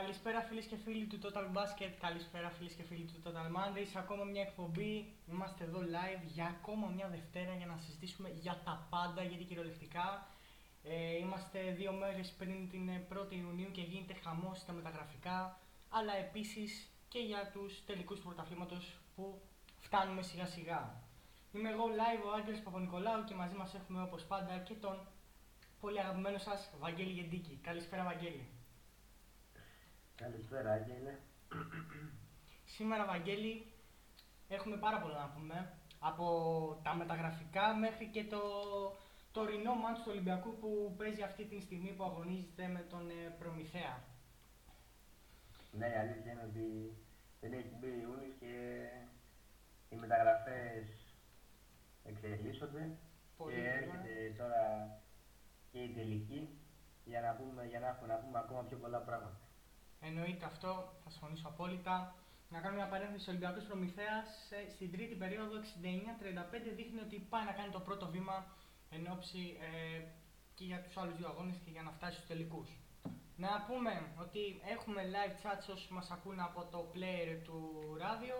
Καλησπέρα φίλες και φίλοι του Total Basket, καλησπέρα φίλες και φίλοι του Total Mondays. Ακόμα μια εκπομπή, είμαστε εδώ live για ακόμα μια Δευτέρα για να συζητήσουμε για τα πάντα, γιατί κυριολεκτικά ε, είμαστε δύο μέρες πριν την 1η Ιουνίου και γίνεται χαμός στα μεταγραφικά, αλλά επίσης και για τους τελικούς του πρωταθλήματος που φτάνουμε σιγά σιγά. Είμαι εγώ live ο Άγγελος Παπα-Νικολάου και μαζί μας έχουμε όπως πάντα και τον πολύ αγαπημένο σας Βαγγέλη Γεντίκη. Καλησπέρα Βαγγέλη. Καλησπέρα, Άγγελε. Σήμερα, Βαγγέλη, έχουμε πάρα πολλά να πούμε. Από τα μεταγραφικά μέχρι και το τωρινό μάτσο του Ολυμπιακού που παίζει αυτή τη στιγμή που αγωνίζεται με τον ε, Προμηθέα. Ναι, η αλήθεια είναι ότι δεν έχει μπει Ιούνιος και οι μεταγραφές εξελίσσονται Πολύ και γρήγορα. έρχεται τώρα και η τελική για να, πούμε, για να έχουμε να πούμε ακόμα πιο πολλά πράγματα. Εννοείται αυτό, θα συμφωνήσω απόλυτα. Να κάνω μια παρένθεση. Ο Ολυμπιακός Προμηθέας στην τρίτη περίοδο 69-35 δείχνει ότι πάει να κάνει το πρώτο βήμα εν ώψη ε, και για τους άλλους δύο αγώνες και για να φτάσει στους τελικούς. Να πούμε ότι έχουμε live chats όσοι μας ακούν από το player του ράδιο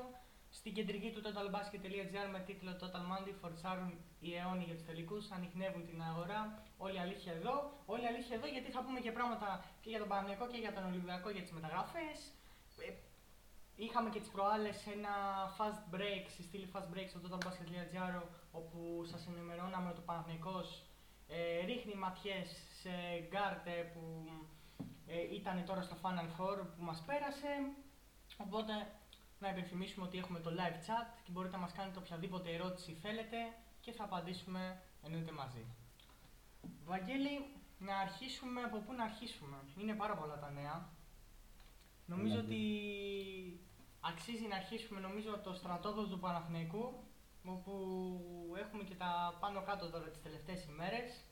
στην κεντρική του totalbasket.gr με τίτλο Total Monday φορτσάρουν οι αιώνιοι για τους τελικούς, ανοιχνεύουν την αγορά, όλη η αλήθεια εδώ, όλη η αλήθεια εδώ γιατί θα πούμε και πράγματα και για τον Παναγιακό και για τον Ολυμπιακό για τις μεταγραφές. Ε, Είχαμε και τις προάλλες ένα fast break, στη στήλη fast break στο totalbasket.gr όπου σας ενημερώναμε ότι ο Παναθηναϊκός ε, ρίχνει ματιές σε γκάρτε που ε, ήταν τώρα στο Final Four που μας πέρασε. Οπότε να υπενθυμίσουμε ότι έχουμε το live chat και μπορείτε να μας κάνετε οποιαδήποτε ερώτηση θέλετε και θα απαντήσουμε εννοείται μαζί. Βαγγέλη, να αρχίσουμε από πού να αρχίσουμε. Είναι πάρα πολλά τα νέα. Νομίζω Ναι. ότι αξίζει να αρχίσουμε νομίζω από το στρατόπεδο του Παναθηναϊκού όπου έχουμε και τα πάνω κάτω τώρα τις τελευταίες ημέρες.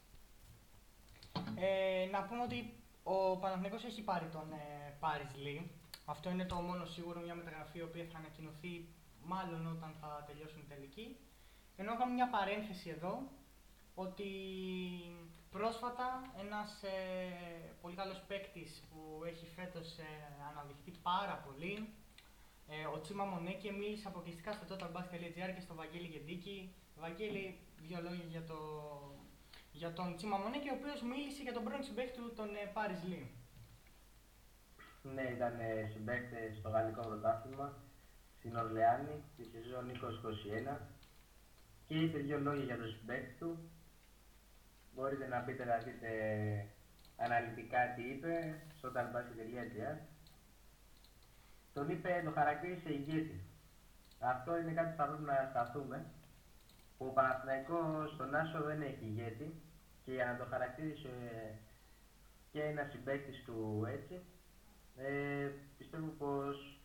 Ε, να πούμε ότι ο Παναθηναϊκός έχει πάρει τον ε, Πάρις Λί. Αυτό είναι το μόνο σίγουρο, μια μεταγραφή η οποία θα ανακοινωθεί μάλλον όταν θα τελειώσουν οι τελικοί. Ενώ έκαμε μια παρένθεση εδώ, ότι πρόσφατα ένας ε, πολύ καλός παίκτης που έχει φέτος ε, αναδειχθεί πάρα πολύ, ε, ο Τσίμα Μονέκε μίλησε αποκλειστικά στο totalbasketball.gr και στο Βαγγέλη Γεντίκη. Βαγγέλη, δύο λόγια για, το, για τον Τσίμα Μονέκε, ο οποίος μίλησε για τον πρώην συμπαίχτη του, τον ε, Πάρις Λί. Ναι, ήταν ε, συμπαίκτες στο Γαλλικό Πρωτάθλημα στην Ορλεάνη τη σεζόν 2021 και είπε δύο λόγια για τον συμπαίκτη του. Μπορείτε να πείτε να δείτε αναλυτικά τι είπε στο totalbasket.gr Τον είπε, το χαρακτήρισε ηγέτη. Αυτό είναι κάτι που θα πρέπει να σταθούμε. Ο Παναθηναϊκός στον Άσο δεν έχει ηγέτη και για να το χαρακτήρισε και ένας συμπαίκτης του έτσι, ε, πιστεύω πως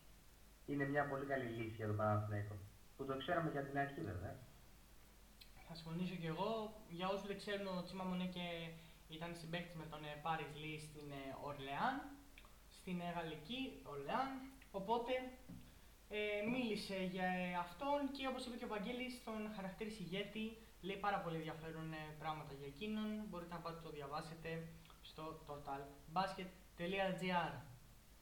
είναι μια πολύ καλή λύση για τον Παναθηναϊκό. Που το ξέραμε και από την αρχή βέβαια. Θα συμφωνήσω και εγώ. Για όσους δεν ξέρουν, ο Τσίμα Μονέκε ήταν συμπαίκτης με τον ε, Πάρις Λί στην ε, Ορλεάν, στην ε, Γαλλική Ορλεάν. Οπότε ε, μίλησε για ε, αυτόν και όπως είπε και ο Βαγγέλης, τον χαρακτήρισε ηγέτη. Λέει πάρα πολύ ενδιαφέρον ε, πράγματα για εκείνον. Μπορείτε να πάτε το διαβάσετε στο totalbasket.gr.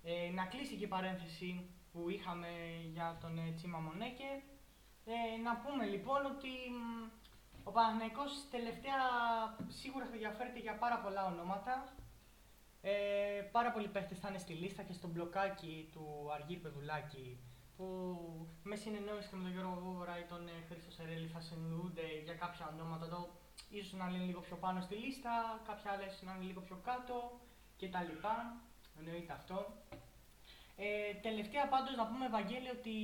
Ε, να κλείσει και η παρένθεση που είχαμε για τον ε, Τσίμα Μονέκε. Ε, να πούμε λοιπόν ότι μ, ο Παναθηναϊκός τελευταία σίγουρα θα ενδιαφέρεται για πάρα πολλά ονόματα. Ε, πάρα πολλοί παίχτες θα είναι στη λίστα και στο μπλοκάκι του Αργύρη Πεδουλάκη που με συνεννόηση και με τον Γιώργο Βούβορα ή τον ε, Χρήστο Σερέλη θα συνεννοούνται για κάποια ονόματα εδώ. Ίσως να είναι λίγο πιο πάνω στη λίστα, κάποια άλλα ίσως να είναι λίγο πιο κάτω κτλ. Εννοείται αυτό. Ε, τελευταία πάντως να πούμε Ευαγγέλη ότι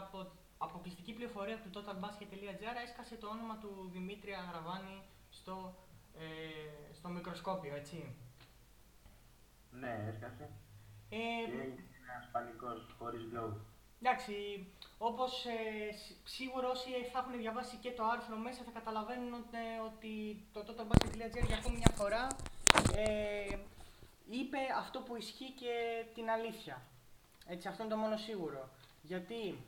από αποκλειστική πληροφορία του totalbasket.gr έσκασε το όνομα του Δημήτρη Αγραβάνη στο, ε, στο μικροσκόπιο, έτσι. Ναι, έσκασε. Ε, Και έγινε ένας πανικός χωρίς λόγο. εντάξει, όπως ε, σ- σίγουρα όσοι θα έχουν διαβάσει και το άρθρο μέσα θα καταλαβαίνουν ότι, ότι το totalbasket.gr για ακόμη μια φορά ε, είπε αυτό που ισχύει και την αλήθεια. Έτσι, αυτό είναι το μόνο σίγουρο. Γιατί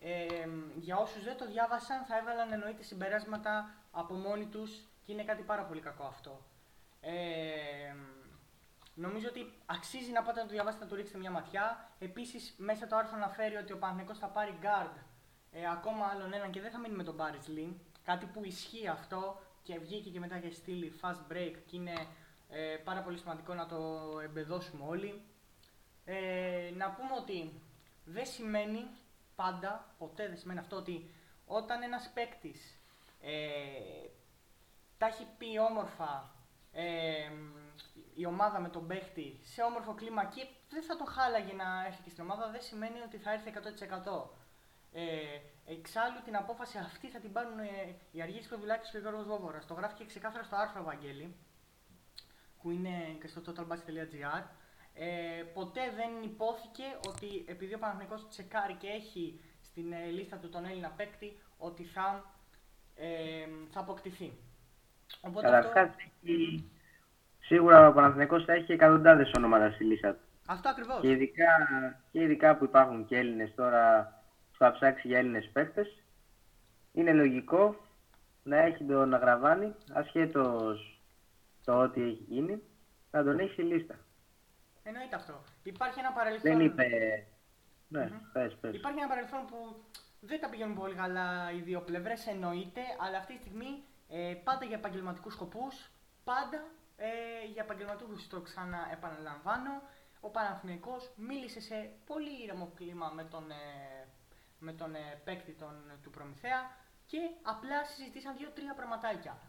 ε, για όσους δεν το διάβασαν θα έβαλαν εννοείται συμπεράσματα από μόνοι τους και είναι κάτι πάρα πολύ κακό αυτό. Ε, Νομίζω ότι αξίζει να πάτε να το διαβάσετε, να του ρίξετε μια ματιά. Επίσης, μέσα το άρθρο αναφέρει ότι ο Παναγενικό θα πάρει guard ε, ακόμα άλλον έναν και δεν θα μείνει με τον Paris Lee. Κάτι που ισχύει αυτό και βγήκε και μετά και στείλει fast break και είναι ε, πάρα πολύ σημαντικό να το εμπεδώσουμε όλοι. Ε, να πούμε ότι δεν σημαίνει πάντα, ποτέ δεν σημαίνει αυτό ότι όταν ένας παίκτης ε, τα έχει πει όμορφα ε, η ομάδα με τον παίχτη σε όμορφο κλίμα και δεν θα το χάλαγε να έρθει και στην ομάδα, δεν σημαίνει ότι θα έρθει 100%. Ε, εξάλλου την απόφαση αυτή θα την πάρουν ε, οι Αργύρης Πεδουλάκης και ο Γιώργος Βόβορας. Το γράφει και ξεκάθαρα στο άρθρο Βαγγέλη, που είναι και στο totalbasket.gr. Ε, ποτέ δεν υπόθηκε ότι επειδή ο Παναθηναϊκός τσεκάρει και έχει στην ε, λίστα του τον Έλληνα παίκτη, ότι θα, ε, θα αποκτηθεί. Οπότε αυτό... Σίγουρα ο Παναθηναϊκός θα έχει εκατοντάδες ονόματα στη λίστα του. Αυτό ακριβώς. Και ειδικά, και ειδικά που υπάρχουν και Έλληνες τώρα που θα ψάξει για Έλληνες παίκτες, είναι λογικό να έχει τον Αγραβάνη, ασχέτως το ό,τι έχει γίνει, να τον έχει στη λίστα. Εννοείται αυτό. Υπάρχει ένα παρελθόν... Δεν είπε... Ναι, mm-hmm. πες, πες. Υπάρχει ένα παρελθόν που δεν τα πηγαίνουν πολύ καλά οι δύο πλευρές, εννοείται, αλλά αυτή τη στιγμή ε, πάντα για επαγγελματικούς σκοπούς, πάντα ε, για επαγγελματικούς το ξανά επαναλαμβάνω. Ο Παναθηναϊκός μίλησε σε πολύ ήρεμο κλίμα με τον, ε, με τον ε, παίκτη τον, του Προμηθέα και απλά συζητήσαν δύο-τρία πραγματάκια.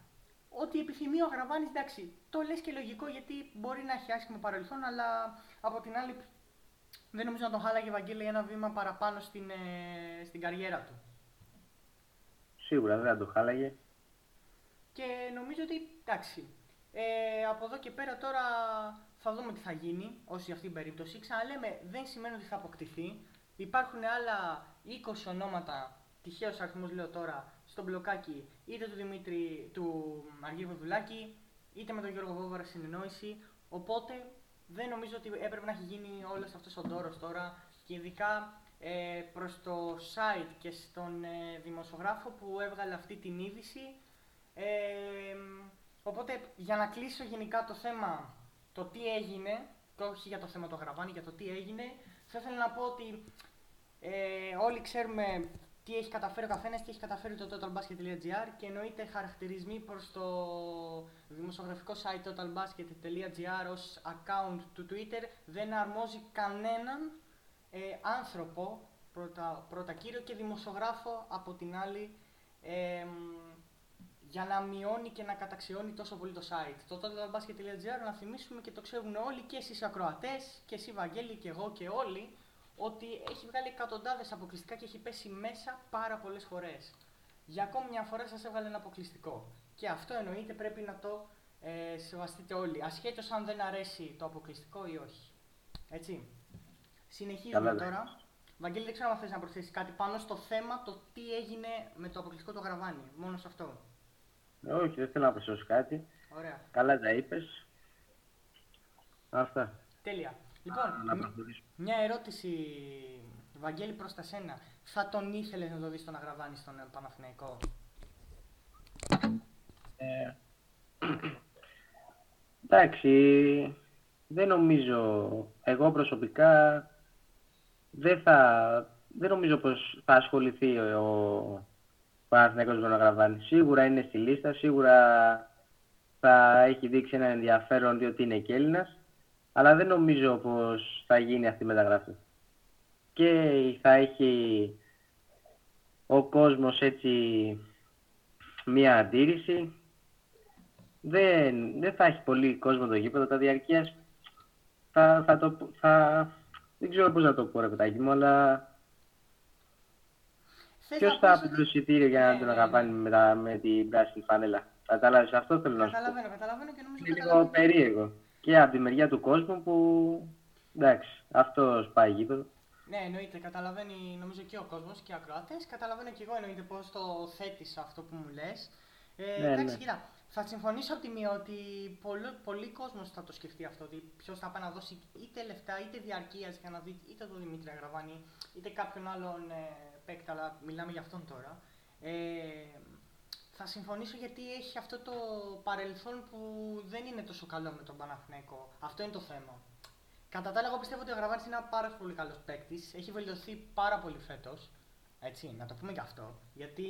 Ότι επιθυμεί ο Αγραβάνης, εντάξει, το λες και λογικό γιατί μπορεί να έχει άσχημο παρελθόν, αλλά από την άλλη δεν νομίζω να τον χάλαγε Βαγγέλη ένα βήμα παραπάνω στην, ε, στην καριέρα του. Σίγουρα δεν θα το χάλαγε. Και νομίζω ότι εντάξει. Ε, από εδώ και πέρα τώρα θα δούμε τι θα γίνει όσοι αυτή την περίπτωση. Ξαναλέμε, δεν σημαίνει ότι θα αποκτηθεί. Υπάρχουν άλλα 20 ονόματα, τυχαίο αριθμό λέω τώρα, στο μπλοκάκι είτε του Δημήτρη του Αργύρου Βοδουλάκη, είτε με τον Γιώργο Βόβαρα συνεννόηση. Οπότε δεν νομίζω ότι έπρεπε να έχει γίνει όλος αυτός ο δώρο τώρα και ειδικά ε, προς το site και στον ε, δημοσιογράφο που έβγαλε αυτή την είδηση ε, οπότε για να κλείσω γενικά το θέμα το τι έγινε, το όχι για το θέμα το γραβάνι, για το τι έγινε, θα ήθελα να πω ότι ε, όλοι ξέρουμε τι έχει καταφέρει ο καθένας, τι έχει καταφέρει το totalbasket.gr και εννοείται χαρακτηρισμοί προς το δημοσιογραφικό site totalbasket.gr ως account του Twitter δεν αρμόζει κανέναν ε, άνθρωπο πρώτα, πρώτα κύριο και δημοσιογράφο από την άλλη ε, για να μειώνει και να καταξιώνει τόσο πολύ το site. Το totalbasket.gr να θυμίσουμε και το ξέρουν όλοι και εσείς ακροατές και εσύ Βαγγέλη και εγώ και όλοι ότι έχει βγάλει εκατοντάδες αποκλειστικά και έχει πέσει μέσα πάρα πολλές φορές. Για ακόμη μια φορά σας έβγαλε ένα αποκλειστικό. Και αυτό εννοείται πρέπει να το ε, σεβαστείτε όλοι, ασχέτως αν δεν αρέσει το αποκλειστικό ή όχι. Έτσι. Συνεχίζουμε τώρα. Βαγγέλη, δεν ξέρω αν θες να προσθέσεις κάτι πάνω στο θέμα το τι έγινε με το αποκλειστικό το γραβάνι. Μόνο σε αυτό. Όχι, δεν θέλω να προσθέσω κάτι. Ωραία. Καλά τα είπες. Αυτά. Τέλεια. Λοιπόν, μια ερώτηση, Βαγγέλη, προς τα σένα. Θα τον ήθελες να το δεις τον Αγραβάνη στον Παναθηναϊκό; Ε, εντάξει, δεν νομίζω, εγώ προσωπικά δεν θα, δεν νομίζω πως θα ασχοληθεί ο, Παναθηναϊκός με τον Αγραβάνη. Σίγουρα είναι στη λίστα, σίγουρα θα έχει δείξει ένα ενδιαφέρον διότι είναι και Έλληνας αλλά δεν νομίζω πως θα γίνει αυτή η μεταγραφή. Και θα έχει ο κόσμος έτσι μία αντίρρηση. Δεν, δεν θα έχει πολύ κόσμο το γήπεδο, τα διαρκείας θα, θα το, θα, δεν ξέρω πώς να το πω ρε παιδάκι μου, αλλά ποιος θα πεις το εισιτήριο για να τον αγαπάνει με, με την πράσινη φανέλα. Κατάλαβες αυτό θέλω να σου πω. Καταλαβαίνω, καταλαβαίνω και νομίζω Είναι λίγο περίεργο και από τη μεριά του κόσμου που εντάξει, αυτό πάει γήπεδο. Ναι, εννοείται. Καταλαβαίνει νομίζω και ο κόσμος και οι ακροάτες. Καταλαβαίνω και εγώ εννοείται πώς το θέτεις αυτό που μου λες. Ε, ναι, εντάξει, ναι. κοίτα, θα συμφωνήσω από τη μία ότι πολλοί, πολλοί κόσμος θα το σκεφτεί αυτό. Ότι ποιος θα πάει να δώσει είτε λεφτά είτε διαρκείας για να δει είτε τον Δημήτρη Αγραβάνη είτε κάποιον άλλον ε, παίκτη, αλλά μιλάμε για αυτόν τώρα. Ε, θα συμφωνήσω γιατί έχει αυτό το παρελθόν που δεν είναι τόσο καλό με τον Παναθηναϊκό. Αυτό είναι το θέμα. Κατά τα άλλα, εγώ πιστεύω ότι ο Γραβάνης είναι ένα πάρα πολύ καλός παίκτης. Έχει βελτιωθεί πάρα πολύ φέτος. Έτσι, να το πούμε και αυτό. Γιατί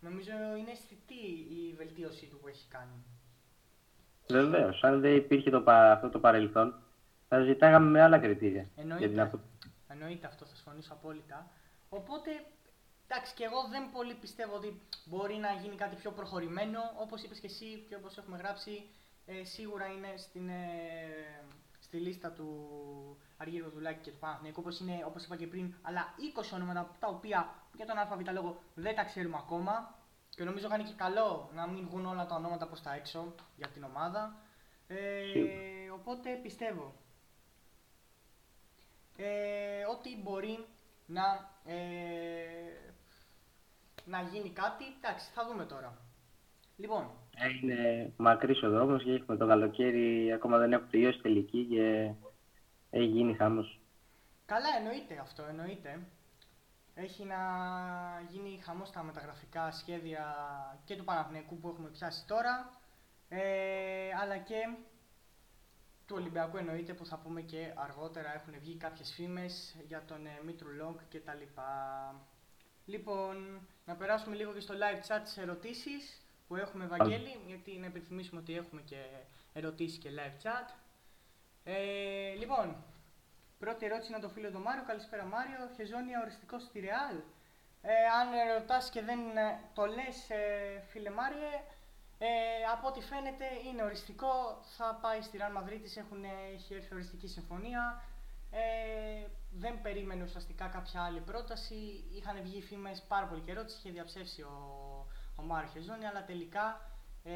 νομίζω είναι αισθητή η βελτίωσή του που έχει κάνει. Βεβαίως. Αν δεν υπήρχε το, αυτό το παρελθόν, θα ζητάγαμε με άλλα κριτήρια. Εννοείται, Εννοείται αυτό, θα συμφωνήσω απόλυτα. Οπότε, εντάξει, και εγώ δεν πολύ πιστεύω ότι μπορεί να γίνει κάτι πιο προχωρημένο. Όπως είπες και εσύ και όπως έχουμε γράψει, ε, σίγουρα είναι στην, ε, στη λίστα του Αργύρου Δουλάκη και του Παναθηναϊκού, όπως, είναι, όπως είπα και πριν, αλλά 20 ονόματα τα οποία για τον ΑΒ λόγο δεν τα ξέρουμε ακόμα και νομίζω κάνει και καλό να μην βγουν όλα τα ονόματα προς τα έξω για την ομάδα. Ε, οπότε πιστεύω ε, ότι μπορεί να, ε, να γίνει κάτι. Εντάξει, θα δούμε τώρα. Λοιπόν, είναι μακρύς ο δρόμος και έχουμε το καλοκαίρι, ακόμα δεν έχω τελειώσει τελική και έχει γίνει χάμος. Καλά, εννοείται αυτό, εννοείται. Έχει να γίνει χαμός στα μεταγραφικά σχέδια και του Παναθηναϊκού που έχουμε πιάσει τώρα, ε, αλλά και του Ολυμπιακού εννοείται που θα πούμε και αργότερα έχουν βγει κάποιες φήμες για τον ε, Μήτρου Λόγκ και τα λοιπά. Λοιπόν, να περάσουμε λίγο και στο live chat σε ερωτήσεις που έχουμε Βαγγέλη, γιατί να επιθυμίσουμε ότι έχουμε και ερωτήσεις και live chat. Ε, λοιπόν, πρώτη ερώτηση είναι το φίλο του Μάριο. Καλησπέρα Μάριο. Χεζόνια οριστικός στη Ρεάλ. Ε, αν ρωτάς και δεν ε, το λες ε, φίλε Μάριε, ε, από ό,τι φαίνεται είναι οριστικό. Θα πάει στη Ρεάλ Μαδρίτης, έχουν, έχει έρθει οριστική συμφωνία. Ε, δεν περίμενε ουσιαστικά κάποια άλλη πρόταση. Είχαν βγει φήμες πάρα πολύ καιρό, τις είχε διαψεύσει ο ο Μάριο Χεζόνι, αλλά τελικά ε,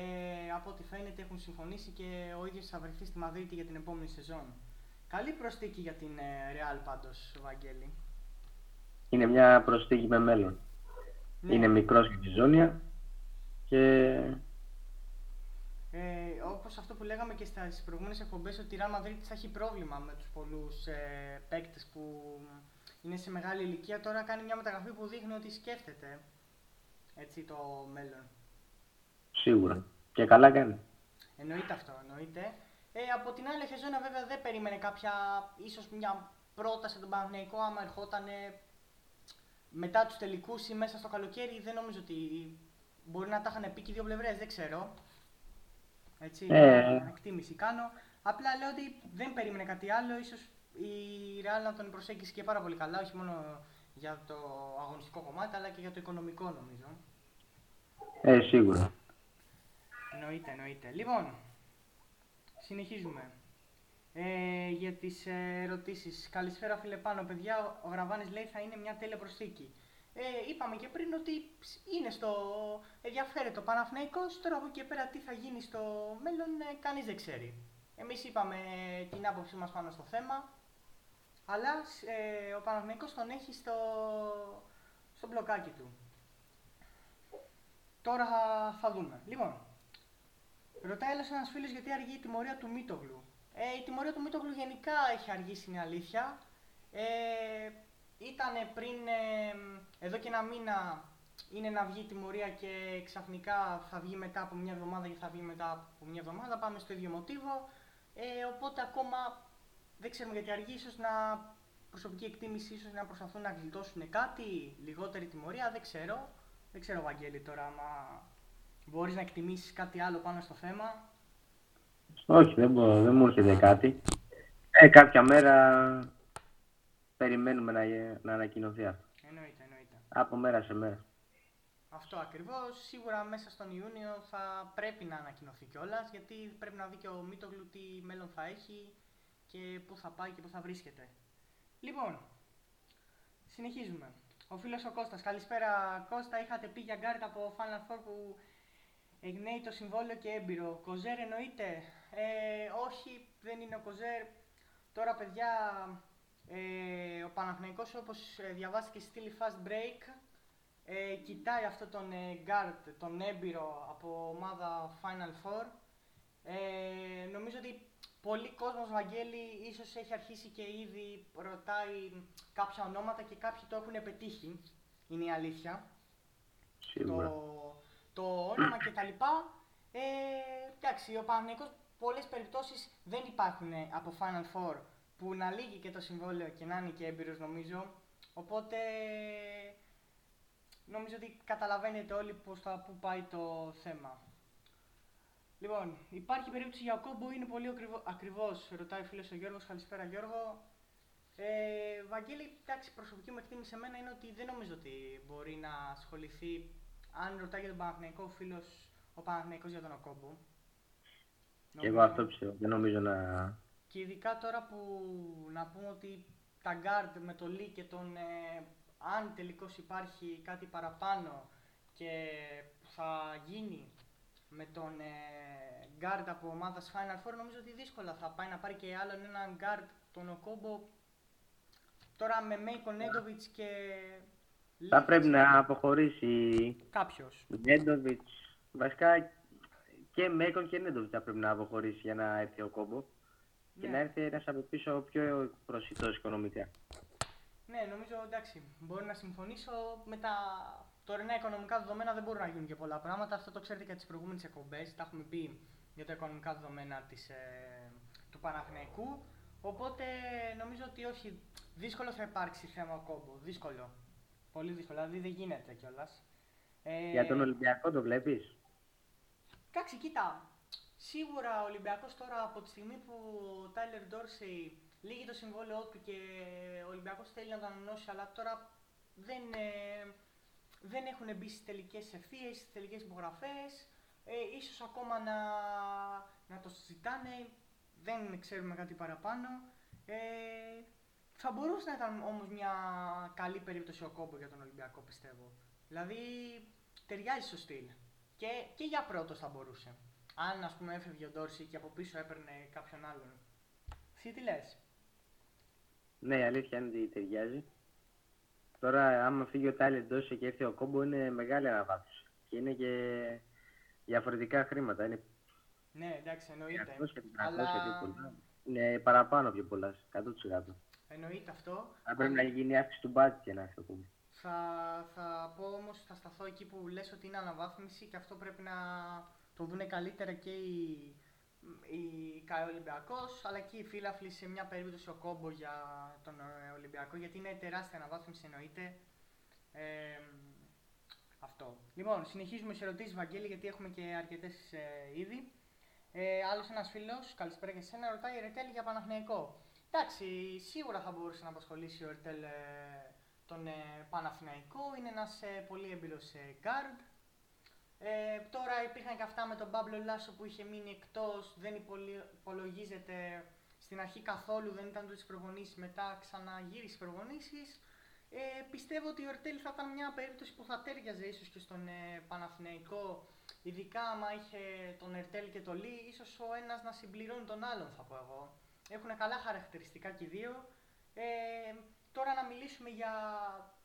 από ό,τι φαίνεται έχουν συμφωνήσει και ο ίδιος θα βρεθεί στη Μαδρίτη για την επόμενη σεζόν. Καλή προσθήκη για την ε, Real πάντως, Βαγγέλη. Είναι μια προσθήκη με μέλλον. Ναι. Είναι μικρός για τη Ζώνια και... Ε, όπως αυτό που λέγαμε και στις προηγούμενες εκπομπές ότι η Real Madrid θα έχει πρόβλημα με τους πολλούς ε, παίκτες που είναι σε μεγάλη ηλικία. Τώρα κάνει μια μεταγραφή που δείχνει ότι σκέφτεται έτσι, το μέλλον. Σίγουρα. Και καλά κάνει. Εννοείται αυτό, εννοείται. Ε, από την άλλη, Χεζόνα βέβαια δεν περίμενε κάποια, ίσως μια πρόταση από τον Παναγενικό, άμα ερχόταν μετά τους τελικούς ή μέσα στο καλοκαίρι, δεν νομίζω ότι μπορεί να τα είχαν πει και δύο πλευρές, δεν ξέρω. Έτσι, ε. εκτίμηση κάνω. Απλά λέω ότι δεν περίμενε κάτι άλλο, ίσως η Real να τον προσέγγισε και πάρα πολύ καλά, όχι μόνο για το αγωνιστικό κομμάτι, αλλά και για το οικονομικό νομίζω. Ε, σίγουρα. Εννοείται, εννοείται. Λοιπόν, συνεχίζουμε. Ε, για τις ερωτήσεις. Καλησπέρα φίλε πάνω, παιδιά. Ο Γραβάνης λέει θα είναι μια τέλεια προσθήκη. Ε, είπαμε και πριν ότι είναι στο ενδιαφέρει το Παναθηναϊκός, τώρα από εκεί πέρα τι θα γίνει στο μέλλον ε, κανείς δεν ξέρει. Εμείς είπαμε την άποψή μας πάνω στο θέμα, αλλά ε, ο Παναθηναϊκός τον έχει στο, στο μπλοκάκι του. Τώρα θα δούμε. Λοιπόν, ρωτάει ένας ένας φίλος γιατί αργεί η τιμωρία του Μίτογλου. Ε, η τιμωρία του Μίτογλου γενικά έχει αργήσει, είναι αλήθεια. Ε, ήτανε πριν, ε, εδώ και ένα μήνα, είναι να βγει η τιμωρία και ξαφνικά θα βγει μετά από μια εβδομάδα και θα βγει μετά από μια εβδομάδα. Πάμε στο ίδιο μοτίβο. Ε, οπότε ακόμα δεν ξέρουμε γιατί αργεί, ίσως να προσωπική εκτίμηση, ίσως να προσπαθούν να γλιτώσουν κάτι, λιγότερη τιμωρία, δεν ξέρω. Δεν ξέρω, Βαγγέλη, τώρα, άμα μπορείς να εκτιμήσεις κάτι άλλο πάνω στο θέμα. Όχι, δεν, μπορώ, δεν μου έρχεται κάτι. Ε, κάποια μέρα περιμένουμε να, να ανακοινωθεί αυτό. Εννοείται, εννοείται. Από μέρα σε μέρα. Αυτό ακριβώς. Σίγουρα μέσα στον Ιούνιο θα πρέπει να ανακοινωθεί κιόλας, γιατί πρέπει να δει και ο Μίτογλου τι μέλλον θα έχει και πού θα πάει και πού θα βρίσκεται. Λοιπόν, συνεχίζουμε. Ο φίλος ο Κώστας. Καλησπέρα Κώστα. Είχατε πει για γκαρντ από Final Four που λήγει το συμβόλαιο και έμπειρο. Κοζέρ εννοείται; Ε, όχι, δεν είναι ο Κοζέρ. Τώρα παιδιά, ε, ο Παναθηναϊκός όπως ε, διαβάστηκε στη στήλη Fast Break ε, κοιτάει αυτό τον ε, γκαρντ, τον έμπειρο από ομάδα Final Four. Ε, νομίζω ότι πολλοί κόσμος, Βαγγέλη, ίσως έχει αρχίσει και ήδη ρωτάει κάποια ονόματα και κάποιοι το έχουν πετύχει. Είναι η αλήθεια. Σίγουρα. Το, το όνομα κτλ. Ε, εντάξει, ο Παναθηναϊκός πολλές περιπτώσεις δεν υπάρχουν από Final Four που να λύγει και το συμβόλαιο και να είναι και έμπειρος νομίζω. Οπότε νομίζω ότι καταλαβαίνετε όλοι πώς θα, πού πάει το θέμα. Λοιπόν, υπάρχει περίπτωση για Οκόμπο, είναι πολύ ακριβός, ρωτάει ο φίλος ο Γιώργος. Καλησπέρα, Γιώργο. Ε, Βαγγέλη, εντάξει, προσωπική μου εκτίμηση σε μένα είναι ότι δεν νομίζω ότι μπορεί να ασχοληθεί. Αν ρωτάει για τον Παναθηναϊκό φίλος, ο Παναθηναϊκός για τον Οκόμπο. Και εγώ αυτό πιστεύω. Δεν νομίζω να. Και ειδικά τώρα που να πούμε ότι τα γκαρντ με το Λι και τον. Ε, αν τελικώς υπάρχει κάτι παραπάνω και θα γίνει με τον ε, guard από ομάδας Final Four, νομίζω ότι δύσκολα θα πάει να πάρει και άλλον έναν guard τον Οκόμπο. Τώρα με Μέικο Νέντοβιτς και. Θα πρέπει να αποχωρήσει. Κάποιος. Νέντοβιτς. Βασικά και Μέικον και Νέντοβιτς θα πρέπει να αποχωρήσει για να έρθει ο Κόμπο. Ναι. Και να έρθει ένας από πίσω πιο προσιτός οικονομικά. Ναι, νομίζω εντάξει. Μπορεί να συμφωνήσω με τα τωρινά οικονομικά δεδομένα δεν μπορούν να γίνουν και πολλά πράγματα. Αυτό το ξέρετε και από τις προηγούμενες εκπομπές. Τα έχουμε πει για τα οικονομικά δεδομένα της, ε, του Παναθηναϊκού. Οπότε νομίζω ότι όχι. Δύσκολο θα υπάρξει θέμα ο κόμπο. Δύσκολο. Πολύ δύσκολο. Δηλαδή δεν γίνεται κιόλας. Ε, για τον Ολυμπιακό το βλέπεις; Εντάξει, κοίτα. Σίγουρα ο Ολυμπιακός τώρα από τη στιγμή που ο Τάιλερ Ντόρσεϊ λύγει το συμβόλαιό του και ο Ολυμπιακός θέλει να το ανανώσει, αλλά τώρα δεν, ε, δεν έχουν μπει στις τελικές ευθείες, στις τελικές υπογραφές. Ε, ίσως ακόμα να, να το συζητάνε, δεν ξέρουμε κάτι παραπάνω. Ε, θα μπορούσε να ήταν όμως μια καλή περίπτωση ο κόμπο για τον Ολυμπιακό, πιστεύω. Δηλαδή ταιριάζει στο στυλ. Και, και για πρώτος θα μπορούσε. Αν ας πούμε έφευγε ο Ντόρση και από πίσω έπαιρνε κάποιον άλλον. Εσύ τι λες; Ναι, η αλήθεια είναι ότι ταιριάζει. Τώρα, άμα φύγει ο Τάλιντ Ντόρση και έρθει ο Κόμπο, είναι μεγάλη αναβάθμιση. Και είναι και διαφορετικά χρήματα. Είναι... Ναι, εντάξει, εννοείται. 200 αλλά... Είναι παραπάνω πιο πολλά, 100%. Εννοείται αυτό. Θα πρέπει να γίνει αύξηση του μπάτζ για να έρθει ο Κόμπο. Θα, θα πω όμως, θα σταθώ εκεί που λες ότι είναι αναβάθμιση και αυτό πρέπει να το δουν καλύτερα και οι, οι Ολυμπιακός, αλλά και οι φίλαφλοι σε μια περίπτωση ο κόμπο για τον ε, Ολυμπιακό, γιατί είναι τεράστια αναβάθμιση εννοείται. Ε, αυτό. Λοιπόν, συνεχίζουμε σε ερωτήσεις, Βαγγέλη, γιατί έχουμε και αρκετές ε, ήδη. Ε, Άλλος ένας φίλος, καλησπέρα και εσένα, ρωτάει Ρετέλ για Παναθηναϊκό. Εντάξει, σίγουρα θα μπορούσε να απασχολήσει ο Ρετέλ ε, τον ε, Παναθηναϊκό. Είναι ένας ε, πολύ έμπειρος ε, guard. Ε, τώρα υπήρχαν και αυτά με τον Παύλο Λάσο που είχε μείνει εκτός, δεν υπολογίζεται στην αρχή καθόλου, δεν ήταν ούτε προπονήσεις, μετά ξαναγύρισε στις προπονήσεις. Ε, πιστεύω ότι ο Ερτέλ θα ήταν μια περίπτωση που θα τέριαζε ίσως και στον ε, Παναθηναϊκό, ειδικά άμα είχε τον Ερτέλ και τον Λί, ίσως ο ένας να συμπληρώνει τον άλλον, θα πω εγώ. Έχουν καλά χαρακτηριστικά και οι δύο. Ε, τώρα να μιλήσουμε για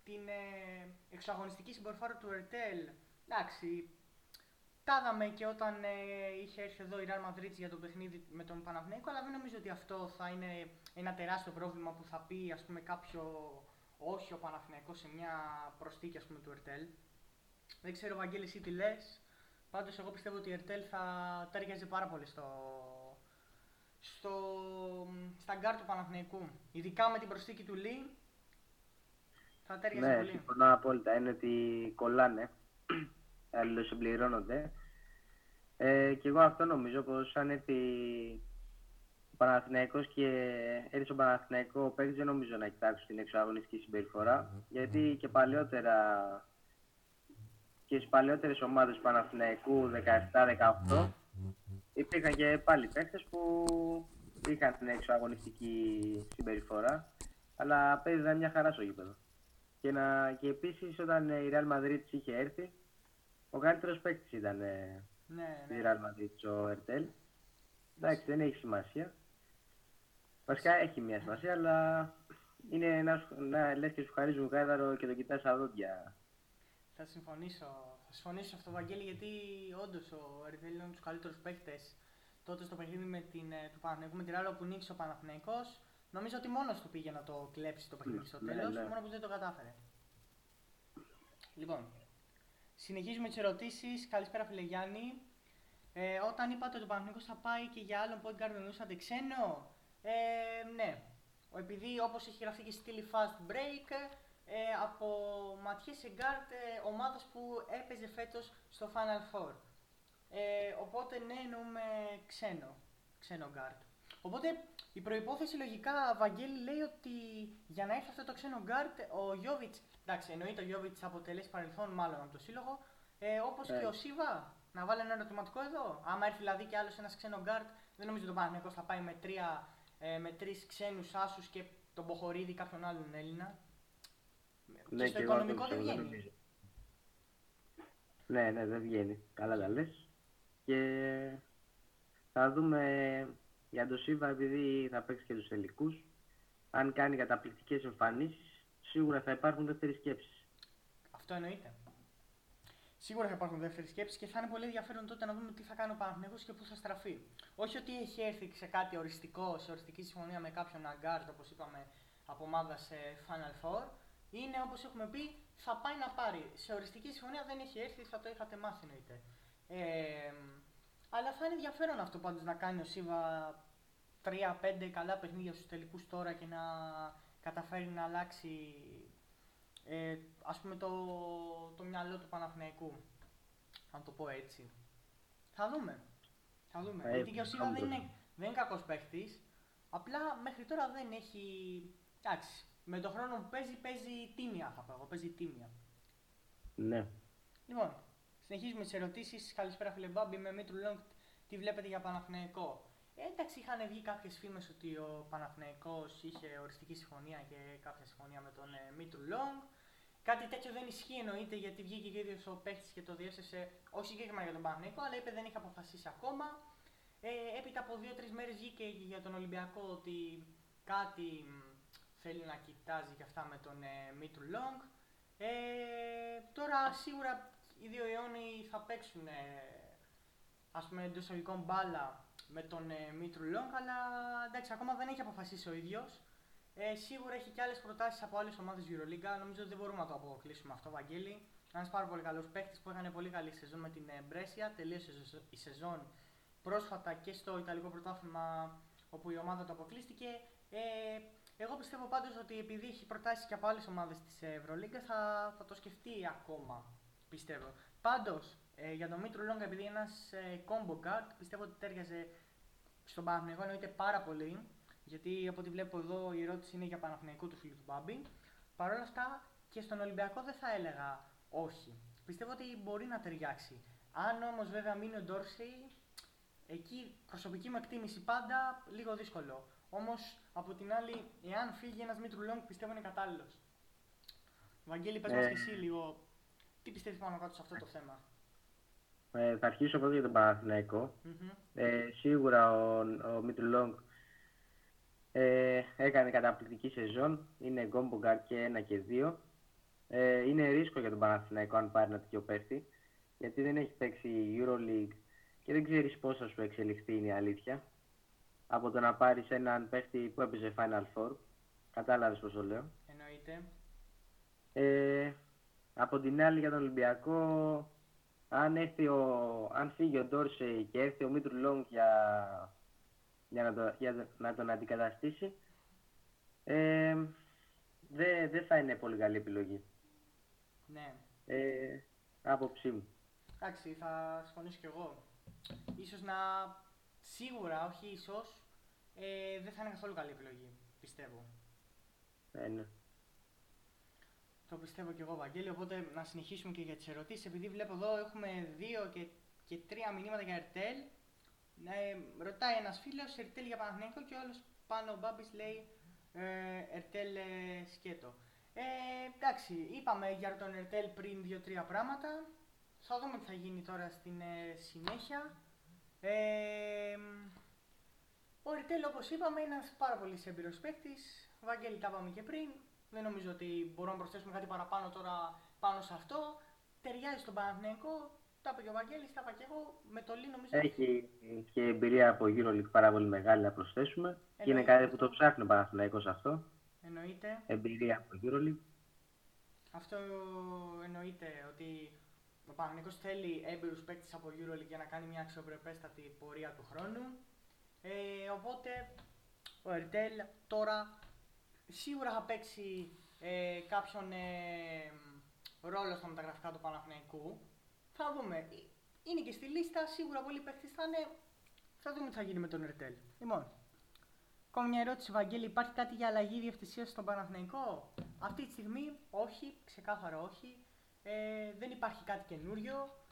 την ε, εξαγωνιστική συμπεριφορά του Ερτέλ. Εντάξει, τα είδαμε και όταν ε, είχε έρθει εδώ η Real Madrid για το παιχνίδι με τον Παναθηναϊκό, αλλά δεν νομίζω ότι αυτό θα είναι ένα τεράστιο πρόβλημα που θα πει ας πούμε, κάποιο όχι ο Παναθηναϊκός σε μια προστίκη ας πούμε, του Ερτέλ. Δεν ξέρω, Βαγγέλη, εσύ τι λες. Πάντως εγώ πιστεύω ότι ο Ερτέλ θα ταίριαζε πάρα πολύ στο, στο, στα γκαρντ του Παναθηναϊκού. Ειδικά με την προσθήκη του Λι, θα ταίριαζε ναι, πολύ. Ναι, συμφωνώ απόλυτα. Είναι ότι κολλάνε αλληλοσυμπληρώνονται. Ε, και εγώ αυτό νομίζω πως αν έρθει ο Παναθηναϊκός και έρθει στον Παναθηναϊκό παίκτη δεν νομίζω να κοιτάξει την εξωαγωνιστική γιατί και παλαιότερα και στις παλαιότερες ομάδες του Παναθηναϊκού 17-18 υπήρχαν και πάλι παίκτες που είχαν την εξωαγωνιστική συμπεριφορά αλλά παίζανε μια χαρά στο γήπεδο. Και, να, και επίσης όταν η Real Madrid είχε έρθει ο καλύτερος παίκτης ήταν ναι, ναι. στη Real Madrid, ο Ερτέλ. Εντάξει, δεν έχει σημασία. Βασικά έχει μια σημασία, αλλά είναι ένας να λες και σου χαρίζουν κάδαρο και το κοιτάς στα δόντια. Θα συμφωνήσω. Θα συμφωνήσω αυτό, Βαγγέλη, γιατί όντως ο Ερτέλ είναι από τους καλύτερους παίκτες. Τότε στο παιχνίδι με την, ε, του Παναθηναϊκού με τη Ράλο που νίκησε ο Παναθηναϊκός, νομίζω ότι μόνος του πήγε να το κλέψει το παιχνίδι στο τέλος, ναι, ναι. μόνος που δεν το κατάφερε. Λοιπόν, Συνεχίζουμε τις ερωτήσεις. Καλησπέρα, φίλε Γιάννη. Ε, όταν είπατε ότι ο Παναθηναϊκός θα πάει και για άλλον point guard εννοούσατε ξένο. Ε, ναι. Επειδή όπως έχει γραφτεί και στήλη fast break, ε, από Ματιές Σεγκάρτ, ε, ομάδας που έπαιζε φέτος στο Final Four. Ε, οπότε ναι, εννοούμε ξένο, ξένο guard. Οπότε η προπόθεση λογικά, Βαγγέλη, λέει ότι για να έρθει αυτό το ξένο guard, ο Γιώβιτς, εντάξει, εννοείται ο Γιώβιτς αποτελέσει παρελθόν μάλλον από το σύλλογο, ε, όπως και ο Σίβα, να βάλει ένα ερωτηματικό εδώ. Άμα έρθει δηλαδή και άλλος ένας ξένος guard, δεν νομίζω ότι ο Παναγενικό θα πάει με, τρία, ε, με τρεις ξένους άσους και τον Μποχορίδη κάποιον άλλον Έλληνα. Ναι, και στο οικονομικό δεν βγαίνει. Ναι, ναι, δεν βγαίνει. Καλά τα λες. Και θα δούμε για τον Σίβα, επειδή θα παίξει και τους τελικού. Αν κάνει καταπληκτικές εμφανίσεις, σίγουρα θα υπάρχουν δεύτερες σκέψεις. Αυτό εννοείται. Σίγουρα θα υπάρχουν δεύτερες σκέψεις και θα είναι πολύ ενδιαφέρον τότε να δούμε τι θα κάνει ο Παναγενικό και πού θα στραφεί. Όχι ότι έχει έρθει σε κάτι οριστικό, σε οριστική συμφωνία με κάποιον αγκάρτ, όπως είπαμε, από ομάδα σε Final Four. Είναι όπως έχουμε πει, θα πάει να πάρει. Σε οριστική συμφωνία δεν έχει έρθει, θα το είχατε μάθει εννοείται. Ε, αλλά θα είναι ενδιαφέρον αυτό πάντως να κάνει ο Σίβα 3-5 καλά παιχνίδια στους τελικούς τώρα και να καταφέρει να αλλάξει ε, ας πούμε το, το μυαλό του Παναθηναϊκού. Αν το πω έτσι. Θα δούμε. Θα δούμε. Ε, Γιατί και ο Σίβα δεν είναι, δεν είναι κακός παίχτης. Απλά μέχρι τώρα δεν έχει... Εντάξει, με τον χρόνο που παίζει, παίζει τίμια θα πω εγώ. Παίζει τίμια. Ναι. Λοιπόν, Συνεχίζουμε τις ερωτήσεις. Καλησπέρα, φίλε Μπάμπη. Με Μήτρου Λόγκ, τι βλέπετε για Παναθηναϊκό; Ε, εντάξει, είχαν βγει κάποιες φήμες ότι ο Παναθηναϊκός είχε οριστική συμφωνία και κάποια συμφωνία με τον ε, Μήτρου-Λονγκ. Κάτι τέτοιο δεν ισχύει εννοείται γιατί βγήκε και ο ίδιος ο παίχτης και το διέψευσε, όχι συγκεκριμένα για τον Παναθηναϊκό, αλλά είπε δεν είχε αποφασίσει ακόμα. Ε, έπειτα από δύο-τρεις μέρες βγήκε για τον Ολυμπιακό ότι κάτι θέλει να κοιτάζει και αυτά με τον ε, Μήτρου-Λονγκ. Ε, τώρα σίγουρα οι δύο Ιόνοι θα παίξουν ε, ας πούμε εντός εισαγωγικών μπάλα με τον ε, Μήτρου Λόγκ, αλλά εντάξει, ακόμα δεν έχει αποφασίσει ο ίδιος. Ε, σίγουρα έχει και άλλες προτάσεις από άλλες ομάδες Euroliga. Νομίζω ότι δεν μπορούμε να το αποκλείσουμε αυτό, Βαγγέλη. Ένας πάρα πολύ καλός παίχτη που έκανε πολύ καλή σεζόν με την ε, Μπρέσια. Τελείωσε η σεζόν πρόσφατα και στο Ιταλικό Πρωτάθλημα όπου η ομάδα του αποκλείστηκε. Ε, εγώ πιστεύω πάντως ότι επειδή έχει προτάσεις και από άλλες ομάδες της Ευρωλίγκα θα, θα το σκεφτεί ακόμα πιστεύω. Πάντως, ε, για τον Μήτρο Λόγκα, επειδή είναι ένας ε, combo guard, πιστεύω ότι τέριαζε στον Παναθηναϊκό εννοείται πάρα πολύ. Γιατί από ό,τι βλέπω εδώ η ερώτηση είναι για Παναθηναϊκό του φίλου του Μπάμπη. Παρ' όλα αυτά και στον Ολυμπιακό δεν θα έλεγα όχι. Πιστεύω ότι μπορεί να ταιριάξει. Αν όμως βέβαια μείνει ο Ντόρσεϊ, εκεί προσωπική μου εκτίμηση πάντα λίγο δύσκολο. Όμως από την άλλη, εάν φύγει ένας Μήτρου Λόγκ, πιστεύω είναι κατάλληλος. Βαγγέλη, πες ε... και εσύ λίγο τι πιστεύεις πάνω κάτω σε αυτό το θέμα; Ε, θα αρχίσω πρώτα για τον παναθηναικο mm-hmm. ε, σίγουρα ο, ο Μίτρου ε, έκανε καταπληκτική σεζόν. Είναι γκόμπογκαρ και ένα και δύο. Ε, είναι ρίσκο για τον Παναθηναϊκό αν πάρει ένα τέτοιο παίχτη. Γιατί δεν έχει παίξει Euroleague και δεν ξέρεις πώς θα σου εξελιχθεί είναι η αλήθεια. Από το να πάρεις έναν παίχτη που έπαιζε Final Four. Κατάλαβες πώς το λέω. Εννοείται. Ε, από την άλλη για τον Ολυμπιακό, αν, έρθει ο, αν φύγει ο Ντόρσεϊ και έρθει ο Μίτρου Λόγκ για, για, να, το, για να τον αντικαταστήσει, ε, δεν δε θα είναι πολύ καλή επιλογή. Ναι. Ε, άποψή μου. Εντάξει, θα συμφωνήσω κι εγώ. Ίσως να, σίγουρα, όχι ίσως, ε, δεν θα είναι καθόλου καλή επιλογή, πιστεύω. Ε, ναι. Το πιστεύω και εγώ, Βαγγέλη. Οπότε να συνεχίσουμε και για τις ερωτήσεις. Επειδή βλέπω εδώ έχουμε δύο και, και τρία μηνύματα για Ερτέλ. Ε, ρωτάει ένας φίλος Ερτέλ για Παναθηναϊκό και ο άλλος πάνω ο Μπάμπης λέει ε, Ερτέλ ε, σκέτο. Ε, εντάξει, είπαμε για τον Ερτέλ πριν δύο-τρία πράγματα. Θα δούμε τι θα γίνει τώρα στην ε, συνέχεια. Ε, ο Ερτέλ, όπως είπαμε, είναι ένας πάρα πολύ έμπειρος παίκτης. Βαγγέλη, τα είπαμε και πριν. Δεν νομίζω ότι μπορούμε να προσθέσουμε κάτι παραπάνω τώρα πάνω σε αυτό. Ταιριάζει στον Παναθηναϊκό. Τα είπε και ο Βαγγέλης, τα είπα και εγώ. Με το Λί νομίζω. Έχει και εμπειρία από EuroLeague πάρα πολύ μεγάλη να προσθέσουμε. Εννοείται. Και είναι κάτι που το ψάχνει ο Παναθηναϊκός αυτό. Εννοείται. Εμπειρία από EuroLeague. Αυτό εννοείται ότι ο Παναγενικός θέλει έμπειρους παίκτες από EuroLeague για να κάνει μια αξιοπρεπέστατη πορεία του χρόνου. Ε, οπότε ο Ερτέλ τώρα σίγουρα θα παίξει ε, κάποιον ε, ρόλο στα μεταγραφικά του Παναθηναϊκού. Θα δούμε. Είναι και στη λίστα, σίγουρα πολλοί παίκτες θα είναι. Θα δούμε τι θα γίνει με τον Ερτέλ. Λοιπόν, Ακόμα μια ερώτηση, Βαγγέλη. Υπάρχει κάτι για αλλαγή διευθυνσίας στον Παναθηναϊκό; Αυτή τη στιγμή όχι, ξεκάθαρα όχι. Ε, δεν υπάρχει κάτι καινούριο.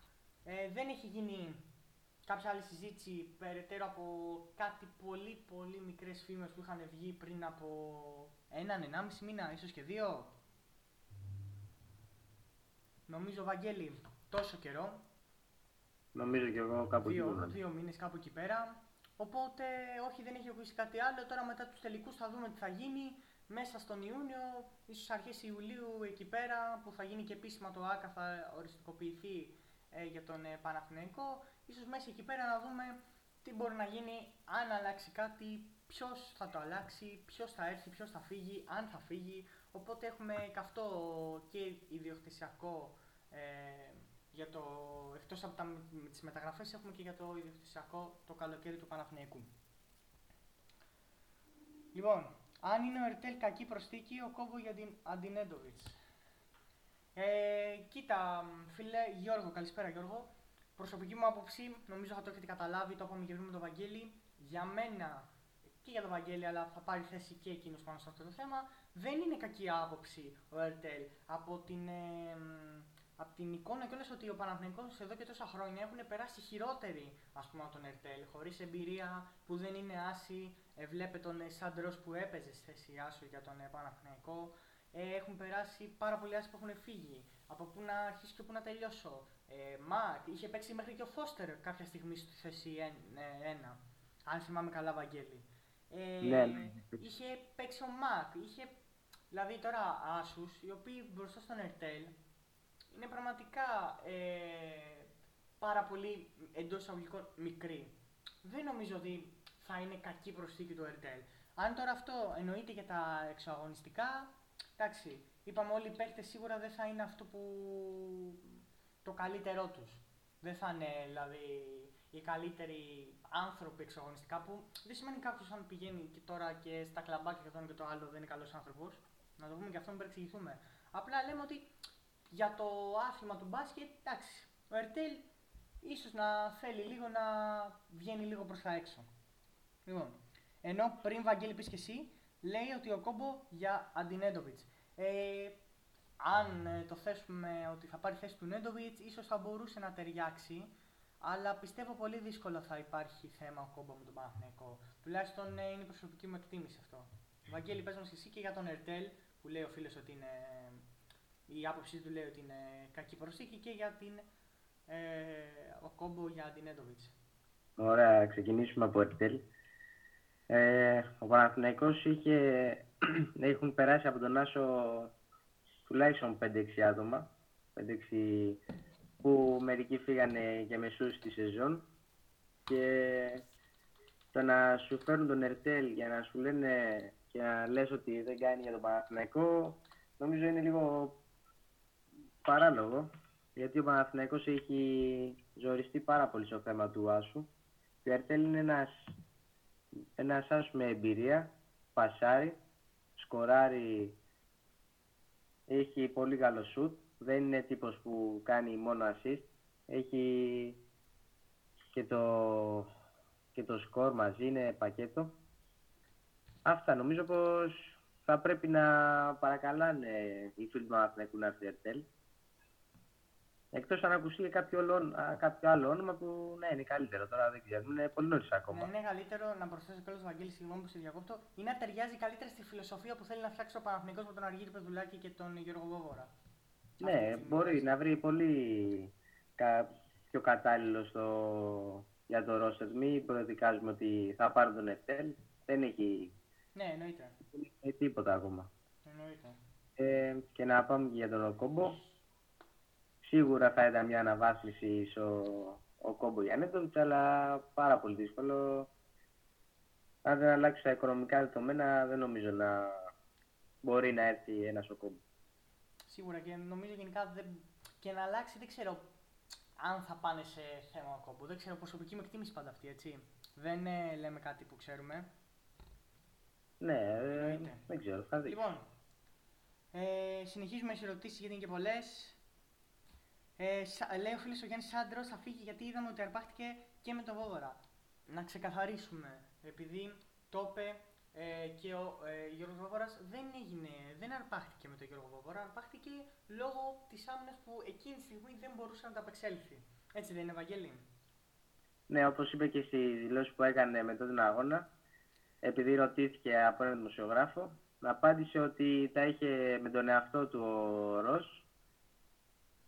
Ε, δεν έχει γίνει κάποια άλλη συζήτηση περαιτέρω από κάτι πολύ πολύ μικρές φήμες που είχαν βγει πριν από έναν, ενάμιση μήνα, ίσως και δύο. Νομίζω, Βαγγέλη, τόσο καιρό. Νομίζω και εγώ κάπου δύο, εκεί. Δύο μήνες κάπου εκεί πέρα. Οπότε, όχι, δεν έχει ακούσει κάτι άλλο. Τώρα μετά τους τελικούς θα δούμε τι θα γίνει. Μέσα στον Ιούνιο, ίσως αρχές Ιουλίου εκεί πέρα, που θα γίνει και επίσημα το ΆΚΑ, θα οριστικοποιηθεί ε, για τον ε, Παναθηναϊκό. Ίσως μέσα εκεί πέρα να δούμε τι μπορεί να γίνει, αν αλλάξει κάτι, ποιος θα το αλλάξει, ποιος θα έρθει, ποιος θα φύγει, αν θα φύγει. Οπότε έχουμε και αυτό και ιδιοκτησιακό ε, για το, εκτός από τα, με τις μεταγραφές έχουμε και για το ιδιοκτησιακό το καλοκαίρι του Παναθηναϊκού. Λοιπόν, αν είναι ο Ερτέλ κακή προσθήκη, ο κόμπο για την Αντινέντοβιτς. Ε, κοίτα, φίλε Γιώργο, καλησπέρα Γιώργο. Προσωπική μου άποψη, νομίζω θα το έχετε καταλάβει, το είπαμε και πριν με τον Βαγγέλη. Για μένα και για τον Βαγγέλη, αλλά θα πάρει θέση και εκείνος πάνω σε αυτό το θέμα. Δεν είναι κακή άποψη ο Ερτέλ. Από την, ε, από την εικόνα κιόλας ότι ο Παναθηναϊκός εδώ και τόσα χρόνια έχουν περάσει χειρότεροι ας πούμε, από τον Ερτέλ. Χωρίς εμπειρία που δεν είναι άση. Ε, βλέπε τον ε, Σάντρο που έπαιζε στη θέση άσου για τον ε, Παναθηναϊκό. Ε, έχουν περάσει πάρα πολλοί άσοι που έχουν φύγει. Από πού να αρχίσει και πού να τελειώσω. Ε, Μακ, είχε παίξει μέχρι και ο Φώστερ κάποια στιγμή στη θέση 1. Αν θυμάμαι καλά, Βαγγέλη. Ε, ναι, ναι. Είχε παίξει ο Μακ. Είχε, δηλαδή τώρα άσου οι οποίοι μπροστά στον Ερτέλ είναι πραγματικά ε, πάρα πολύ εντός εισαγωγικών μικροί. Δεν νομίζω ότι θα είναι κακή προσθήκη του Ερτέλ. Αν τώρα αυτό εννοείται για τα εξωαγωνιστικά, εντάξει, είπαμε όλοι οι παίχτες σίγουρα δεν θα είναι αυτό που το καλύτερό τους. Δεν θα είναι δηλαδή οι καλύτεροι άνθρωποι εξαγωνιστικά που δεν σημαίνει κάποιος αν πηγαίνει και τώρα και στα κλαμπάκια και το ένα και το άλλο δεν είναι καλός άνθρωπος. Να το πούμε και αυτό, μην παρεξηγηθούμε. Απλά λέμε ότι για το άθλημα του μπάσκετ, εντάξει, ο Ερτέλ ίσως να θέλει λίγο να βγαίνει λίγο προς τα έξω. Λοιπόν, ενώ πριν Βαγγέλη πεις και εσύ, λέει ότι ο κόμπο για Αντινέντοβιτς. Ε, αν ε, το θέσουμε ότι θα πάρει θέση του Νέντοβιτς, ίσως θα μπορούσε να ταιριάξει. Αλλά πιστεύω πολύ δύσκολα θα υπάρχει θέμα ο κόμπο με τον Παναθηναϊκό. Τουλάχιστον ε, είναι η προσωπική μου εκτίμηση αυτό. Βαγγέλη, πες μας εσύ και για τον Ερτέλ, που λέει ο φίλος ότι είναι... Η άποψή του λέει ότι είναι κακή προσήκη και για την, ε, ο κόμπο για την Έντοβιτς. Ωραία, ξεκινήσουμε από Ερτέλ. Ε, ο Παναθηναϊκός είχε, έχουν περάσει από τον Άσο τουλάχιστον 5-6 άτομα, 5-6 που μερικοί φύγανε για μεσούς τη σεζόν και το να σου φέρουν τον Ερτέλ για να σου λένε και να λες ότι δεν κάνει για τον Παναθηναϊκό νομίζω είναι λίγο παράλογο γιατί ο Παναθηναϊκός έχει ζοριστεί πάρα πολύ στο θέμα του Άσου και ο Ερτέλ είναι ένας, ένας άσου με εμπειρία, πασάρι, σκοράρει έχει πολύ καλό σουτ. Δεν είναι τύπος που κάνει μόνο assist. Έχει και το, και το σκορ μαζί, είναι πακέτο. Αυτά νομίζω πως θα πρέπει να παρακαλάνε οι φίλοι του Παναθηναϊκού να έρθει Εκτός αν ακουστεί κάποιο, κάποιο άλλο όνομα που ναι, είναι καλύτερο. Τώρα δεν ξέρω. Είναι πολύ νωρίς ακόμα. Ναι, είναι καλύτερο να προσθέσω κιόλας Βαγγέλη, συγγνώμη που σε διακόπτω, ή να ταιριάζει καλύτερα στη φιλοσοφία που θέλει να φτιάξει ο Παναθηνικό με τον Αργύρι Πεδουλάκη και τον Γιώργο Βόβορα. Ναι, μπορεί να βρει πολύ πιο κατάλληλο στο... για το Ρώστερ. Μην προδικάζουμε ότι θα πάρουν τον Εφτέλ. Δεν έχει. Ναι, εννοείται. Δεν έχει τίποτα ακόμα. Εννοείται. Ε, και να πάμε και για τον Οκόμπο. Σίγουρα θα ήταν μια αναβάθμιση ο, ο Κόμπο Γιάννετοβιτς, αλλά πάρα πολύ δύσκολο. Αν δεν αλλάξει τα οικονομικά δεδομένα, δεν νομίζω να μπορεί να έρθει ένας ο Κόμπο. Σίγουρα και νομίζω γενικά δεν... και να αλλάξει, δεν ξέρω αν θα πάνε σε θέμα κόμπου. Δεν ξέρω, προσωπική μου εκτίμηση πάντα αυτή, έτσι. Δεν ε, λέμε κάτι που ξέρουμε. Ναι, ε, δεν ξέρω, θα δεις. Λοιπόν, ε, συνεχίζουμε τι ερωτήσεις γιατί είναι και πολλές. Ε, λέει ο φίλος ο Γιάννης Άντρο θα φύγει γιατί είδαμε ότι αρπάχτηκε και με το Βόβορα. Να ξεκαθαρίσουμε, επειδή το είπε ε, και ο ε, Γιώργος Βόβορας δεν, έγινε, δεν αρπάχτηκε με τον Γιώργο Βόβορα, αρπάχτηκε λόγω της άμυνας που εκείνη τη στιγμή δεν μπορούσε να τα απεξέλθει. Έτσι δεν είναι, Ευαγγέλη; Ναι, όπως είπε και στη δηλώση που έκανε μετά τον αγώνα, επειδή ρωτήθηκε από έναν δημοσιογράφο, απάντησε ότι τα είχε με τον εαυτό του ο Ρος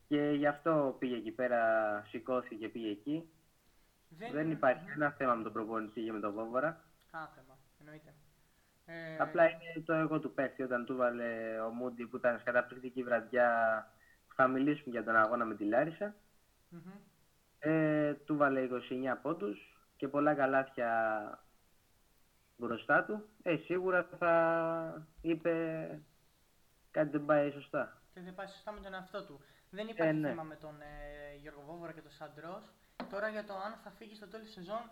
και γι' αυτό πήγε εκεί πέρα, σηκώθηκε και πήγε εκεί. Δεν, δεν υπάρχει ένα θέμα με τον προπονητή και με τον Βόβορα. Α, θέμα, εννοείται. Ε... Απλά είναι το εγώ του πέφτει όταν του βάλε ο Μούντι που ήταν σε καταπληκτική βραδιά που θα μιλήσουμε για τον αγώνα με τη Λάρισα. Mm-hmm. Ε, του βάλε 29 πόντους και πολλά καλάθια μπροστά του. Ε, σίγουρα θα είπε κάτι δεν πάει σωστά. Και δεν πάει σωστά με τον εαυτό του. Δεν υπάρχει ε, ναι. θέμα με τον ε, Γιώργο Βόβορα και τον Σαντρός. Τώρα για το αν θα φύγει στο τέλος της σεζόν,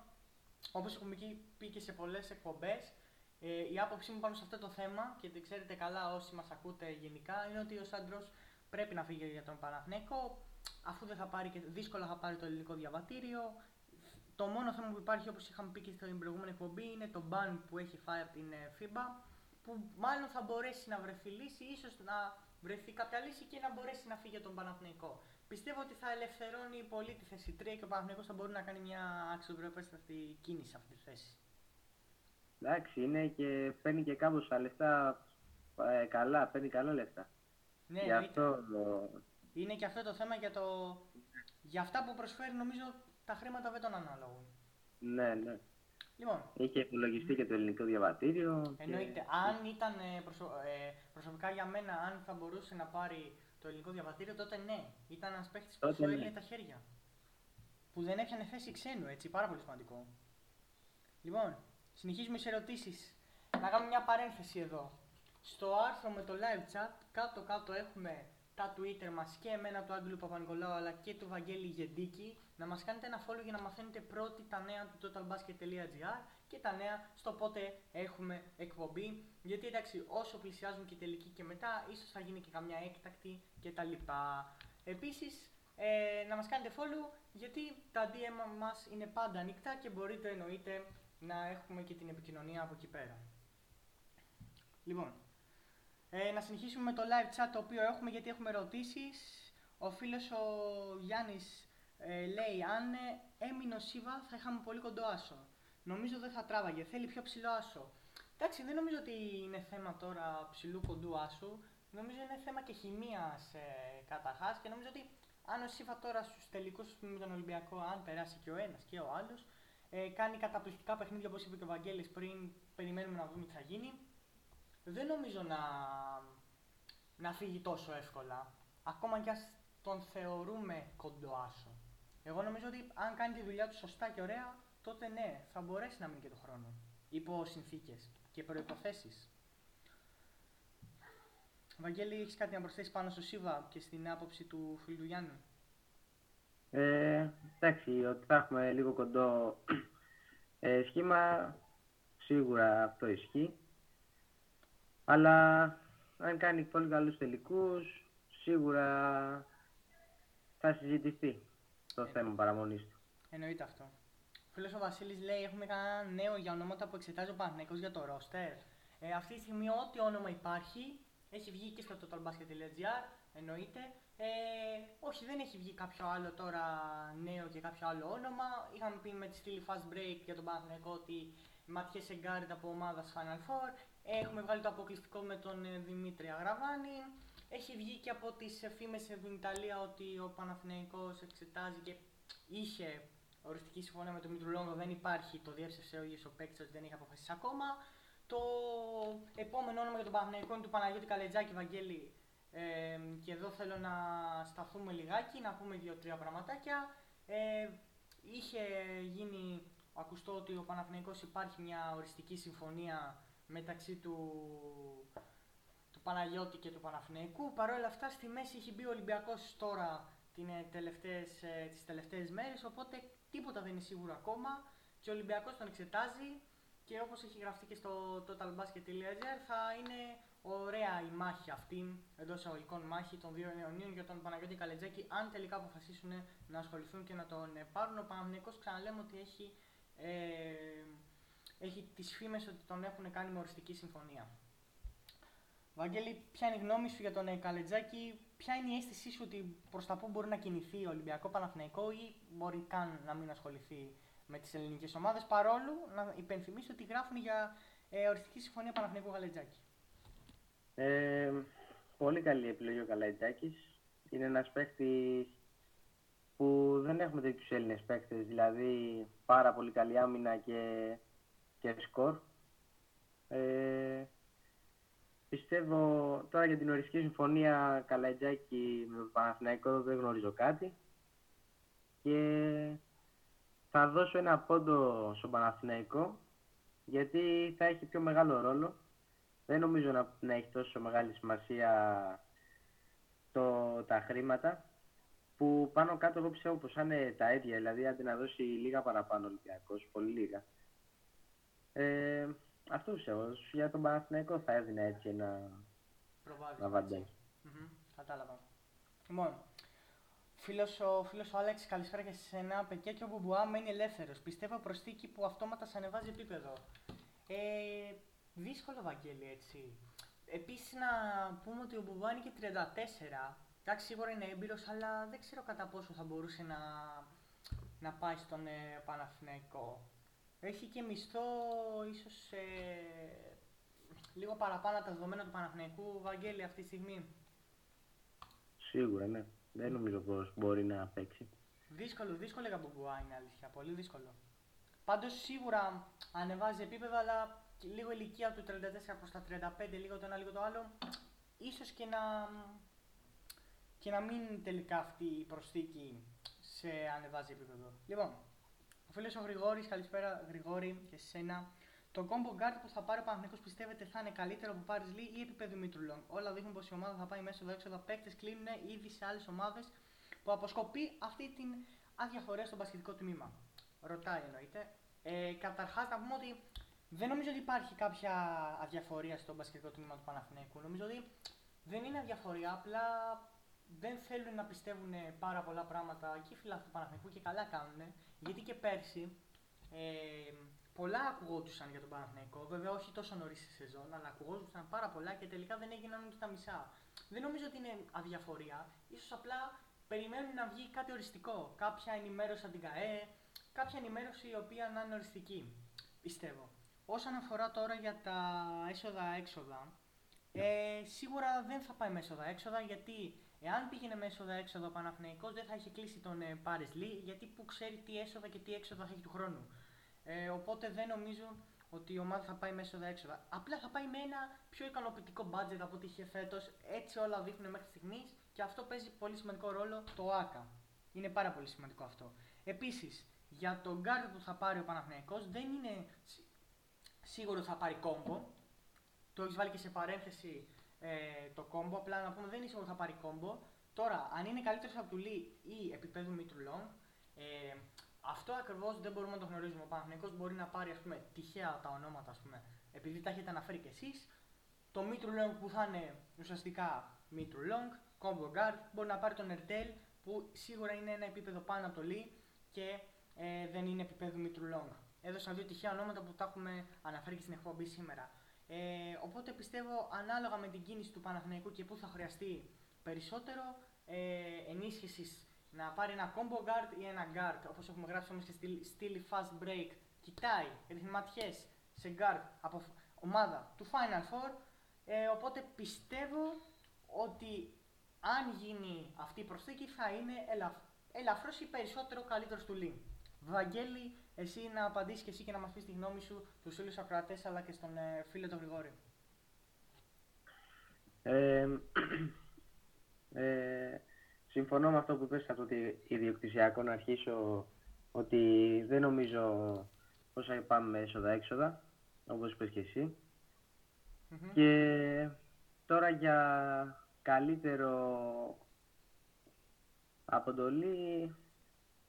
όπως έχουμε πει και σε πολλές εκπομπές, ε, η άποψή μου πάνω σε αυτό το θέμα και δεν ξέρετε καλά όσοι μας ακούτε γενικά είναι ότι ο Σάντρος πρέπει να φύγει για τον Παναθηναϊκό αφού δεν θα πάρει και δύσκολα θα πάρει το ελληνικό διαβατήριο. Το μόνο θέμα που υπάρχει όπως είχαμε πει και στην προηγούμενη εκπομπή είναι το ban που έχει φάει από την ε, FIBA που μάλλον θα μπορέσει να βρεθεί λύση, ίσως να βρεθεί κάποια λύση και να μπορέσει να φύγει για τον Παναθηναϊκό. Πιστεύω ότι θα ελευθερώνει πολύ τη θέση 3 και ο Παναθηναϊκός θα μπορεί να κάνει μια αξιοπρεπέστατη κίνηση σε αυτή τη θέση. Εντάξει, είναι και παίρνει και κάμποσα λεφτά ε, καλά, παίρνει καλά λεφτά. Ναι, Γι αυτό... Είναι και αυτό το θέμα για, το... για αυτά που προσφέρει νομίζω τα χρήματα δεν τον ανάλογο. Ναι, ναι. Λοιπόν, Είχε υπολογιστεί και το ελληνικό διαβατήριο. Εννοείται. Αν ήταν ε, ε, προσωπικά για μένα, αν θα μπορούσε να πάρει το ελληνικό διαβατήριο, τότε ναι. Ήταν ένας παίχτης που σου ναι. τα χέρια. Που δεν έπιανε θέση ξένου, έτσι. Πάρα πολύ σημαντικό. Λοιπόν, Συνεχίζουμε σε ερωτήσεις. Να κάνουμε μια παρένθεση εδώ. Στο άρθρο με το live chat, κάτω κάτω έχουμε τα Twitter μας και εμένα του Άγγελου Παπα-Νικολάου αλλά και του Βαγγέλη Γεντίκη να μας κάνετε ένα follow για να μαθαίνετε πρώτοι τα νέα του totalbasket.gr και τα νέα στο πότε έχουμε εκπομπή γιατί εντάξει όσο πλησιάζουν και τελική και μετά ίσως θα γίνει και καμιά έκτακτη κτλ. Επίσης ε, να μας κάνετε follow γιατί τα DM μας είναι πάντα ανοιχτά και μπορείτε εννοείται να έχουμε και την επικοινωνία από εκεί πέρα. Λοιπόν, ε, να συνεχίσουμε με το live chat το οποίο έχουμε γιατί έχουμε ερωτήσεις. Ο φίλος ο Γιάννης ε, λέει αν ε, έμεινε ο Σίβα θα είχαμε πολύ κοντό άσο. Νομίζω δεν θα τράβαγε, θέλει πιο ψηλό άσο. Εντάξει, δεν νομίζω ότι είναι θέμα τώρα ψηλού κοντού άσου. Νομίζω είναι θέμα και χημίας ε, καταρχάς και νομίζω ότι αν ο Σίβα τώρα στους τελικούς με τον Ολυμπιακό, αν περάσει και ο ένας και ο άλλος, ε, κάνει καταπληκτικά παιχνίδια όπως είπε και ο Βαγγέλης πριν, περιμένουμε να δούμε τι θα γίνει. Δεν νομίζω να, να φύγει τόσο εύκολα. Ακόμα κι ας τον θεωρούμε κοντοάσο. Εγώ νομίζω ότι αν κάνει τη δουλειά του σωστά και ωραία, τότε ναι, θα μπορέσει να μείνει και το χρόνο. Υπό συνθήκες και προποθέσει. Βαγγέλη, έχεις κάτι να προσθέσεις πάνω στο ΣΥΒΑ και στην άποψη του φίλου Γιάννη. Ε, εντάξει, ότι θα έχουμε λίγο κοντό ε, σχήμα, σίγουρα αυτό ισχύει. Αλλά αν κάνει πολύ καλούς τελικούς, σίγουρα θα συζητηθεί το ε, θέμα παραμονής του. Εννοείται αυτό. Ο φίλος ο Βασίλης λέει έχουμε κανένα νέο για ονόματα που εξετάζει ο Παναθηναϊκός για το ρόστερ. Ε, αυτή τη στιγμή ό,τι όνομα υπάρχει έχει βγει και στο totalbasket.gr εννοείται. Ε, όχι, δεν έχει βγει κάποιο άλλο τώρα νέο και κάποιο άλλο όνομα. Είχαμε πει με τη στήλη Fast Break για τον Παναθηναϊκό ότι Ματιές Εγκάριτ από ομάδας Final Four. Έχουμε βγάλει το αποκλειστικό με τον ε, Δημήτρη Αγραβάνη. Έχει βγει και από τις φήμες στην Ιταλία ότι ο Παναθηναϊκός εξετάζει και είχε οριστική συμφωνία με τον Μήτρου Λόγκο. Δεν υπάρχει, το διέψευσε ο ίδιος ο παίκτης ότι δεν έχει αποφασίσει ακόμα. Το επόμενο όνομα για τον Παναθηναϊκό είναι του Παναγιώτη Καλετζάκη Βαγγέλη ε, και εδώ θέλω να σταθούμε λιγάκι, να πούμε δύο-τρία πραγματάκια. Ε, είχε γίνει ακουστό ότι ο Παναθηναϊκός υπάρχει μια οριστική συμφωνία μεταξύ του, του Παναγιώτη και του Παναθηναϊκού. Παρ' όλα αυτά στη μέση έχει μπει ο Ολυμπιακός τώρα είναι τελευταίες, ε, τις τελευταίες μέρες, οπότε τίποτα δεν είναι σίγουρο ακόμα και ο Ολυμπιακός τον εξετάζει και όπως έχει γραφτεί και στο totalbasket.gr θα είναι ωραία η μάχη αυτή, εντός εισαγωγικών μάχη των δύο αιωνίων για τον Παναγιώτη Καλετζάκη, αν τελικά αποφασίσουν να ασχοληθούν και να τον πάρουν. Ο Παναγενικός ξαναλέμε ότι έχει, ε, έχει τις φήμες ότι τον έχουν κάνει με οριστική συμφωνία. Βαγγέλη, ποια είναι η γνώμη σου για τον ε, Καλετζάκη, ποια είναι η αίσθησή σου ότι προς τα πού μπορεί να κινηθεί ο Ολυμπιακό Παναθηναϊκό ή μπορεί καν να μην ασχοληθεί με τις ελληνικές ομάδες, παρόλο να υπενθυμίσω ότι γράφουν για ε, οριστική συμφωνία Παναθηναϊκού Καλετζάκη. Ε, πολύ καλή επιλογή ο Καλετζάκη. Είναι ένας παίκτης που δεν έχουμε τέτοιους Έλληνες παίκτες, δηλαδή πάρα πολύ καλή άμυνα και, και σκορ. Ε, Πιστεύω τώρα για την οριστική συμφωνία Καλατζάκη με τον Παναθηναϊκό δεν γνωρίζω κάτι. Και θα δώσω ένα πόντο στον Παναθηναϊκό γιατί θα έχει πιο μεγάλο ρόλο. Δεν νομίζω να, να έχει τόσο μεγάλη σημασία το, τα χρήματα που πάνω κάτω εγώ πιστεύω πως είναι τα ίδια, δηλαδή αντί να δώσει λίγα παραπάνω Ολυμπιακός, πολύ λίγα. Ε, αυτό πιστεύω. Για τον Παναθηναϊκό θα έδινε έτσι ένα βαντάκι. Mm-hmm. Κατάλαβα. Λοιπόν, φίλος ο, φίλος ο Άλεξ, καλησπέρα και σε ένα παιδιά και ο Μπουμπουά μένει ελεύθερος. Πιστεύω προσθήκη που αυτόματα σε ανεβάζει επίπεδο. Ε, δύσκολο Βαγγέλη έτσι. Επίσης να πούμε ότι ο Μπουμπουά είναι και 34. Εντάξει, σίγουρα είναι έμπειρος, αλλά δεν ξέρω κατά πόσο θα μπορούσε να, να πάει στον ε, Παναθηναϊκό. Έχει και μισθό ίσως ε, λίγο παραπάνω από τα δεδομένα του Παναθηναϊκού Βαγγέλη αυτή τη στιγμή. Σίγουρα, ναι. Δεν νομίζω πως μπορεί να παίξει. Δύσκολο, δύσκολο για Μπομπουά είναι αλήθεια. Πολύ δύσκολο. Πάντως σίγουρα ανεβάζει επίπεδο, αλλά λίγο ηλικία του 34 προς τα 35, λίγο το ένα, λίγο το άλλο, ίσως και να, και να μην τελικά αυτή η προσθήκη σε ανεβάζει επίπεδο. Λοιπόν, ο φίλος ο Γρηγόρης, καλησπέρα Γρηγόρη και σε σένα. Το combo guard που θα πάρει ο Παναγενικό πιστεύετε θα είναι καλύτερο από Πάρι Λί ή επίπεδο Μήτρουλων. Όλα δείχνουν πως η ομάδα θα πάει μέσα εδώ έξω. Παίκτες κλείνουν ήδη σε άλλες ομάδες που αποσκοπεί αυτή την αδιαφορία στο πασχετικό τμήμα. Ρωτάει εννοείται. Ε, Καταρχάς να πούμε ότι δεν νομίζω ότι υπάρχει κάποια αδιαφορία στο πασχετικό τμήμα του Παναθηναϊκού. Νομίζω ότι δεν είναι αδιαφορία, απλά δεν θέλουν να πιστεύουν πάρα πολλά πράγματα και οι φιλάθλοι του Παναθηναϊκού και καλά κάνουν. Γιατί και πέρσι ε, πολλά ακουγόντουσαν για τον Παναθηναϊκό. Βέβαια, όχι τόσο νωρίς στη σεζόν, αλλά ακουγόντουσαν πάρα πολλά και τελικά δεν έγιναν ούτε τα μισά. Δεν νομίζω ότι είναι αδιαφορία. σω απλά περιμένουν να βγει κάτι οριστικό. Κάποια ενημέρωση από την ΚαΕ, κάποια ενημέρωση η οποία να είναι οριστική. Πιστεύω. Όσον αφορά τώρα για τα έσοδα-έξοδα, ε, σίγουρα δεν θα πάει με έσοδα-έξοδα γιατί Εάν πήγαινε με έσοδα-έξοδα ο Παναθηναϊκός δεν θα είχε κλείσει τον ε, Πάρες Λί, γιατί που ξέρει τι έσοδα και τι έξοδα θα έχει του χρόνου. Ε, οπότε δεν νομίζω ότι η ομάδα θα πάει με έσοδα-έξοδα. Απλά θα πάει με ένα πιο ικανοποιητικό budget από ό,τι είχε φέτος. Έτσι όλα δείχνουν μέχρι στιγμής και αυτό παίζει πολύ σημαντικό ρόλο το ΆΚΑ. Είναι πάρα πολύ σημαντικό αυτό. Επίσης, για τον guard που θα πάρει ο Παναθηναϊκός δεν είναι σίγουρο ότι θα πάρει κόμπο. Το έχεις βάλει και σε παρένθεση ε, το κόμπο. Απλά να πούμε δεν είναι σίγουρο ότι θα πάρει κόμπο. Τώρα, αν είναι καλύτερος από του Λί ή επίπεδου Μητρουλών, ε, αυτό ακριβώς δεν μπορούμε να το γνωρίζουμε. Ο Παναθηναϊκός μπορεί να πάρει ας πούμε, τυχαία τα ονόματα, ας πούμε, επειδή τα έχετε αναφέρει κι εσείς. Το Long που θα είναι ουσιαστικά Long, Combo Guard, μπορεί να πάρει τον Ερτέλ που σίγουρα είναι ένα επίπεδο πάνω από το Λί και ε, δεν είναι επίπεδο Long. Έδωσαν δύο τυχαία ονόματα που τα έχουμε αναφέρει και στην εκπομπή σήμερα. Ε, οπότε πιστεύω ανάλογα με την κίνηση του Παναθηναϊκού και πού θα χρειαστεί περισσότερο ε, ενίσχυσης να πάρει ένα combo guard ή ένα guard, όπως έχουμε γράψει όμως και στη fast break, κοιτάει, ρίχνει ματιές σε guard από ομάδα του Final Four, ε, οπότε πιστεύω ότι αν γίνει αυτή η προσθήκη θα είναι ελαφ, ελαφρώς ή περισσότερο καλύτερος του Λί. Βαγγέλη, εσύ να απαντήσεις και εσύ και να μας πεις τη γνώμη σου στους φίλους ακροατές αλλά και στον ε, φίλο τον Γρηγόρη. Ε, ε, συμφωνώ με αυτό που είπες από το ιδιοκτησιακό να αρχίσω ότι δεν νομίζω πως θα πάμε έσοδα-έξοδα, όπως είπες και εσύ. Και τώρα για καλύτερο Αποτολή,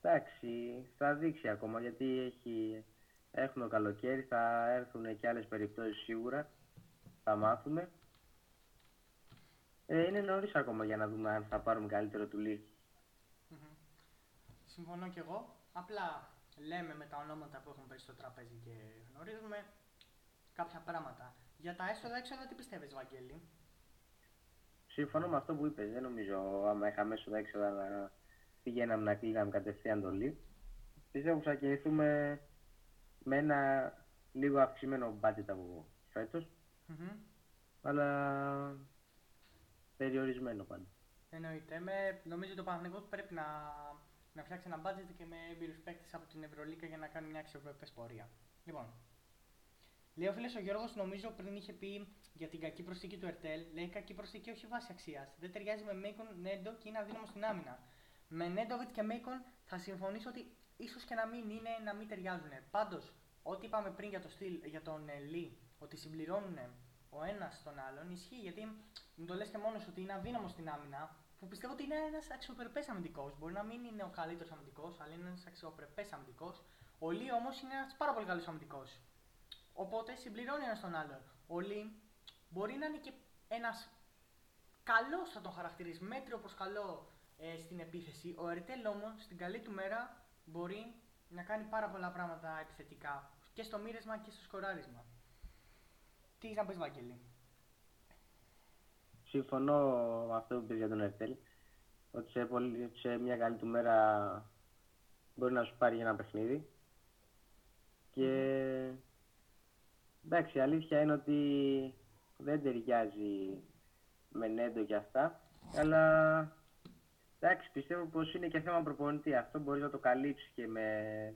εντάξει, θα δείξει ακόμα γιατί έχει, έχουμε το καλοκαίρι, θα έρθουν και άλλες περιπτώσεις σίγουρα, θα μάθουμε. Ε, είναι νωρίς ακόμα για να δούμε αν θα πάρουμε καλύτερο του Συμφωνώ κι εγώ. Απλά λέμε με τα ονόματα που έχουμε πέσει στο τραπέζι και γνωρίζουμε κάποια πράγματα. Για τα έσοδα έξοδα τι πιστεύεις Βαγγέλη; Συμφωνώ με αυτό που είπες. Δεν νομίζω άμα είχαμε έσοδα έξοδα να πηγαίναμε να κλείγαμε κατευθείαν το λί. Πιστεύω ότι θα κινηθούμε με ένα λίγο αυξημένο budget από φέτος. Mm-hmm. Αλλά περιορισμένο πάντα. Εννοείται. Με, νομίζω ότι ο Παναγενικό πρέπει να, να φτιάξει ένα budget και με έμπειρου παίκτες από την Ευρωλίκα για να κάνει μια αξιοπρεπές πορεία. Λοιπόν, λέει ο φίλο ο Γιώργος, νομίζω πριν είχε πει για την κακή προσθήκη του Ερτέλ, λέει κακή προσθήκη όχι βάση αξίας. Δεν ταιριάζει με Μέικον, Νέντο και είναι αδύναμο στην άμυνα. Με Νέντοβιτ και Μέικον θα συμφωνήσω ότι ίσως και να μην είναι να μην ταιριάζουν. Πάντως, ό,τι είπαμε πριν για, το στυλ, για τον Λί, ότι συμπληρώνουν ο ένας τον άλλον, ισχύει γιατί μην το λες και μόνος ότι είναι αδύναμο στην άμυνα, που πιστεύω ότι είναι ένας αξιοπρεπές αμυντικός. Μπορεί να μην είναι ο καλύτερος αμυντικός, αλλά είναι ένας αξιοπρεπές αμυντικός. Ο Λί όμως είναι ένας πάρα πολύ καλός αμυντικός. Οπότε συμπληρώνει ένας τον άλλον. Ο Λί μπορεί να είναι και ένας καλός, θα τον χαρακτηρίσει, μέτριο προς καλό ε, στην επίθεση. Ο Ερτέλ όμως στην καλή του μέρα μπορεί να κάνει πάρα πολλά πράγματα επιθετικά και στο μοίρασμα και στο σκοράρισμα. Τι να πεις, Βαγγέλη; Συμφωνώ με αυτό που είπες για τον Ερτέλ. Ότι σε, πολύ, σε μια καλή του μέρα μπορεί να σου πάρει για ένα παιχνίδι. Και εντάξει, η αλήθεια είναι ότι δεν ταιριάζει με Νέντο και αυτά. Αλλά εντάξει, πιστεύω πως είναι και θέμα προπονητή. Αυτό μπορείς να το καλύψεις και με...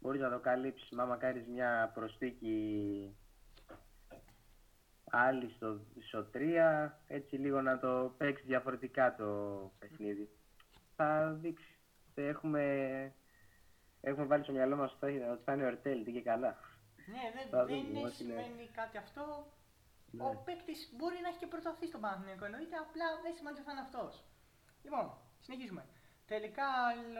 Μπορείς να το καλύψεις, μα κάνεις μια προσθήκη άλλη στο, στο 3, έτσι λίγο να το παίξεις διαφορετικά το παιχνίδι. Θα δείξεις. Έχουμε, έχουμε βάλει στο μυαλό μας ότι θα είναι ο Ερτέλ, και καλά. Ναι, δεν, δεν σημαίνει κάτι αυτό. Ναι. Ο παίκτης μπορεί να έχει και προταθεί στον Παναθηναϊκό εννοείται, απλά δεν σημαίνει ότι θα είναι αυτός. Λοιπόν, συνεχίζουμε. Τελικά,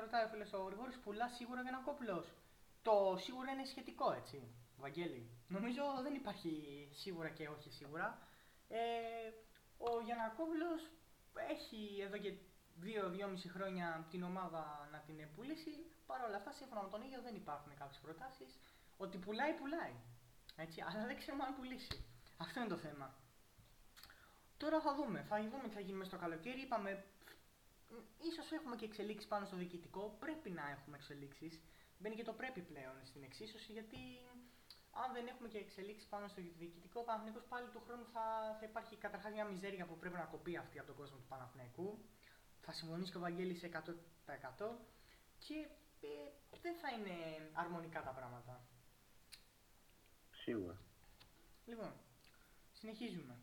ρωτάει ο φίλος ο Γρηγόρης, πουλά σίγουρα για ένα κόπλος. Το σίγουρα είναι σχετικό, έτσι. Βαγγέλη. Νομίζω δεν υπάρχει σίγουρα και όχι σίγουρα. Ε, ο Γιανακόπουλος έχει εδώ και δύο-δυόμιση χρόνια την ομάδα να την πουλήσει. Παρ' όλα αυτά, σύμφωνα με τον ίδιο, δεν υπάρχουν κάποιες προτάσεις. Ότι πουλάει, πουλάει. Έτσι, αλλά δεν ξέρουμε αν πουλήσει. Αυτό είναι το θέμα. Τώρα θα δούμε. Θα δούμε τι θα γίνει μέσα στο καλοκαίρι. Είπαμε, ίσως έχουμε και εξελίξεις πάνω στο διοικητικό. Πρέπει να έχουμε εξελίξεις. Μπαίνει και το πρέπει πλέον στην εξίσωση γιατί αν δεν έχουμε και εξελίξεις πάνω στο διοικητικό, ο Παναθηναϊκός πάλι του χρόνου θα, θα υπάρχει καταρχάς μια μιζέρια που πρέπει να κοπεί αυτή από τον κόσμο του Παναθηναϊκού. Θα συμφωνήσει και ο Βαγγέλης 100% και ε, δεν θα είναι αρμονικά τα πράγματα. Σίγουρα. Λοιπόν, συνεχίζουμε.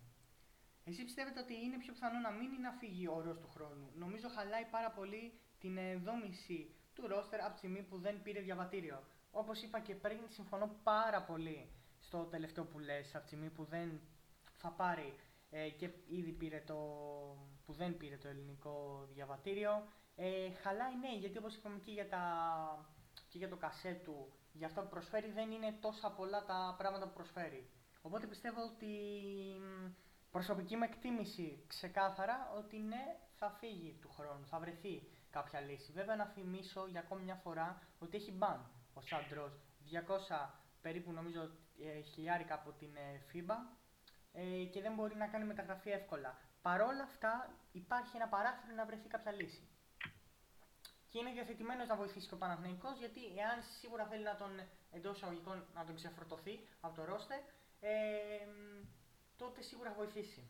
Εσύ πιστεύετε ότι είναι πιο πιθανό να μείνει ή να φύγει ο όρος του χρόνου; Νομίζω χαλάει πάρα πολύ την δόμηση του ρόστερ από τη στιγμή που δεν πήρε διαβατήριο. Όπως είπα και πριν, συμφωνώ πάρα πολύ στο τελευταίο που λες, από τη στιγμή που δεν θα πάρει ε, και ήδη πήρε το, που δεν πήρε το ελληνικό διαβατήριο. Ε, χαλάει ναι, γιατί όπως είπαμε και για, τα, και για το κασέ του, για αυτό που προσφέρει δεν είναι τόσα πολλά τα πράγματα που προσφέρει. Οπότε πιστεύω ότι προσωπική μου εκτίμηση ξεκάθαρα ότι ναι, θα φύγει του χρόνου, θα βρεθεί κάποια λύση. Βέβαια να θυμίσω για ακόμη μια φορά ότι έχει μπαν ο Σάντρος 200 περίπου νομίζω ε, χιλιάρικα από την ε, FIBA ε, και δεν μπορεί να κάνει μεταγραφή εύκολα. Παρόλα αυτά υπάρχει ένα παράθυρο να βρεθεί κάποια λύση. Και είναι διαθετημένος να βοηθήσει και ο Παναθηναϊκός γιατί εάν σίγουρα θέλει να τον εντός εισαγωγικών να τον ξεφορτωθεί από το ρόστερ, ε, τότε σίγουρα θα βοηθήσει.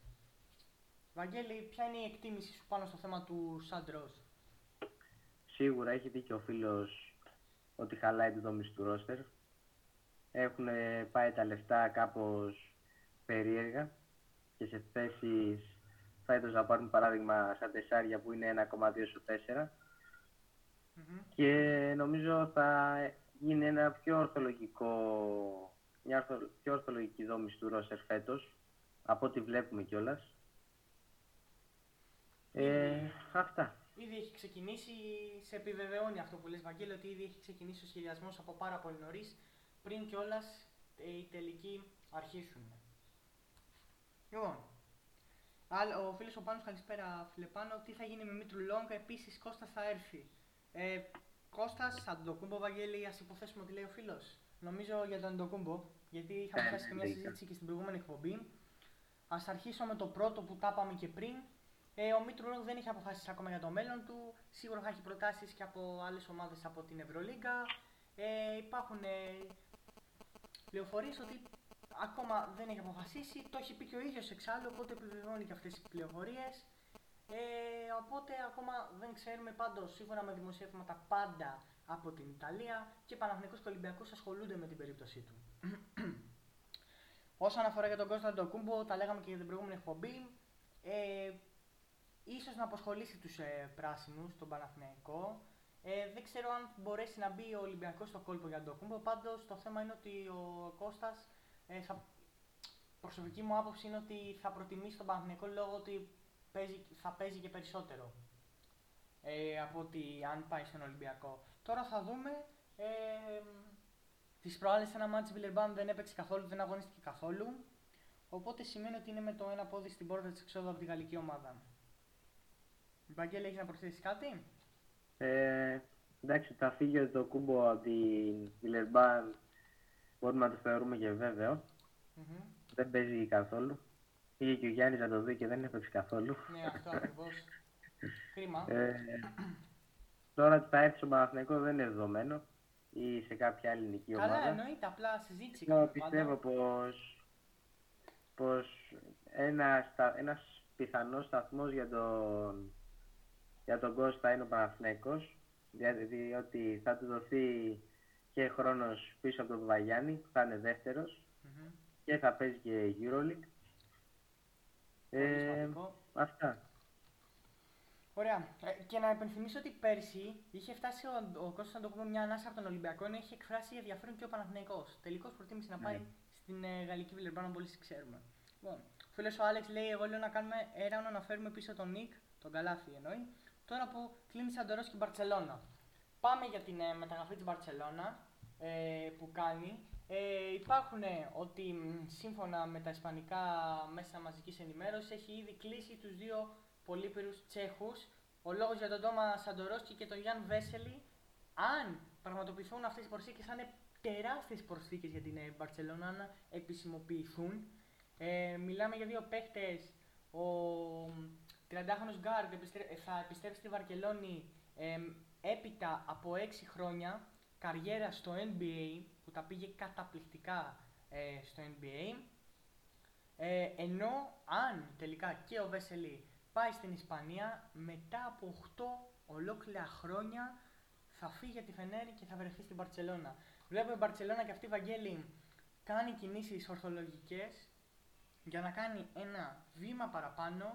Βαγγέλη, ποια είναι η εκτίμηση σου πάνω στο θέμα του Σαντρός. Σίγουρα έχει δίκιο ο φίλος ότι χαλάει τη δομή του ρόστερ. Έχουν πάει τα λεφτά κάπως περίεργα και σε θέσεις φέτος να πάρουν παράδειγμα σαν τεσσάρια που είναι 1,2 στο 4 και νομίζω θα γίνει ένα πιο ορθολογικό μια πιο ορθολογική δόμηση του ρόστερ φέτος από ό,τι βλέπουμε κιόλας. Ε, αυτά. ήδη έχει ξεκινήσει, σε επιβεβαιώνει αυτό που λες Βαγγέλη, ότι ήδη έχει ξεκινήσει ο σχεδιασμός από πάρα πολύ νωρίς, πριν κιόλας ε, οι τελικοί αρχίσουν. Λοιπόν, ο φίλος ο Πάνος, καλησπέρα φίλε Πάνο, τι θα γίνει με Μήτρου Λόγκα, επίσης Κώστας θα έρθει. Ε, Κώστας, θα τον κούμπο Βαγγέλη, ας υποθέσουμε ότι λέει ο φίλος. Νομίζω για τον Ντοκούμπο, γιατί είχαμε φτάσει και μια συζήτηση και στην προηγούμενη εκπομπή. Α αρχίσω με το πρώτο που τα είπαμε και πριν. Ε, ο Μήτρου δεν έχει αποφασίσει ακόμα για το μέλλον του. Σίγουρα θα έχει προτάσεις και από άλλες ομάδες από την Ευρωλίγκα. Ε, υπάρχουν ε, πληροφορίες ότι ακόμα δεν έχει αποφασίσει. Το έχει πει και ο ίδιος εξάλλου, οπότε επιβεβαιώνει και αυτές τις πληροφορίες. Ε, οπότε ακόμα δεν ξέρουμε πάντως σύμφωνα με δημοσιεύματα πάντα από την Ιταλία και Παναθηναϊκός και Ολυμπιακός ασχολούνται με την περίπτωσή του. Όσον αφορά για τον Κώστα Κούμπο, τα λέγαμε και για την προηγούμενη εκπομπή. Ε, ίσως να αποσχολήσει τους ε, πράσινους, τον Παναθηναϊκό. Ε, δεν ξέρω αν μπορέσει να μπει ο Ολυμπιακός στο κόλπο για τον Κούμπο. Πάντως το θέμα είναι ότι ο Κώστας, ε, θα, προσωπική μου άποψη είναι ότι θα προτιμήσει τον Παναθηναϊκό λόγω ότι παίζει, θα παίζει και περισσότερο ε, από ότι αν πάει στον Ολυμπιακό. Τώρα θα δούμε. Ε, Τις προάλλες ένα μάτι Βιλερμπάν δεν έπαιξε καθόλου, δεν αγωνίστηκε καθόλου. Οπότε σημαίνει ότι είναι με το ένα πόδι στην πόρτα της εξόδου από τη γαλλική ομάδα. Βαγγέλη, έχει να προσθέσει κάτι; Ε, εντάξει, θα φύγει το κούμπο από τη Βιλερμπάν. Μπορούμε να το θεωρούμε και βεβαιο mm-hmm. Δεν παίζει καθόλου. Πήγε και ο Γιάννης να το δει και δεν έπαιξε καθόλου. Ναι, αυτό ακριβώς. Κρίμα. Ε, Τώρα ότι θα έρθει στο Παναθηναϊκό δεν είναι δεδομένο ή σε κάποια άλλη ελληνική ομάδα. Καλά, εννοείται, απλά συζήτηση. Εγώ πιστεύω πως, πως ένα, ένας πιθανός σταθμός για τον, για τον Κώστα είναι ο Παναθηναϊκός, δηλαδή ότι θα του δοθεί και χρόνος πίσω από τον Βαγιάννη, που θα είναι δεύτερος, mm-hmm. και θα παίζει και EuroLeague. Ε, αυτά. Ωραία. Ε, και να υπενθυμίσω ότι πέρσι είχε φτάσει ο, ο Κώστας Αντοκούμπο μια ανάσα από τον Ολυμπιακό να έχει εκφράσει ενδιαφέρον και ο Παναθηναϊκός. Τελικώς προτίμησε να πάει ναι. στην ε, Γαλλική Βιλερμπάνα, όπω ξέρουμε. Λοιπόν, φίλος ο Άλεξ λέει: Εγώ λέω να κάνουμε έρανο να φέρουμε πίσω τον Νικ, τον Καλάθι εννοεί, τώρα που κλείνει Σαντορός και Μπαρσελόνα. Πάμε για την ε, μεταγραφή της Μπαρσελόνα ε, που κάνει. Ε, υπάρχουν ε, ότι σύμφωνα με τα ισπανικά μέσα μαζικής ενημέρωσης έχει ήδη κλείσει τους δύο πολύπερους Τσέχους. Ο λόγος για τον Τόμα Σαντορόσκι και τον Γιάνν Βέσελη, αν πραγματοποιηθούν αυτές οι προσθήκες, θα είναι τεράστιες προσθήκες για την Μπαρτσελώνα να επισημοποιηθούν. Ε, μιλάμε για δύο παίχτες, ο 30χρονος Γκάρντ θα επιστρέψει στη Βαρκελόνη ε, έπειτα από 6 χρόνια καριέρα στο NBA, που τα πήγε καταπληκτικά ε, στο NBA. Ε, ενώ αν τελικά και ο Βέσελη πάει στην Ισπανία, μετά από 8 ολόκληρα χρόνια θα φύγει για τη Φενέρη και θα βρεθεί στην Παρσελώνα. Βλέπω η Μπαρσελόνα και αυτή η Βαγγέλη κάνει κινήσεις ορθολογικές για να κάνει ένα βήμα παραπάνω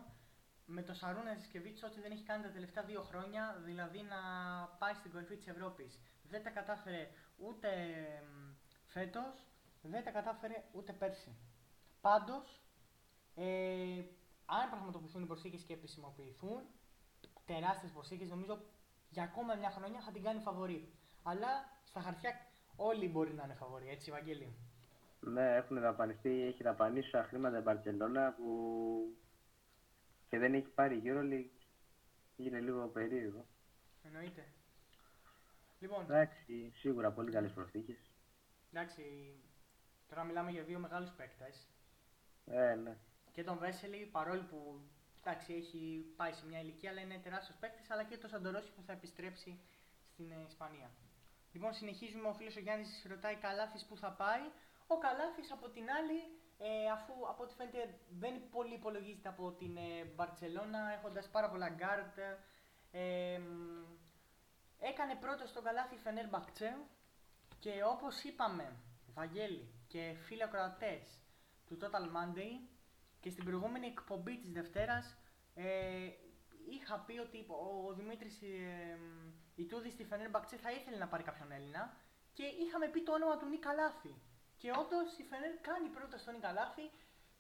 με το Σαρούνα Ζισκεβίτσο ό,τι δεν έχει κάνει τα τελευταία δύο χρόνια, δηλαδή να πάει στην κορυφή της Ευρώπης. Δεν τα κατάφερε ούτε φέτος, δεν τα κατάφερε ούτε πέρσι. Πάντως, ε, αν πραγματοποιηθούν οι προσθήκες και επισημοποιηθούν, τεράστιες προσθήκες, νομίζω για ακόμα μια χρονιά θα την κάνει φαβορή. Αλλά στα χαρτιά όλοι μπορεί να είναι φαβορή, έτσι, Βαγγέλη. Ναι, έχουν δαπανιστεί, έχει δαπανίσει τα χρήματα η Μπαρσελόνα που και δεν έχει πάρει γύρω Είναι λίγο περίεργο. Εννοείται. Λοιπόν, Εντάξει, σίγουρα πολύ καλές προσθήκες. Εντάξει, τώρα μιλάμε για δύο μεγάλους παίκτες. Ε, ναι και τον Βέσελη, παρόλο που εντάξει, έχει πάει σε μια ηλικία, αλλά είναι τεράστιος παίκτης, αλλά και το Σαντορόση που θα επιστρέψει στην ε, Ισπανία. Λοιπόν, συνεχίζουμε. Ο φίλος ο Γιάννης ρωτάει Καλάθης που θα πάει; Ο Καλάθης από την άλλη, ε, αφού από ό,τι φαίνεται δεν πολύ υπολογίζεται από την ε, Μπαρσελόνα, έχοντας πάρα πολλά γκαρντ. Ε, έκανε πρόταση στον Καλάθι Φενέρμπαχτσε και όπως είπαμε, Βαγγέλη και φίλοι ακροατές του Total Monday, και στην προηγούμενη εκπομπή της Δευτέρας ε, είχα πει ότι ο Δημήτρης ε, Ιτούδης στη Φενέρ θα ήθελε να πάρει κάποιον Έλληνα και είχαμε πει το όνομα του Νίκα Λάθη. Και όντως η Φενέρ κάνει πρώτα στον Νίκα Λάθη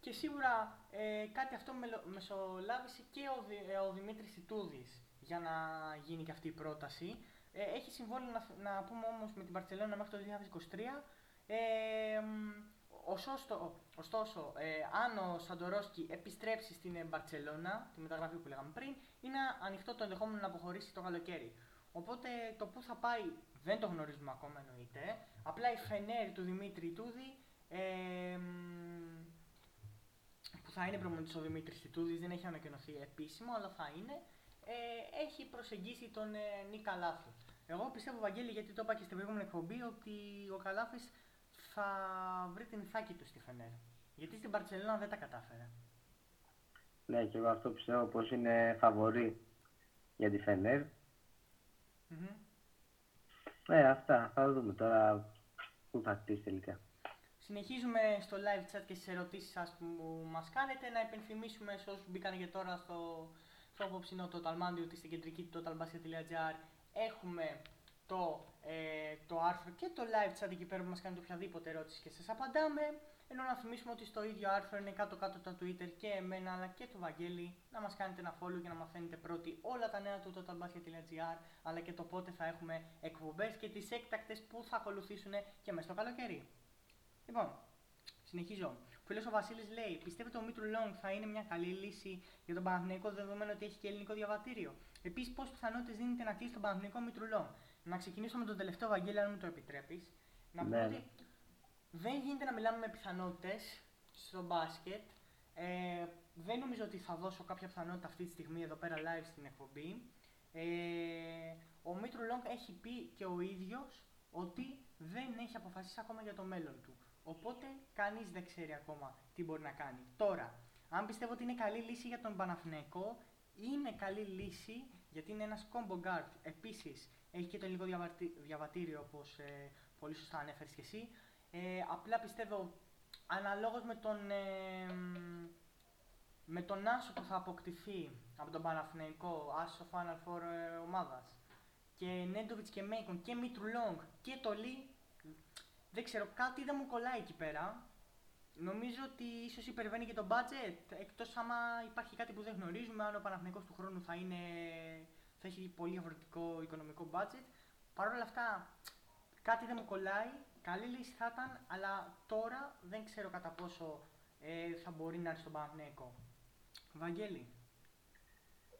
και σίγουρα ε, κάτι αυτό μεσολάβησε και ο, ε, ο Δημήτρης Ιτούδης για να γίνει και αυτή η πρόταση. Ε, έχει συμβόλαιο να, να πούμε όμως με την Παρσελόνα μέχρι το 2023. Ε, ωστόσο, ωστόσο ε, αν ο Σαντορόσκι επιστρέψει στην Μπαρσελόνα, τη μεταγραφή που λέγαμε πριν, είναι ανοιχτό το ενδεχόμενο να αποχωρήσει το καλοκαίρι. Οπότε το που θα πάει δεν το γνωρίζουμε ακόμα εννοείται. Απλά η Φενέρ του Δημήτρη Τούδη ε, που θα είναι προμονητής ο Δημήτρης Τιτούδης, δεν έχει ανακοινωθεί επίσημο, αλλά θα είναι, ε, έχει προσεγγίσει τον ε, Νίκ Καλάφη. Εγώ πιστεύω, Βαγγέλη, γιατί το είπα και στην προηγούμενη εκπομπή, ότι ο Καλάφης θα βρει την ηθάκη του στη Φενέρ. Γιατί στην Παρσελόνα δεν τα κατάφερε. Ναι, και εγώ αυτό πιστεύω πως είναι φαβορή για τη Φενέρ. Mm-hmm. Ε, αυτά. Θα δούμε τώρα πού θα χτίσει τελικά. Συνεχίζουμε στο live chat και στις ερωτήσεις σας που μας κάνετε. Να υπενθυμίσουμε σε όσους μπήκαν και τώρα στο, στο απόψινό Total Monday ότι στην κεντρική του totalbasket.gr έχουμε το, ε, το άρθρο και το live chat εκεί πέρα που μας κάνετε οποιαδήποτε ερώτηση και σας απαντάμε. Ενώ να θυμίσουμε ότι στο ίδιο άρθρο είναι κάτω-κάτω το Twitter και εμένα αλλά και το Βαγγέλη να μας κάνετε ένα follow για να μαθαίνετε πρώτοι όλα τα νέα του totalbasket.gr αλλά και το πότε θα έχουμε εκπομπές και τις έκτακτες που θα ακολουθήσουν και μέσα στο καλοκαίρι. Λοιπόν, συνεχίζω. Ο φίλος ο Βασίλης λέει: Πιστεύετε ο Μήτρου-Λονγκ θα είναι μια καλή λύση για τον Παναθηναϊκό δεδομένου ότι έχει και ελληνικό διαβατήριο; Επίσης, πόσες πιθανότητες δίνετε να κλείσει τον Παναθηναϊκό Μήτρου-Λονγκ; Να ξεκινήσω με τον τελευταίο Βαγγέλη, αν μου το επιτρέπεις. Να πω ναι. ότι δεν γίνεται να μιλάμε με πιθανότητες στο μπάσκετ. Ε, δεν νομίζω ότι θα δώσω κάποια πιθανότητα αυτή τη στιγμή εδώ πέρα live στην εκπομπή. Ε, ο Μήτρου-Λονγκ έχει πει και ο ίδιος ότι δεν έχει αποφασίσει ακόμα για το μέλλον του. Οπότε κανείς δεν ξέρει ακόμα τι μπορεί να κάνει. Τώρα, αν πιστεύω ότι είναι καλή λύση για τον Παναθηναϊκό, είναι καλή λύση γιατί είναι ένας combo guard. Επίσης, έχει και το ελληνικό διαβατήριο, όπως ε, πολύ σωστά ανέφερες και εσύ. Ε, απλά πιστεύω, αναλόγως με τον, ε, με τον άσο που θα αποκτηθεί από τον Παναθηναϊκό, άσο Final Four ε, ομάδας, και Νέντοβιτς και Μέικον και Μίτρου Λόγκ και το Λί, δεν ξέρω, κάτι δεν μου κολλάει εκεί πέρα. Νομίζω ότι ίσως υπερβαίνει και το budget. Εκτός άμα υπάρχει κάτι που δεν γνωρίζουμε, αν ο Παναθηναϊκός του χρόνου θα, είναι, θα έχει πολύ διαφορετικό οικονομικό budget. Παρ' όλα αυτά, κάτι δεν μου κολλάει. Καλή λύση θα ήταν, αλλά τώρα δεν ξέρω κατά πόσο ε, θα μπορεί να έρθει στον Παναθηναϊκό. Βαγγέλη.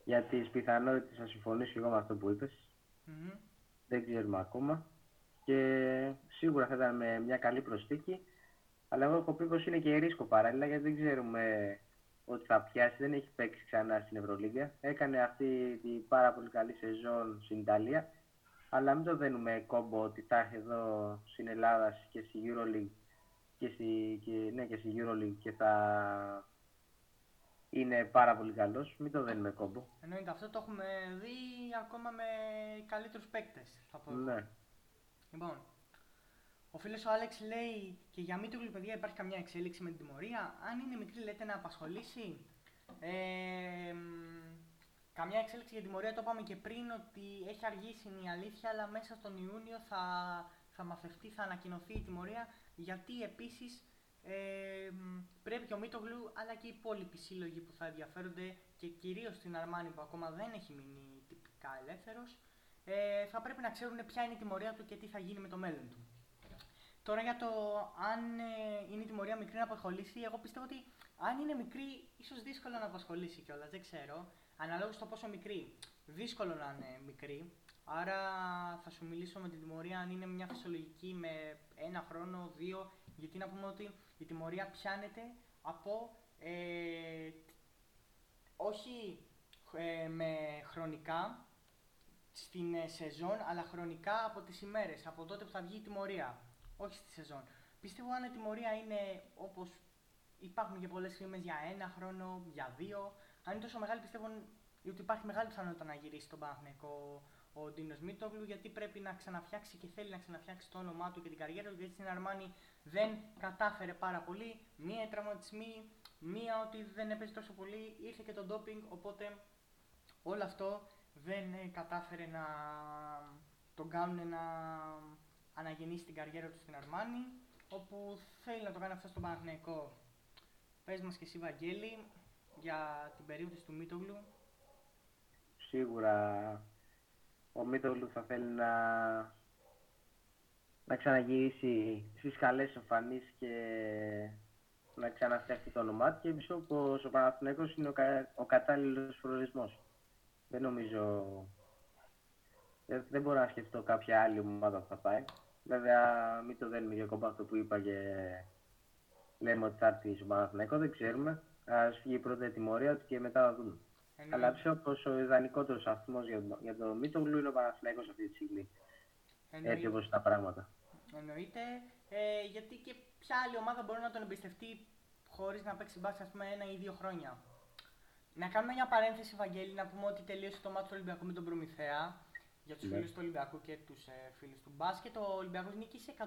Για τις πιθανότητες να συμφωνήσω εγώ με αυτό που είπες. Mm-hmm. Δεν ξέρουμε ακόμα και σίγουρα θα ήταν με μια καλή προσθήκη. Αλλά εγώ έχω πει πως είναι και ρίσκο παράλληλα γιατί δεν ξέρουμε ότι θα πιάσει. Δεν έχει παίξει ξανά στην Ευρωλίγα. Έκανε αυτή την πάρα πολύ καλή σεζόν στην Ιταλία. Αλλά μην το δένουμε κόμπο ότι θα έρθει εδώ στην Ελλάδα και στη Euroleague και στη, και, ναι, και στη Euroleague και θα είναι πάρα πολύ καλός. Μην το δένουμε κόμπο. Εννοείται αυτό το έχουμε δει ακόμα με καλύτερους παίκτες. Θα πω. Ναι. Λοιπόν, ο φίλος ο Άλεξ λέει και για Μήτρογλου, παιδιά, υπάρχει καμιά εξέλιξη με την τιμωρία. Αν είναι μικρή, λέτε να απασχολήσει. Ε, καμιά εξέλιξη για τιμωρία το είπαμε και πριν ότι έχει αργήσει η αλήθεια, αλλά μέσα στον Ιούνιο θα, θα μαθευτεί, θα ανακοινωθεί η τιμωρία. Γιατί επίσης ε, πρέπει και ο Μήτογλου αλλά και οι υπόλοιποι σύλλογοι που θα ενδιαφέρονται και κυρίως στην Αρμάνη που ακόμα δεν έχει μείνει τυπικά ελεύθερος ε, θα πρέπει να ξέρουν ποια είναι η τιμωρία του και τι θα γίνει με το μέλλον του. Τώρα για το αν ε, είναι η τιμωρία μικρή να απασχολήσει, εγώ πιστεύω ότι αν είναι μικρή, ίσως δύσκολο να απασχολήσει κιόλας. Δεν ξέρω. Αναλόγως στο πόσο μικρή. Δύσκολο να είναι μικρή. Άρα θα σου μιλήσω με την τιμωρία αν είναι μια φυσιολογική με ένα χρόνο, δύο. Γιατί να πούμε ότι η τιμωρία πιάνεται από. Ε, όχι ε, με χρονικά, στην ε, σεζόν, αλλά χρονικά από τις ημέρες, από τότε που θα βγει η τιμωρία, όχι στη σεζόν. Πιστεύω αν η τιμωρία είναι όπως υπάρχουν και πολλές φήμες για ένα χρόνο, για δύο, αν είναι τόσο μεγάλη πιστεύω ότι υπάρχει μεγάλη πιθανότητα να γυρίσει τον Παναθηναϊκό ο Ντίνος Μίτογλου, γιατί πρέπει να ξαναφτιάξει και θέλει να ξαναφτιάξει το όνομά του και την καριέρα του. Γιατί στην Αρμάνη δεν κατάφερε πάρα πολύ. Μία τραυματισμή, μία ότι δεν έπαιζε τόσο πολύ. Ήρθε και το ντόπινγκ, οπότε όλο αυτό δεν ε, κατάφερε να τον κάνουν να αναγεννήσει την καριέρα του στην Αρμάνη, όπου θέλει να το κάνει αυτό στον Παναθηναϊκό. Πες μας και εσύ Βαγγέλη για την περίπτωση του Μίτογλου. σίγουρα ο Μίτογλου θα θέλει να, να ξαναγυρίσει στις καλές εμφανίσεις και να ξαναφτιάξει το όνομά του και πιστεύω πως ο Παναθηναϊκός είναι ο, κα, ο κατάλληλος προορισμός. Δεν νομίζω... Δεν, δεν μπορώ να σκεφτώ κάποια άλλη ομάδα που θα πάει. Βέβαια, μην το δένουμε για κόμπα αυτό που είπα και λέμε ότι θα έρθει στο Παναθηναϊκό, δεν ξέρουμε. Α φύγει πρώτα η τιμωρία του και μετά θα δούμε. Εννοεί. Αλλά πιστεύω πω ο ιδανικότερος αριθμός για, για τον Μίτογλου είναι ο Παναθηναϊκός αυτή τη στιγμή. Εννοεί. Έτσι όπως τα πράγματα. Εννοείται. Ε, γιατί και ποια άλλη ομάδα μπορεί να τον εμπιστευτεί χωρίς να παίξει μπάσκετ, ας πούμε, ένα ή δύο χρόνια; Να κάνουμε μια παρένθεση, Βαγγέλη, να πούμε ότι τελείωσε το μάτι του Ολυμπιακού με τον Προμηθέα. Για τους ναι. φίλους του Ολυμπιακού και τους ε, φίλους του μπάσκετ, ο Ολυμπιακός νίκησε 116-73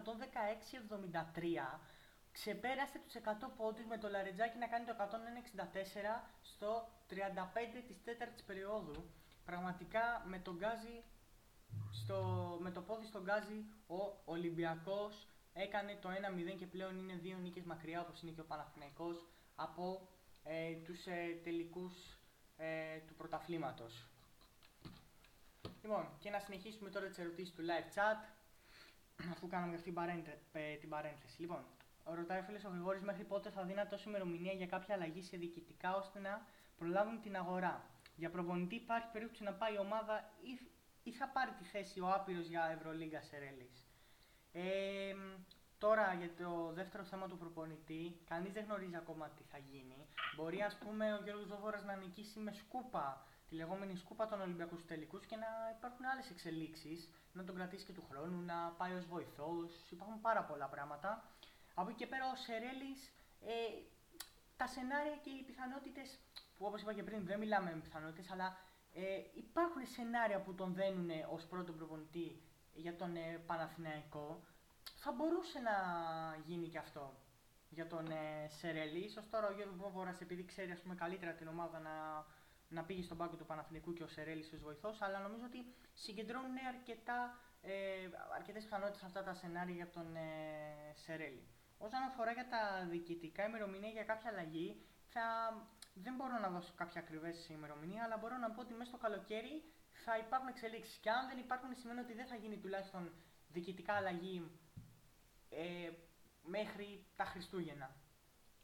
ξεπέρασε τους 100 πόντους με το Λαρετζάκι να κάνει το 164 στο 35 της τέταρτης περίοδου. Πραγματικά με τον Γκάζι, στο, με το πόδι στον Γκάζι ο Ολυμπιακός έκανε το 1-0 και πλέον είναι δύο νίκες μακριά όπως είναι και ο Παναθηναϊκός από ε, τους ε, τελικούς ε, του πρωταθλήματος. Λοιπόν, και να συνεχίσουμε τώρα τις ερωτήσεις του live chat αφού κάναμε αυτή την παρένθεση. Λοιπόν, Ρωτάει ο φίλος ο Γρηγόρης μέχρι πότε θα δίνει τόσο ημερομηνία για κάποια αλλαγή σε διοικητικά ώστε να προλάβουν την αγορά. Για προπονητή υπάρχει περίπτωση να πάει η ομάδα ή, ή θα πάρει τη θέση ο άπειρος για Ευρωλίγκα Σερέλη. Ε, τώρα για το δεύτερο θέμα του προπονητή, κανείς δεν γνωρίζει ακόμα τι θα γίνει. Μπορεί ας πούμε ο Γιώργος Δόβορας να νικήσει με σκούπα τη λεγόμενη σκούπα των Ολυμπιακούς τελικούς και να υπάρχουν άλλες εξελίξεις, να τον κρατήσει και του χρόνου, να πάει ως βοηθός. Υπάρχουν πάρα πολλά πράγματα. Από εκεί και πέρα ο Σερέλης, ε, τα σενάρια και οι πιθανότητες, που όπως είπα και πριν δεν μιλάμε με πιθανότητες, αλλά ε, υπάρχουν σενάρια που τον δένουν ως πρώτο προπονητή για τον ε, Παναθηναϊκό. Θα μπορούσε να γίνει και αυτό για τον ε, Σερέλη. Ίσως τώρα ο Γιώργος Βόβορας επειδή ξέρει ας πούμε, καλύτερα την ομάδα να, να πήγε στον πάγκο του Παναθηναϊκού και ο Σερέλης ως βοηθός, αλλά νομίζω ότι συγκεντρώνουν αρκετά, ε, αρκετές πιθανότητες αυτά τα σενάρια για τον ε, Σερέλη. Όσον αφορά για τα διοικητικά ημερομηνία για κάποια αλλαγή, θα... δεν μπορώ να δώσω κάποια ακριβές ημερομηνία, αλλά μπορώ να πω ότι μέσα στο καλοκαίρι θα υπάρχουν εξελίξεις. Και αν δεν υπάρχουν, σημαίνει ότι δεν θα γίνει τουλάχιστον διοικητικά αλλαγή ε, μέχρι τα Χριστούγεννα.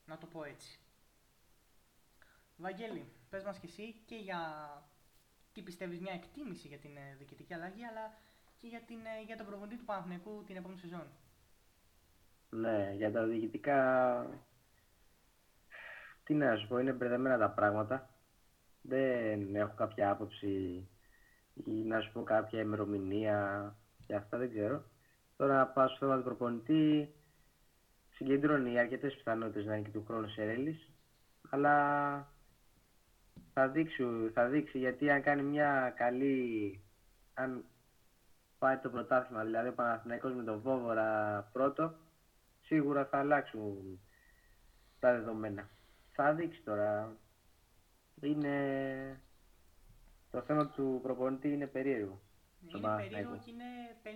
Να το πω έτσι. Βαγγέλη, πες μας και εσύ και για τι πιστεύεις μια εκτίμηση για την ε, διοικητική αλλαγή, αλλά και για, την, ε, για τον προπονητή του Παναθηναϊκού την επόμενη σεζόν. Ναι, για τα διοικητικά, τι να σου πω, είναι μπερδεμένα τα πράγματα. Δεν έχω κάποια άποψη ή να σου πω κάποια ημερομηνία και αυτά δεν ξέρω. Τώρα να πάω στο θέμα του προπονητή, συγκεντρώνει αρκετές πιθανότητες να είναι και του χρόνου σε ρέλης, αλλά θα δείξει, θα δείξει γιατί αν κάνει μια καλή, αν πάει το πρωτάθλημα, δηλαδή ο Παναθηναϊκός με τον Βόβορα πρώτο, σίγουρα θα αλλάξουν τα δεδομένα. Θα δείξει τώρα. Είναι... Το θέμα του προπονητή είναι περίεργο. Είναι περίεργο και είναι 50-50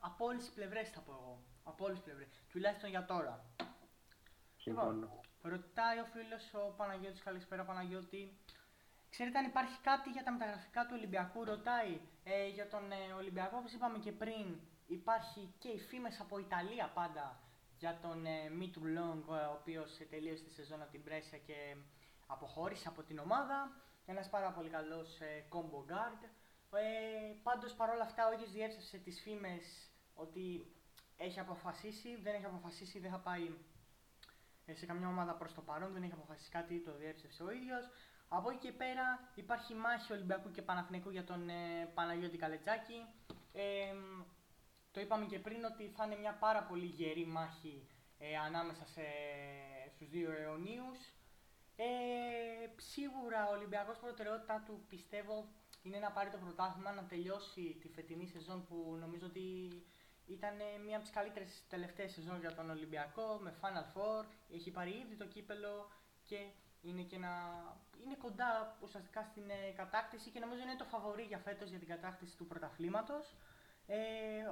από όλες τις πλευρές, θα πω εγώ. Από όλες τις πλευρές. Τουλάχιστον για τώρα. Συμφωνώ. Λοιπόν, ρωτάει ο φίλος ο Παναγιώτης, καλησπέρα Παναγιώτη. Ξέρετε αν υπάρχει κάτι για τα μεταγραφικά του Ολυμπιακού, ρωτάει. Ε, για τον ε, Ολυμπιακό, όπως είπαμε και πριν, υπάρχει και οι φήμες από Ιταλία πάντα για τον ε, Μίτρου Λόγκ, ο οποίος τελείωσε τη σεζόν από την Πρέσια και αποχώρησε από την ομάδα. Ένας πάρα πολύ καλός ε, combo guard. Ε, Πάντως παρόλα αυτά, ο ίδιος διέψευσε τις φήμες ότι έχει αποφασίσει, δεν έχει αποφασίσει, δεν θα πάει ε, σε καμιά ομάδα προς το παρόν, δεν έχει αποφασίσει κάτι, το διέψευσε ο ίδιος. Από εκεί και πέρα υπάρχει μάχη Ολυμπιακού και Παναθηνικού για τον ε, Παναγιώτη Καλετζάκη. Ε, το είπαμε και πριν ότι θα είναι μια πάρα πολύ γερή μάχη ε, ανάμεσα σε, στους δύο αιωνίους. Ε, σίγουρα ο Ολυμπιακός προτεραιότητά του πιστεύω είναι να πάρει το πρωτάθλημα, να τελειώσει τη φετινή σεζόν που νομίζω ότι ήταν μια από τις καλύτερες τελευταίες σεζόν για τον Ολυμπιακό με Final Four, έχει πάρει ήδη το κύπελο και είναι, και να... είναι κοντά ουσιαστικά στην ε, κατάκτηση και νομίζω είναι το φαβορή για φέτος για την κατάκτηση του πρωταθλήματος. Ε,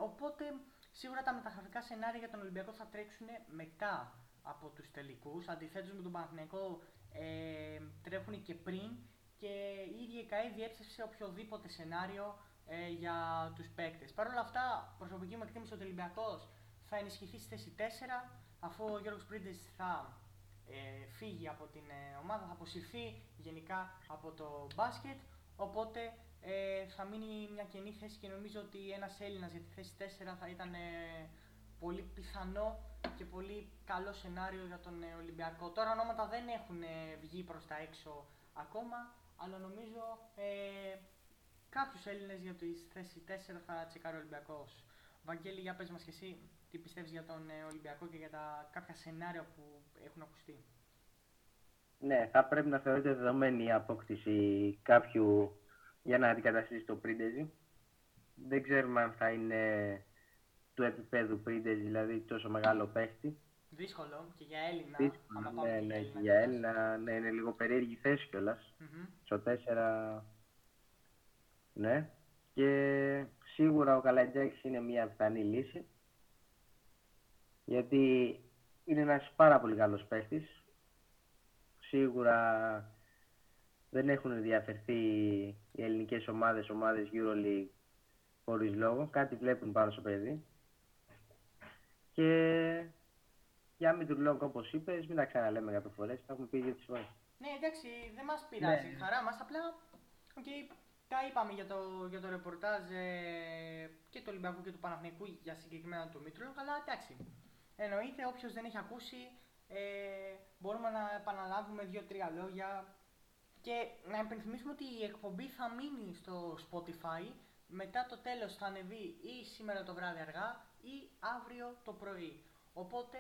οπότε σίγουρα τα μεταγραφικά σενάρια για τον Ολυμπιακό θα τρέξουν μετά από τους τελικούς. Αντιθέτως με τον Παναθηναϊκό ε, τρέχουν και πριν και οι ίδιοι η ΕΚΑΕ διέψευσε οποιοδήποτε σενάριο ε, για τους παίκτες. Παρ' όλα αυτά, προσωπική μου εκτίμηση ότι ο Ολυμπιακός θα ενισχυθεί στη θέση 4, αφού ο Γιώργος Πρίντε θα ε, φύγει από την ε, ομάδα, θα αποσυρθεί γενικά από το μπάσκετ. Οπότε ε, θα μείνει μια κενή θέση και νομίζω ότι ένας Έλληνας για τη θέση 4 θα ήταν ε, πολύ πιθανό και πολύ καλό σενάριο για τον ε, Ολυμπιακό. Τώρα ονόματα δεν έχουν βγει προς τα έξω ακόμα, αλλά νομίζω ε, κάποιους Έλληνες για τη θέση 4 θα τσεκάρει ο Ολυμπιακός. Βαγγέλη, για πες μας και εσύ τι πιστεύεις για τον Ολυμπιακό και για τα κάποια σενάρια που έχουν ακουστεί; Ναι, θα πρέπει να θεωρείται δεδομένη η απόκτηση κάποιου για να αντικαταστήσει το Πρίντεζι. Δεν ξέρουμε αν θα είναι του επίπεδου Πρίντεζι, δηλαδή τόσο μεγάλο παίχτη. Δύσκολο και για Έλληνα. Δύσκολο, ναι, ναι, και για Έλληνα ναι, είναι λίγο περίεργη θέση κιόλας. Mm-hmm. Στο 4. Ναι. Και σίγουρα ο Καλατζάκης είναι μια πιθανή λύση. Γιατί είναι ένας πάρα πολύ καλός παίχτης. Σίγουρα δεν έχουν ενδιαφερθεί οι ελληνικές ομάδες, ομάδες EuroLeague χωρίς λόγο. Κάτι βλέπουν πάνω στο παιδί. Και για μην του λόγο όπως είπες, μην τα ξαναλέμε για φορές, τα έχουμε πει για τις φορές. Ναι, εντάξει, δεν μας πειράζει ναι. χαρά μας, απλά okay, τα είπαμε για το, για το ρεπορτάζ ε, και του Ολυμπιακού και του Παναθηνικού για συγκεκριμένα το Μήτρο, αλλά εντάξει, εννοείται όποιος δεν έχει ακούσει ε, μπορούμε να επαναλάβουμε δύο-τρία λόγια και να υπενθυμίσουμε ότι η εκπομπή θα μείνει στο Spotify. Μετά το τέλος θα ανεβεί ή σήμερα το βράδυ αργά ή αύριο το πρωί. Οπότε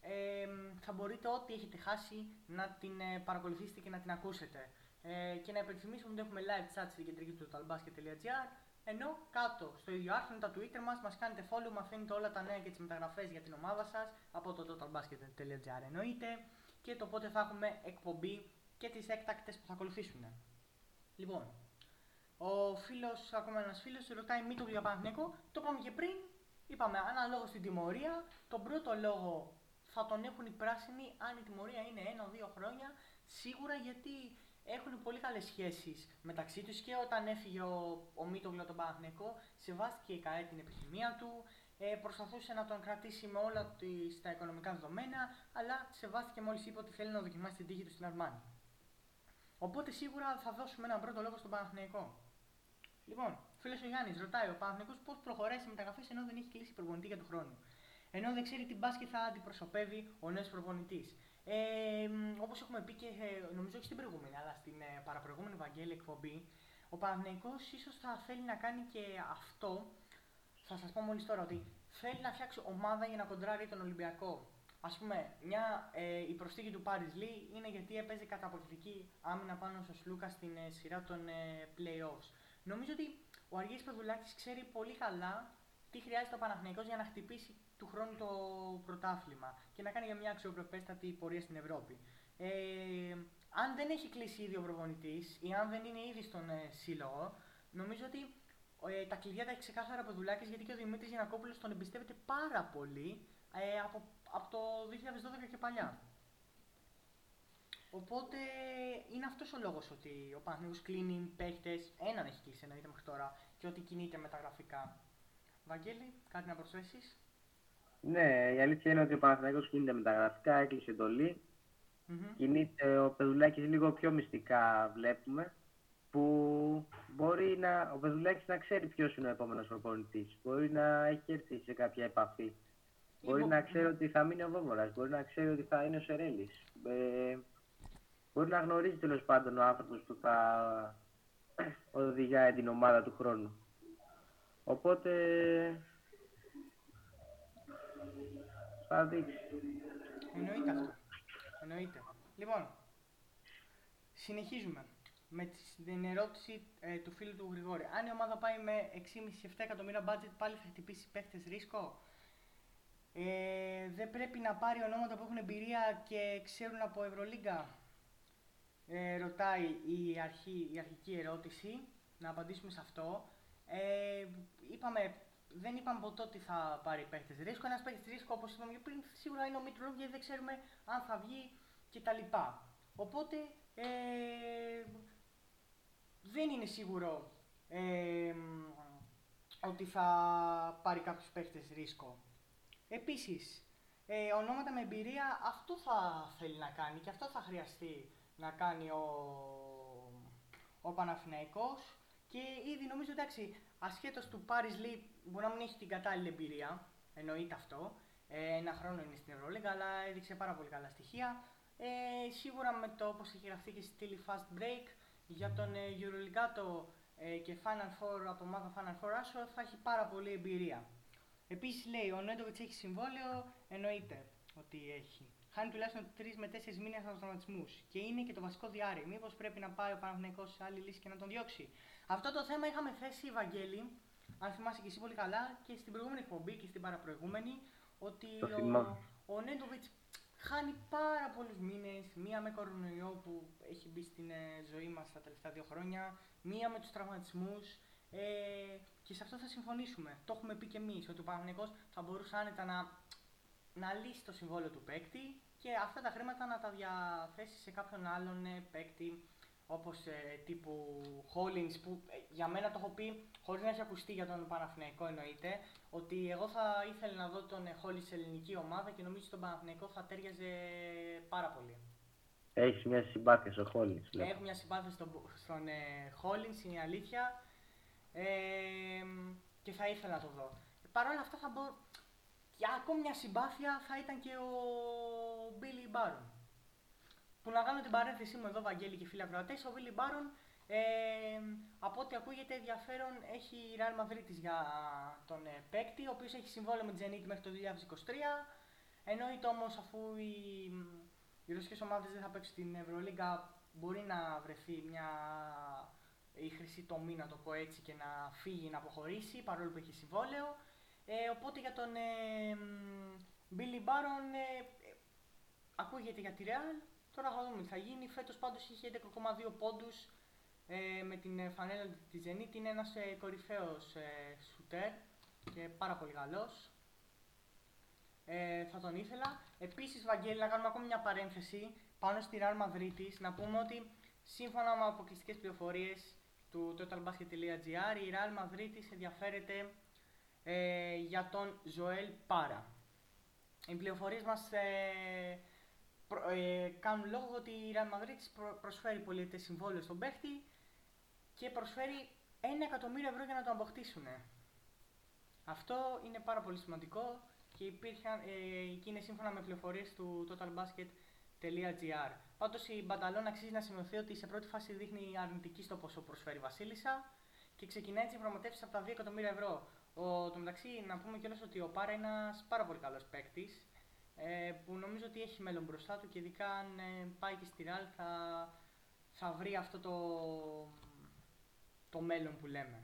ε, θα μπορείτε ό,τι έχετε χάσει να την ε, παρακολουθήσετε και να την ακούσετε. Ε, και να υπενθυμίσουμε ότι έχουμε live chat στην κεντρική του totalbasket.gr ενώ κάτω στο ίδιο άρθρο είναι τα Twitter μας, μας κάνετε follow, μαθαίνετε όλα τα νέα και τις μεταγραφές για την ομάδα σας από το totalbasket.gr εννοείται και το πότε θα έχουμε εκπομπή και τις έκτακτες που θα ακολουθήσουν. Λοιπόν, ο φίλος, ακόμα ένας φίλος, ρωτάει μη το για Παναθηναϊκό, το είπαμε και πριν, είπαμε ανάλογο στην τιμωρία, τον πρώτο λόγο θα τον έχουν οι πράσινοι αν η τιμωρία είναι ένα-δύο χρόνια, σίγουρα γιατί έχουν πολύ καλές σχέσεις μεταξύ τους και όταν έφυγε ο, ο Μίτογλου τον Παναθηναϊκό, σεβάστηκε η ΚΑΕ την επιθυμία του, ε, προσπαθούσε να τον κρατήσει με όλα τις, τα οικονομικά δεδομένα, αλλά σεβάστηκε μόλις είπε ότι θέλει να δοκιμάσει την τύχη του στην Αρμάνη. Οπότε σίγουρα θα δώσουμε έναν πρώτο λόγο στον Παναθηναϊκό. Λοιπόν, φίλος ο Γιάννης ρωτάει ο Παναθηναϊκός πώς προχωράει σε μεταγραφές ενώ δεν έχει κλείσει προπονητή για τον χρόνο. Ενώ δεν ξέρει τι μπάσκετ θα αντιπροσωπεύει ο νέος προπονητής. Ε, Όπως έχουμε πει και ε, νομίζω όχι στην προηγούμενη, αλλά στην ε, παραπροηγούμενη Βαγγέλη εκπομπή, ο Παναθηναϊκός ίσως θα θέλει να κάνει και αυτό. Θα σας πω μόλις τώρα ότι θέλει να φτιάξει ομάδα για να κοντράρει τον Ολυμπιακό. Α πούμε, μια, ε, η προσθήκη του Paris Lee είναι γιατί έπαιζε καταπληκτική άμυνα πάνω στο Σλούκα στην ε, σειρά των ε, playoffs. Νομίζω ότι ο Αργύρης Πεδουλάκης ξέρει πολύ καλά τι χρειάζεται ο Παναθηναϊκός για να χτυπήσει του χρόνου το πρωτάθλημα και να κάνει για μια αξιοπρεπέστατη πορεία στην Ευρώπη. Ε, αν δεν έχει κλείσει ήδη ο προπονητής ή αν δεν είναι ήδη στον ε, σύλλογο, νομίζω ότι ε, τα κλειδιά τα έχει ξεκάθαρα ο γιατί και ο Δημήτρης Γιανακόπουλος τον εμπιστεύεται πάρα πολύ ε, από από το 2012 και παλιά. Οπότε είναι αυτός ο λόγος ότι ο Παναθηναϊκός κλείνει παίχτες. Έναν έχει κλείσει εννοείται μέχρι τώρα και ότι κινείται μεταγραφικά. Βαγγέλη, κάτι να προσθέσεις; Ναι, η αλήθεια είναι ότι ο Παναθηναϊκός κινείται μεταγραφικά, έκλεισε εντολή. Mm-hmm. Κινείται ο Πεδουλάκης λίγο πιο μυστικά βλέπουμε που μπορεί να, ο Πεδουλάκης να ξέρει ποιος είναι ο επόμενος προπονητής. Μπορεί να έχει έρθει σε κάποια επαφή Μπορεί να ξέρει ότι θα μείνει ο Βόμορα, μπορεί να ξέρει ότι θα είναι ο Σερέλης. Ε, μπορεί να γνωρίζει τέλος πάντων ο άνθρωπος που θα οδηγάει την ομάδα του χρόνου. Οπότε θα δείξει. Εννοείται αυτό. Εννοείται. Λοιπόν, συνεχίζουμε με την ερώτηση ε, του φίλου του Γρηγόρη. Αν η ομάδα πάει με 6,5-7 εκατομμύρια budget, πάλι θα χτυπήσει παίχτες ρίσκο; Ε, δεν πρέπει να πάρει ονόματα που έχουν εμπειρία και ξέρουν από Ευρωλίγκα; Ε, ρωτάει η, αρχή, η αρχική ερώτηση. Να απαντήσουμε σε αυτό. Ε, είπαμε, δεν είπαμε ποτέ ότι θα πάρει παίχτε ρίσκο. Ένας παίχτη ρίσκο, όπως είπαμε πριν, σίγουρα είναι ο Μήτρου γιατί δεν ξέρουμε αν θα βγει κτλ. Οπότε ε, δεν είναι σίγουρο ε, ότι θα πάρει κάποιου παίχτε ρίσκο. Επίσης, ε, ονόματα με εμπειρία αυτό θα θέλει να κάνει και αυτό θα χρειαστεί να κάνει ο, ο Παναθηναϊκός και ήδη νομίζω εντάξει, ασχέτως του Paris League μπορεί να μην έχει την κατάλληλη εμπειρία, εννοείται αυτό, ε, ένα χρόνο είναι στην Ευρωλίγα, αλλά έδειξε πάρα πολύ καλά στοιχεία. Ε, σίγουρα με το όπως έχει γραφτεί και στη στήλη Fast Break για τον ε, Eurolegato ε, και Final Four από ομάδα Final Four Άσο θα έχει πάρα πολύ εμπειρία. Επίσης λέει, ο Νέντοβιτς έχει συμβόλαιο, εννοείται ότι έχει. Χάνει τουλάχιστον 3 με 4 μήνες από τραυματισμού και είναι και το βασικό διάρρη. Μήπως πρέπει να πάει ο Παναθυναϊκό σε άλλη λύση και να τον διώξει. Αυτό το θέμα είχαμε θέσει, Βαγγέλη, αν θυμάσαι και εσύ πολύ καλά, και στην προηγούμενη εκπομπή και στην παραπροηγούμενη, ότι ο, ο Νέντοβιτς χάνει πάρα πολλούς μήνες. Μία με κορονοϊό που έχει μπει στην ε, ζωή μας τα τελευταία δύο χρόνια, μία με τους τραυματισμούς. Ε, και σε αυτό θα συμφωνήσουμε. Το έχουμε πει και εμείς ότι ο Παναγενικό θα μπορούσε άνετα να, να λύσει το συμβόλαιο του παίκτη και αυτά τα χρήματα να τα διαθέσει σε κάποιον άλλον ε, παίκτη όπως ε, τύπου Hollins που ε, για μένα το έχω πει χωρίς να έχει ακουστεί για τον Παναθηναϊκό εννοείται ότι εγώ θα ήθελα να δω τον Hollins σε ελληνική ομάδα και νομίζω ότι τον Παναθηναϊκό θα τέριαζε πάρα πολύ. Έχεις μια συμπάθεια στο Hollins. Έχω μια συμπάθεια στον, στον Hollins, είναι η αλήθεια. Ε, και θα ήθελα να το δω. Παρ' όλα αυτά θα μπο... Και ακόμη μια συμπάθεια θα ήταν και ο Billy Baron. Που να κάνω την παρένθεσή μου εδώ, Βαγγέλη και φίλοι ακροατές, ο Billy Baron, ε, από ό,τι ακούγεται ενδιαφέρον, έχει η Real Madrid για τον ε, παίκτη, ο οποίος έχει συμβόλαιο με τη Zenit μέχρι το 2023. Εννοείται όμως αφού οι, οι ρωσικές ομάδες δεν θα παίξουν στην Ευρωλίγκα, μπορεί να βρεθεί μια η χρυσή τομή, να το πω έτσι, και να φύγει, να αποχωρήσει, παρόλο που έχει συμβόλαιο. Ε, οπότε για τον ε, Billy Baron ε, ακούγεται για τη Real. Τώρα θα δούμε τι θα γίνει. Φέτος πάντως είχε 11,2 πόντους ε, με την φανέλα της Zenit. Είναι ένας ε, κορυφαίος ε, σουτέρ και πάρα πολύ καλός. Ε, θα τον ήθελα. Επίσης, Βαγγέλη, να κάνουμε ακόμη μια παρένθεση πάνω στη Real Madrid να πούμε ότι σύμφωνα με αποκλειστικές πληροφορίες του totalbasket.gr η Real Madrid ενδιαφέρεται ε, για τον Ζωέλ Πάρα. Οι πληροφορίες μας ε, ε, κάνουν λόγο ότι η Real Madrid προσφέρει πολυετέ συμβόλαιο στον παίχτη και προσφέρει 1 εκατομμύριο ευρώ για να το αποκτήσουν. Αυτό είναι πάρα πολύ σημαντικό και υπήρχαν, ε, είναι σύμφωνα με πληροφορίες του totalbasket.gr. Πάντως η Μπανταλόν αξίζει να σημειωθεί ότι σε πρώτη φάση δείχνει αρνητική στο ποσό προσφέρει η Βασίλισσα και ξεκινάει τις διαπραγματεύσεις από τα 2 εκατομμύρια ευρώ. Ο, το μεταξύ, να πούμε κιόλας ότι ο Πάρα είναι ένας πάρα πολύ καλός παίκτης ε, που νομίζω ότι έχει μέλλον μπροστά του και ειδικά αν ε, πάει και στη Ραλ θα, θα βρει αυτό το, το μέλλον που λέμε.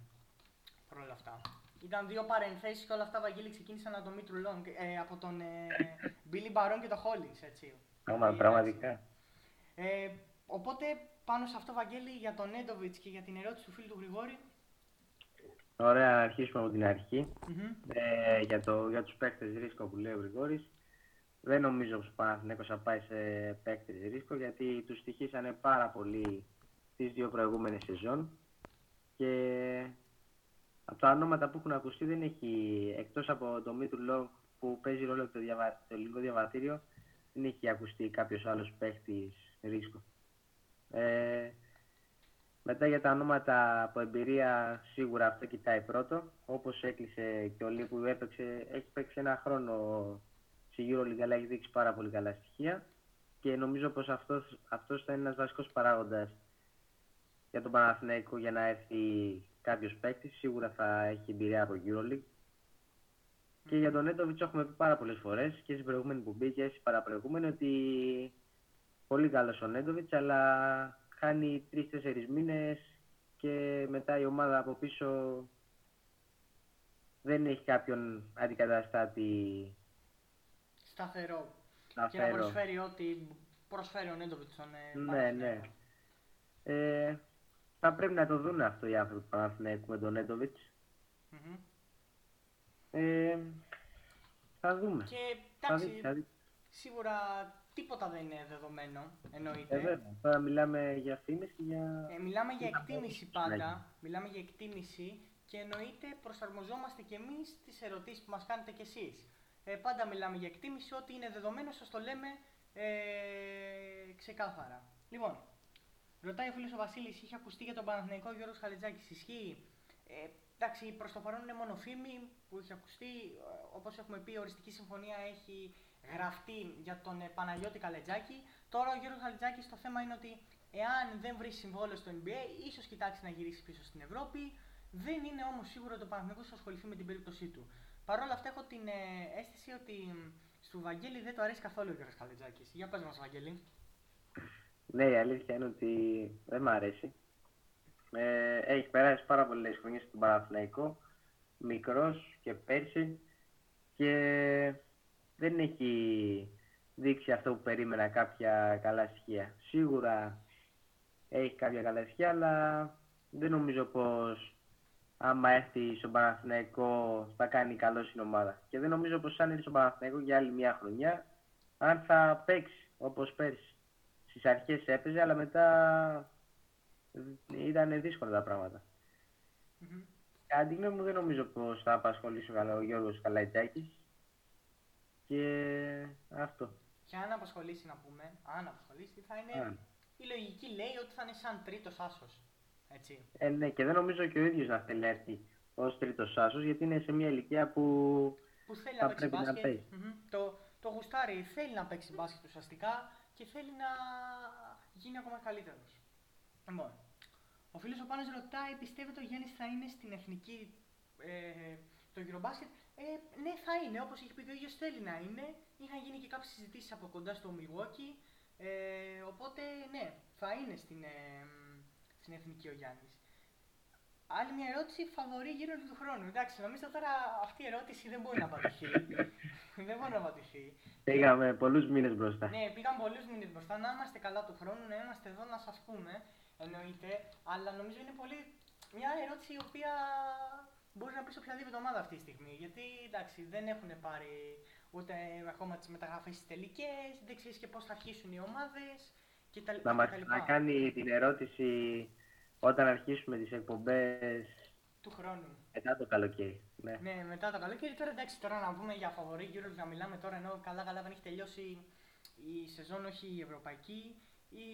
Παρ' όλα αυτά. Ήταν δύο παρενθέσεις και όλα αυτά Βαγγέλη ξεκίνησαν από τον Μήτρου Λόγκ, ε, από τον ε, Billy Baron και τον Hollins, έτσι. πραγματικά. Ε, οπότε πάνω σε αυτό, Βαγγέλη, για τον Νέντοβιτς και για την ερώτηση του φίλου του Γρηγόρη. Ωραία, να αρχίσουμε από την αρχη Ε, για, το, για τους παίκτες ρίσκο που λέει ο Γρηγόρης. Δεν νομίζω πως ο Παναθηναίκος θα πάει σε παίκτες ρίσκο γιατί τους στοιχήσανε πάρα πολύ τις δύο προηγούμενες σεζόν και από τα ονόματα που έχουν ακουστεί δεν έχει, εκτός από το Μήτρου Λόγκ που παίζει ρόλο το, διαβα... το ελληνικό διαβατήριο, δεν έχει ακουστεί κάποιος άλλος παίκτης ρίσκο. Ε, μετά για τα ονόματα από εμπειρία σίγουρα αυτό κοιτάει πρώτο. Όπως έκλεισε και ο Λί που έπαιξε, έχει παίξει ένα χρόνο στη EuroLeague αλλά έχει δείξει πάρα πολύ καλά στοιχεία και νομίζω πως αυτός, αυτός θα είναι ένας βασικός παράγοντας για τον Παναθηναϊκό για να έρθει κάποιος παίκτης. Σίγουρα θα έχει εμπειρία από EuroLeague. Και για τον Έντοβιτς έχουμε πει πάρα πολλές φορές και στην προηγούμενη που μπήκε και στην παραπροηγούμενη ότι πολύ καλός ο Νέντοβιτς, αλλά χάνει τρει-τέσσερι μήνες και μετά η ομάδα από πίσω δεν έχει κάποιον αντικαταστάτη σταθερό. Και να προσφέρει ό,τι προσφέρει ο Νέντοβιτς στον ε, Ναι, ναι. Ε, θα πρέπει να το δουν αυτό οι άνθρωποι που Παναθηναϊκού με τον νεντοβιτ Ε, θα δούμε. Και εντάξει, σίγουρα τίποτα δεν είναι δεδομένο, εννοείται. Ε, βέβαια. Τώρα μιλάμε για φήμες και για... Ε, μιλάμε για εκτίμηση πάντα, μιλάμε για εκτίμηση και εννοείται προσαρμοζόμαστε κι εμείς στις ερωτήσεις που μας κάνετε κι εσείς. Ε, πάντα μιλάμε για εκτίμηση, ό,τι είναι δεδομένο σας το λέμε ε, ξεκάθαρα. Λοιπόν, ρωτάει ο φίλος ο Βασίλης, είχε ακουστεί για τον Παναθηναϊκό Γιώργος Χαλετζάκης, ισχύει. Ε, εντάξει, προς το παρόν είναι μόνο φήμη που έχει ακουστεί, όπως έχουμε πει, η οριστική συμφωνία έχει γραφτεί για τον ε, Παναγιώτη Καλετζάκη. Τώρα ο Γιώργος Καλετζάκης το θέμα είναι ότι εάν δεν βρει συμβόλαιο στο NBA, ίσως κοιτάξει να γυρίσει πίσω στην Ευρώπη. Δεν είναι όμως σίγουρο ότι ο Παναγιώτης θα ασχοληθεί με την περίπτωσή του. Παρ' όλα αυτά, έχω την ε, αίσθηση ότι στο Βαγγέλη δεν το αρέσει καθόλου ο Γιώργο Καλετζάκη. Για πες μας, Βαγγέλη. Ναι, η αλήθεια είναι ότι δεν μ' αρέσει. Ε, έχει περάσει πάρα πολλές χρονιές στον Παναθηναϊκό. Μικρός και πέρσι. Και δεν έχει δείξει αυτό που περίμενα κάποια καλά στοιχεία. Σίγουρα έχει κάποια καλά στοιχεία, αλλά δεν νομίζω πως άμα έρθει στον Παναθηναϊκό θα κάνει καλό στην ομάδα. Και δεν νομίζω πως αν έρθει στον Παναθηναϊκό για άλλη μια χρονιά, αν θα παίξει όπως πέρσι. Στις αρχές έπαιζε, αλλά μετά ήταν δύσκολα τα πράγματα. Mm-hmm. Κατά μου δεν νομίζω πως θα απασχολήσει ο Γιώργος Καλαϊτζάκης και αυτό. Και αν απασχολήσει να πούμε, αν απασχολήσει, θα είναι. Η λογική λέει ότι θα είναι σαν τρίτος άσος. Έτσι. Ε, ναι, και δεν νομίζω και ο ίδιος να θέλει να έρθει ως τρίτος άσο, γιατί είναι σε μια ηλικία που. που θέλει να παίξει μπάσκετ. Το, το γουστάρι θέλει να παίξει μπάσκετ ουσιαστικά και θέλει να γίνει ακόμα καλύτερος. Λοιπόν, ο φίλος ο Πάνος ρωτάει, πιστεύετε ο Γιάννης θα είναι στην εθνική ε, το Eurobasket; Ε, ναι, θα είναι. Όπως έχει πει και ο ίδιος, θέλει να είναι. Είχαν γίνει και κάποιες συζητήσεις από κοντά στο Milwaukee. Ε, οπότε, ναι, θα είναι στην, ε, στην εθνική ο Γιάννης. Άλλη μια ερώτηση, φαβορεί γύρω του χρόνου. Εντάξει, νομίζω τώρα αυτή η ερώτηση δεν μπορεί να απαντηθεί. δεν μπορεί να απαντηθεί. Πήγαμε πολλούς μήνες μπροστά. Ναι, πήγαμε πολλούς μήνες μπροστά. Να είμαστε καλά του χρόνου, να είμαστε εδώ να σας πούμε. Εννοείται. Αλλά νομίζω είναι πολύ μια ερώτηση η οποία μπορεί να πεις οποιαδήποτε ομάδα αυτή τη στιγμή. Γιατί εντάξει, δεν έχουν πάρει ούτε ακόμα τις μεταγραφές στις τελικές, δεν ξέρεις και πώς θα αρχίσουν οι ομάδες Να μας να κάνει την ερώτηση όταν αρχίσουμε τις εκπομπές. Του χρόνου. Μετά το καλοκαίρι. Ναι. ναι, μετά το καλοκαίρι. Τώρα εντάξει, τώρα να πούμε για φαβορή γύρω να μιλάμε τώρα ενώ καλά καλά δεν έχει τελειώσει η σεζόν, όχι η ευρωπαϊκή ή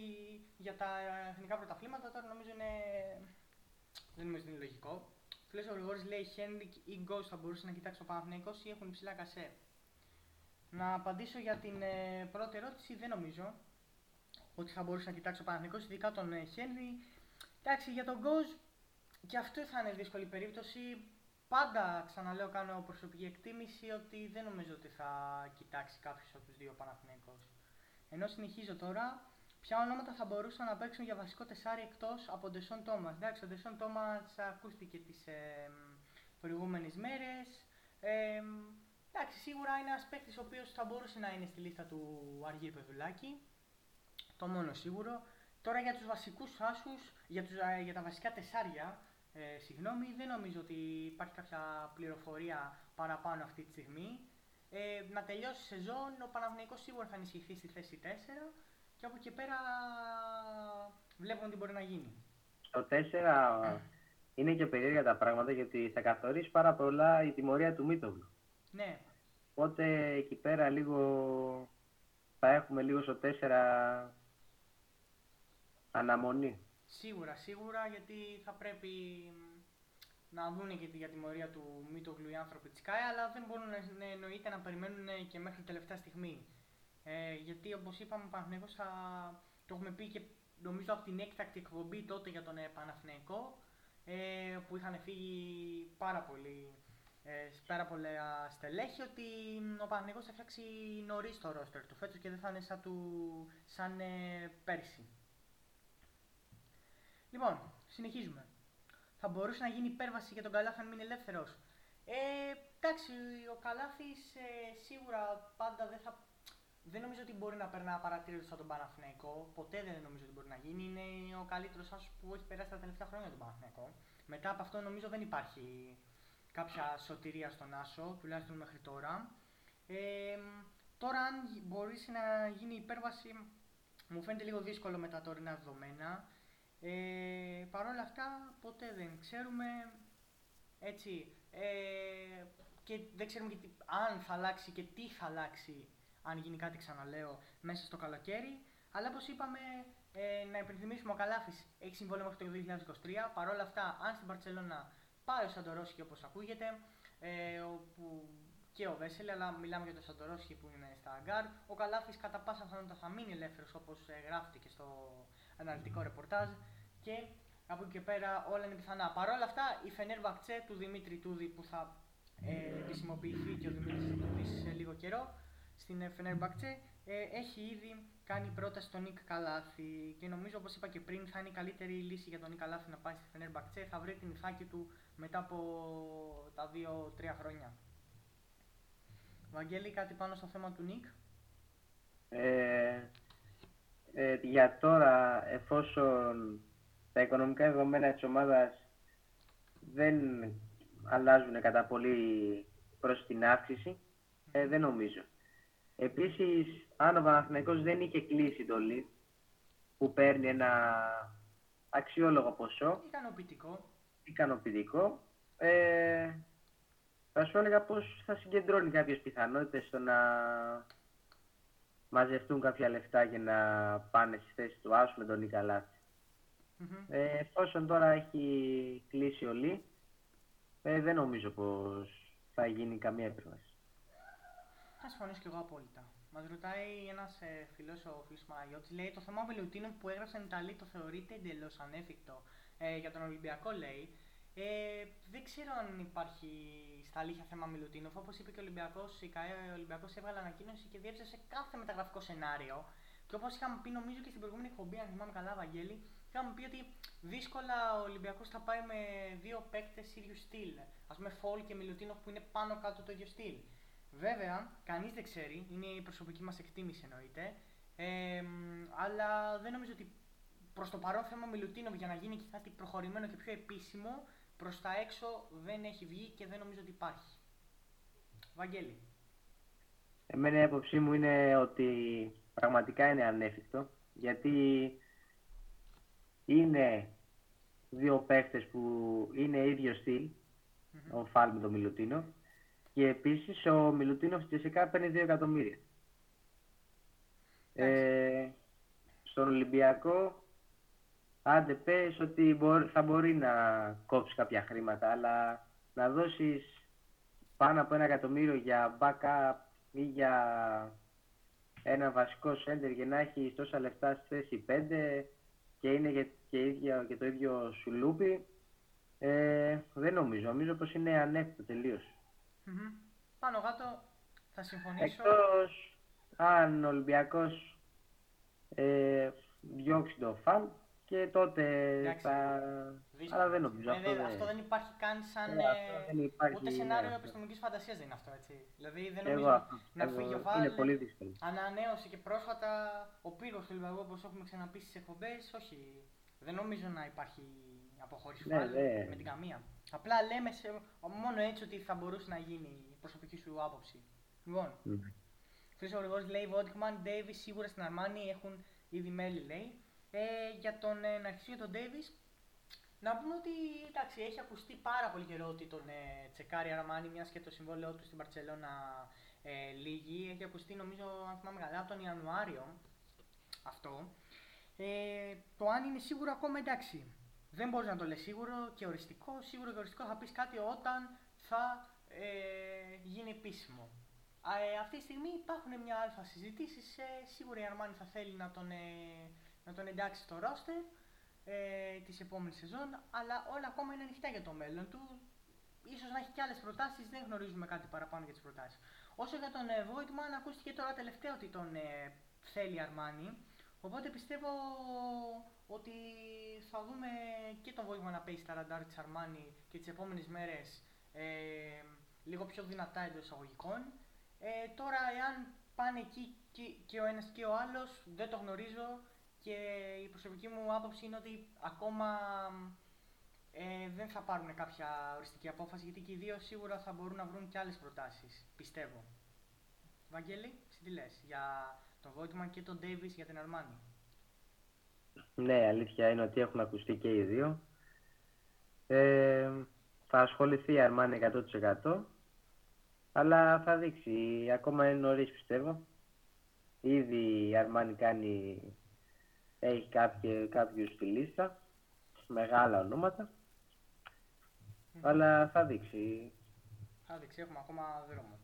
για τα εθνικά πρωταθλήματα. Τώρα νομίζω είναι. Δεν νομίζω ότι είναι λογικό. Φίλος ο Γρηγόρης λέει Χένρικ ή Γκος θα μπορούσε να κοιτάξει ο Παναθηναϊκός ή έχουν υψηλά κασέ. Να απαντήσω για την ε, πρώτη ερώτηση, δεν νομίζω ότι θα μπορούσε να κοιτάξει ο Παναθηναϊκός, ειδικά τον ε, Χένρι. Εντάξει, για τον Γκος και αυτό θα είναι δύσκολη περίπτωση. Πάντα, ξαναλέω, κάνω προσωπική εκτίμηση ότι δεν νομίζω ότι θα κοιτάξει κάποιος από τους δύο Παναθηναϊκούς. Ενώ συνεχίζω τώρα, Ποια ονόματα θα μπορούσαν να παίξουν για βασικό τεσάρι εκτός από τον Ντεσόν Τόμας. Εντάξει, ο Ντεσόν Τόμας ακούστηκε τις ε, προηγούμενες μέρες. Ε, εντάξει, σίγουρα είναι ένας παίκτης ο οποίος θα μπορούσε να είναι στη λίστα του Αργύρι Πεδουλάκη. Το μόνο σίγουρο. Τώρα για τους βασικούς άσους, για, για τα βασικά τεσάρια, ε, συγγνώμη, δεν νομίζω ότι υπάρχει κάποια πληροφορία παραπάνω αυτή τη στιγμή. Ε, να τελειώσει η σεζόν, ο Παναγενικό σίγουρα θα ενισχυθεί στη θέση 4 και από εκεί πέρα βλέπουμε τι μπορεί να γίνει. Στο 4 είναι και περίεργα τα πράγματα γιατί θα καθορίσει πάρα πολλά η τιμωρία του Μίτογλου. Ναι. Οπότε εκεί πέρα λίγο θα έχουμε λίγο στο 4 αναμονή. Σίγουρα, σίγουρα γιατί θα πρέπει να δουν και για τιμωρία του Μίτογλου οι άνθρωποι της ΚΑΕ αλλά δεν μπορούν να εννοείται να περιμένουν και μέχρι τελευταία στιγμή. Ε, γιατί όπως είπαμε, ο Παναθηναϊκός θα το έχουμε πει και νομίζω από την έκτακτη εκπομπή τότε για τον ε, Παναθηναϊκό ε, που είχαν φύγει πάρα πολύ ε, πάρα πολλά στελέχη ότι ο Παναθηναϊκός θα φτιάξει νωρίς το ρόστερ του φέτος και δεν θα είναι σαν, του, σαν ε, πέρσι. Λοιπόν, συνεχίζουμε. Θα μπορούσε να γίνει υπέρβαση για τον Καλάθι αν μείνει ελεύθερος. Ε, εντάξει, ο Καλάθης ε, σίγουρα πάντα δεν θα δεν νομίζω ότι μπορεί να περνά παρατήρητο σαν τον Παναθηναϊκό. Ποτέ δεν νομίζω ότι μπορεί να γίνει. Είναι ο καλύτερος άσο που έχει περάσει τα τελευταία χρόνια τον Παναθηναϊκό. Μετά από αυτό νομίζω δεν υπάρχει κάποια σωτηρία στον Άσο, τουλάχιστον μέχρι τώρα. Ε, Τώρα, αν μπορείς να γίνει υπέρβαση, μου φαίνεται λίγο δύσκολο με τα τωρινά δεδομένα. Ε, Παρ' όλα αυτά, ποτέ δεν ξέρουμε. Έτσι, ε, και δεν ξέρουμε και τι, αν θα αλλάξει και τι θα αλλάξει, αν γίνει κάτι, ξαναλέω, μέσα στο καλοκαίρι. Αλλά όπως είπαμε, ε, να υπενθυμίσουμε ο Καλάφη έχει συμβόλαιο μέχρι το 2023. Παρ' όλα αυτά, αν στην Παρσελόνα πάει ο Σαντορόσχη όπως ακούγεται, ε, όπου και ο Βέσελ, αλλά μιλάμε για τον Σαντορόσχη που είναι στα Αγκάρ. Ο Καλάφη κατά πάσα πιθανότητα θα μείνει ελεύθερος όπως ε, γράφτηκε στο αναλυτικό ρεπορτάζ. Και από εκεί και πέρα όλα είναι πιθανά. Παρ' όλα αυτά, η Φενέρμπαχτσε του Δημήτρη Ιτούδη που θα ε, επισημοποιηθεί και ο Δημήτρης Τούδη σε λίγο καιρό στην Φενέρμπαχτσε ε, έχει ήδη κάνει πρόταση στον Νικ Καλάθι και νομίζω όπως είπα και πριν θα είναι η καλύτερη λύση για τον Νικ Καλάθι να πάει στη Φενέρμπαχτσε θα βρει την Ιθάκη του μετά από τα 2-3 χρόνια. Βαγγέλη, κάτι πάνω στο θέμα του Νικ; Ε, ε, για τώρα, εφόσον τα οικονομικά δεδομένα της ομάδας δεν αλλάζουν κατά πολύ προς την αύξηση, ε, δεν νομίζω. Επίσης, αν ο Παναθηναϊκός δεν είχε κλείσει το lead, που παίρνει ένα αξιόλογο ποσό, ικανοποιητικό, ικανοποιητικό ε, θα σου έλεγα πως θα συγκεντρώνει κάποιες πιθανότητες στο να μαζευτούν κάποια λεφτά για να πάνε στη θέση του Άσου με τον νικαλατη Ε, εφόσον τώρα έχει κλείσει ο Λί, ε, δεν νομίζω πως θα γίνει καμία επέμβαση. Θα συμφωνήσω κι εγώ απόλυτα. Μας ρωτάει ένας ε, φιλό ο Φίλος Μαγιώτης, λέει: Το θέμα Βελουτίνων που έγραψαν Ιταλοί το θεωρείται εντελώς ανέφικτο. Ε, για τον Ολυμπιακό λέει. Ε, δεν ξέρω αν υπάρχει στα αλήθεια θέμα Μιλουτίνοφ. Όπως είπε και ο Ολυμπιακός, η ΚΑΕ ο Ολυμπιακός έβγαλε ανακοίνωση και διέψευσε κάθε μεταγραφικό σενάριο. Και όπως είχαμε πει, νομίζω και στην προηγούμενη εκπομπή, αν θυμάμαι καλά, Βαγγέλη, είχαμε πει ότι δύσκολα ο Ολυμπιακός θα πάει με δύο παίκτες ίδιου στυλ. Α πούμε, Φόλ και Μιλουτίνοφ που είναι πάνω κάτω το ίδιο στυλ. Βέβαια, κανείς δεν ξέρει, είναι η προσωπική μας εκτίμηση εννοείται. Ε, αλλά δεν νομίζω ότι προς το παρόν θέμα Μιλουτίνοφ για να γίνει και κάτι προχωρημένο και πιο επίσημο προς τα έξω δεν έχει βγει και δεν νομίζω ότι υπάρχει. Βαγγέλη. Εμένα η άποψή μου είναι ότι πραγματικά είναι ανέφικτο γιατί είναι δύο παίχτες που είναι ίδιο στυλ, mm-hmm. ο Φάλ με τον Μιλουτίνο και επίσης ο Μιλουτίνος φυσικά παίρνει 2 εκατομμύρια. Ε, στον Ολυμπιακό άντε πες ότι θα μπορεί να κόψεις κάποια χρήματα, αλλά να δώσεις πάνω από ένα εκατομμύριο για backup ή για ένα βασικό center και να έχεις τόσα λεφτά στη θέση 5 και είναι και, ίδια, και το ίδιο σουλούπι, ε, δεν νομίζω. Νομίζω πως είναι ανέφτο τελείως. Mm-hmm. Πάνω κάτω θα συμφωνήσω. Εκτός αν ο Ολυμπιακός ε, διώξει το φαν, και τότε θα... Αλλά δεν νομίζω. Ε, αυτό, δεν... αυτό δεν υπάρχει καν σαν. Ε, δεν υπάρχει, ούτε σενάριο ναι, επιστημονικής φαντασίας δεν είναι αυτό. Έτσι. Δηλαδή δεν νομίζω εγώ, να φύγει ο Βάλ. Είναι πολύ δύσκολο. Ανανέωσε και πρόσφατα ο πύργο του Λιβαγού όπως έχουμε ξαναπεί στις εκπομπές. Όχι. Δεν νομίζω να υπάρχει αποχώρηση ναι, ναι. με την καμία. Απλά λέμε σε, μόνο έτσι ότι θα μπορούσε να γίνει η προσωπική σου άποψη. Λοιπόν, mm. Χρήσο λέει Βόντικμαν, Ντέιβις σίγουρα στην Αρμάνι έχουν ήδη μέλη λέει. Ε, για τον ε, Ναρκισίο τον Ντέβις, να πούμε ότι εντάξει, έχει ακουστεί πάρα πολύ καιρό ότι τον ε, τσεκάρει Αραμάνι, μιας και το συμβόλαιό του στην Παρσελώνα ε, λίγη. Έχει ακουστεί νομίζω, αν θυμάμαι καλά, από τον Ιανουάριο αυτό. Ε, το αν είναι σίγουρο ακόμα εντάξει. Δεν μπορείς να το λες σίγουρο και οριστικό. Σίγουρο και οριστικό θα πεις κάτι όταν θα ε, γίνει επίσημο. Ε, αυτή τη στιγμή υπάρχουν μια αλφα συζητήσεις. Ε, σίγουρα η Αρμάνι θα θέλει να τον, ε, να τον εντάξει στο ρόστερ ε, της επόμενης σεζόν, αλλά όλα ακόμα είναι ανοιχτά για το μέλλον του. Ίσως να έχει και άλλες προτάσεις, δεν γνωρίζουμε κάτι παραπάνω για τις προτάσεις. Όσο για τον ε, Voigtman, ακούστηκε τώρα τελευταία ότι τον ε, θέλει Αρμάνι, οπότε πιστεύω ότι θα δούμε και τον Voigtman να παίζει στα ραντάρ της Αρμάνι και τις επόμενες μέρες ε, λίγο πιο δυνατά εντός εισαγωγικών. Ε, τώρα, εάν πάνε εκεί και, και ο ένας και ο άλλος, δεν το γνωρίζω, και η προσωπική μου άποψη είναι ότι ακόμα ε, δεν θα πάρουν κάποια οριστική απόφαση γιατί και οι δύο σίγουρα θα μπορούν να βρουν και άλλες προτάσεις, πιστεύω. Βαγγέλη, τι λες για τον Βόιτμαν και τον Ντέιβις για την Αρμάνη. Ναι, αλήθεια είναι ότι έχουν ακουστεί και οι δύο. Ε, θα ασχοληθεί η Αρμάνη 100% αλλά θα δείξει. Ακόμα είναι νωρίς πιστεύω. Ήδη η Αρμάνη κάνει, έχει κάποιοι, κάποιους στη λίστα, μεγάλα ονόματα. Αλλά θα δείξει. Θα δείξει, έχουμε ακόμα δρόμο.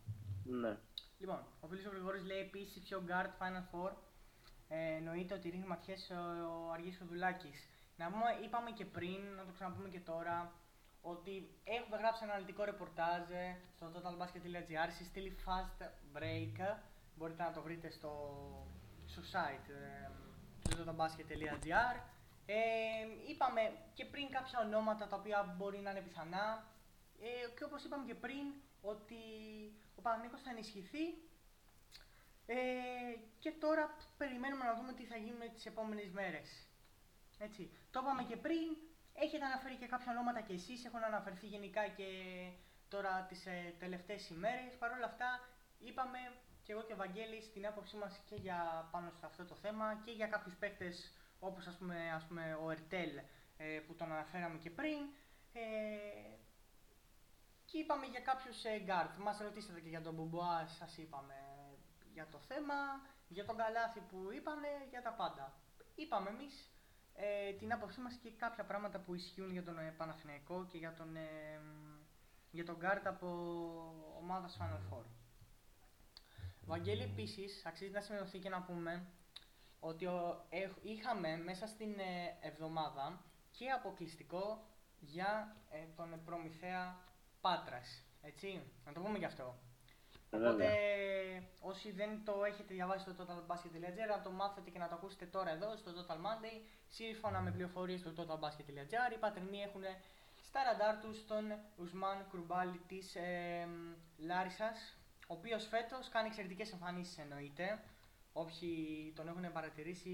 Ναι. Λοιπόν, ο φίλος ο Γρηγόρης λέει επίσης πιο guard Final Four. Ε, εννοείται ότι ρίχνει ματιές ο Αργής Χοδουλάκης. Να πούμε, είπαμε και πριν, να το ξαναπούμε και τώρα, ότι έχουμε γράψει ένα αναλυτικό ρεπορτάζ ε, στο totalbasket.gr στη στήλη fast break. Μπορείτε να το βρείτε στο, στο site ε, του totalbasket.gr. Ε, είπαμε και πριν κάποια ονόματα τα οποία μπορεί να είναι πιθανά ε, και όπως είπαμε και πριν ότι ο Παναγενικός θα ενισχυθεί ε, και τώρα περιμένουμε να δούμε τι θα γίνει με τις επόμενες μέρες. Έτσι. Το είπαμε και πριν, έχετε αναφέρει και κάποια ονόματα και εσείς, έχουν αναφερθεί γενικά και τώρα τις ε, τελευταίες ημέρες. Παρ' όλα αυτά είπαμε και εγώ και ο Βαγγέλης την άποψή μας και για πάνω σε αυτό το θέμα και για κάποιους παίκτες όπως ας πούμε, ας πούμε ο Ερτέλ ε, που τον αναφέραμε και πριν. Ε, και είπαμε για κάποιους ε, guard. Μας ρωτήσατε και για τον Μπουμπουά, σας είπαμε για το θέμα, για τον Καλάθι που είπανε, για τα πάντα. Είπαμε εμείς ε, την άποψή μας και κάποια πράγματα που ισχύουν για τον ε, Παναθηναϊκό και για τον, ε, για τον guard από ομάδας Final Four. Βαγγέλη επίσης, αξίζει να σημειωθεί και να πούμε ότι ο, ε, είχαμε μέσα στην ε, εβδομάδα και αποκλειστικό για ε, τον Προμηθέα Πάτρας. Έτσι, να το πούμε γι' αυτό. Οπότε, όσοι δεν το έχετε διαβάσει στο totalbasket.gr, να το μάθετε και να το ακούσετε τώρα εδώ στο Total Monday, σύμφωνα με πληροφορίες στο totalbasket.gr, οι πατρινοί έχουν στα ραντάρ τους τον Ουσμάν Κρουμπάλη της ε, Λάρισας, ο οποίος φέτος κάνει εξαιρετικές εμφανίσεις εννοείται. Όποιοι τον έχουν παρατηρήσει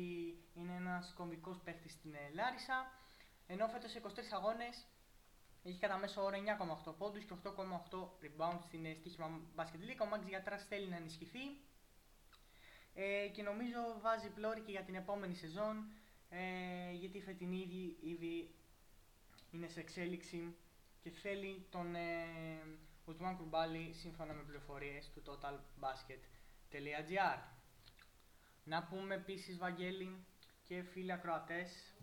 είναι ένας κομβικός παίχτης στην ε, Λάρισα, ενώ φέτος σε 23 αγώνες έχει κατά μέσο όρο 9,8 πόντους και 8,8 rebound στην ε, στοίχημα Basket League. Ο Μάξ Γιατράς θέλει να ενισχυθεί ε, και νομίζω βάζει πλώρη και για την επόμενη σεζόν ε, γιατί η φετινή ήδη, ήδη είναι σε εξέλιξη και θέλει τον ε, Ουσμάν Κουρμπάλη σύμφωνα με πληροφορίες του totalbasket.gr Να πούμε επίσης Βαγγέλη και φίλοι ακροατές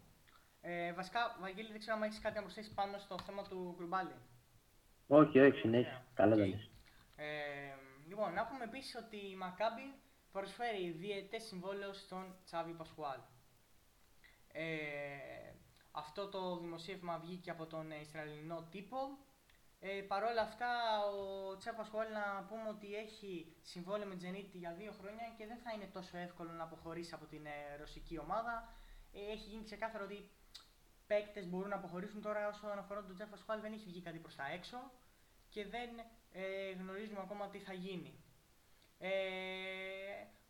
ε, βασικά, Βαγγέλη, δεν ξέρω αν έχεις κάτι να προσθέσεις πάνω στο θέμα του Γκρουμπάλη. Όχι, όχι, συνέχεια. Καλά δεν ε, Λοιπόν, να πούμε επίσης ότι η Μακάμπη προσφέρει διαιτέ συμβόλαιος στον Τσάβι Πασχουάλ. Ε, αυτό το δημοσίευμα βγήκε από τον Ισραηλινό τύπο. Ε, Παρ' όλα αυτά, ο Τσάβι Πασχουάλ να πούμε ότι έχει συμβόλαιο με Τζενίτη για δύο χρόνια και δεν θα είναι τόσο εύκολο να αποχωρήσει από την ε, ρωσική ομάδα. Ε, έχει γίνει ξεκάθαρο ότι παίκτες μπορούν να αποχωρήσουν τώρα όσο αφορά τον Τζέφα Σχουάλ δεν έχει βγει κάτι προς τα έξω και δεν ε, γνωρίζουμε ακόμα τι θα γίνει. Ε,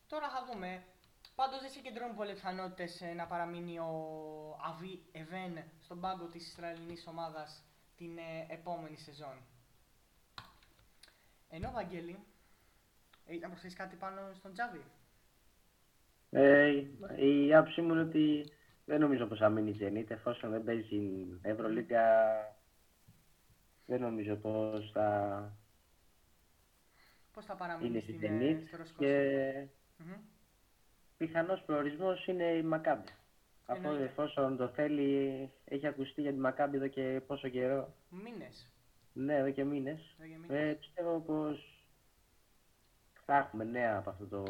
τώρα θα δούμε. Πάντως δεν συγκεντρώνουν πολλές πιθανότητες ε, να παραμείνει ο Αβί Εβέν στον πάγκο της Ισραηλινής ομάδας την ε, επόμενη σεζόν. Ενώ Βαγγέλη, έχει να προσθέσεις κάτι πάνω στον Τζάβι. Ε, η άποψή μου είναι ότι δεν νομίζω πως θα μείνει η Zenit εφόσον δεν παίζει Ευρωλίγκα. Δεν νομίζω πως θα... Πώς θα παραμείνει είναι στην Zenit και mm-hmm. πιθανός προορισμός είναι η Μακάμπη. Από εφόσον το θέλει, έχει ακουστεί για τη Μακάμπη εδώ και πόσο καιρό. Μήνες. Ναι, εδώ και μήνες. Ε, πιστεύω πως θα έχουμε νέα από αυτό το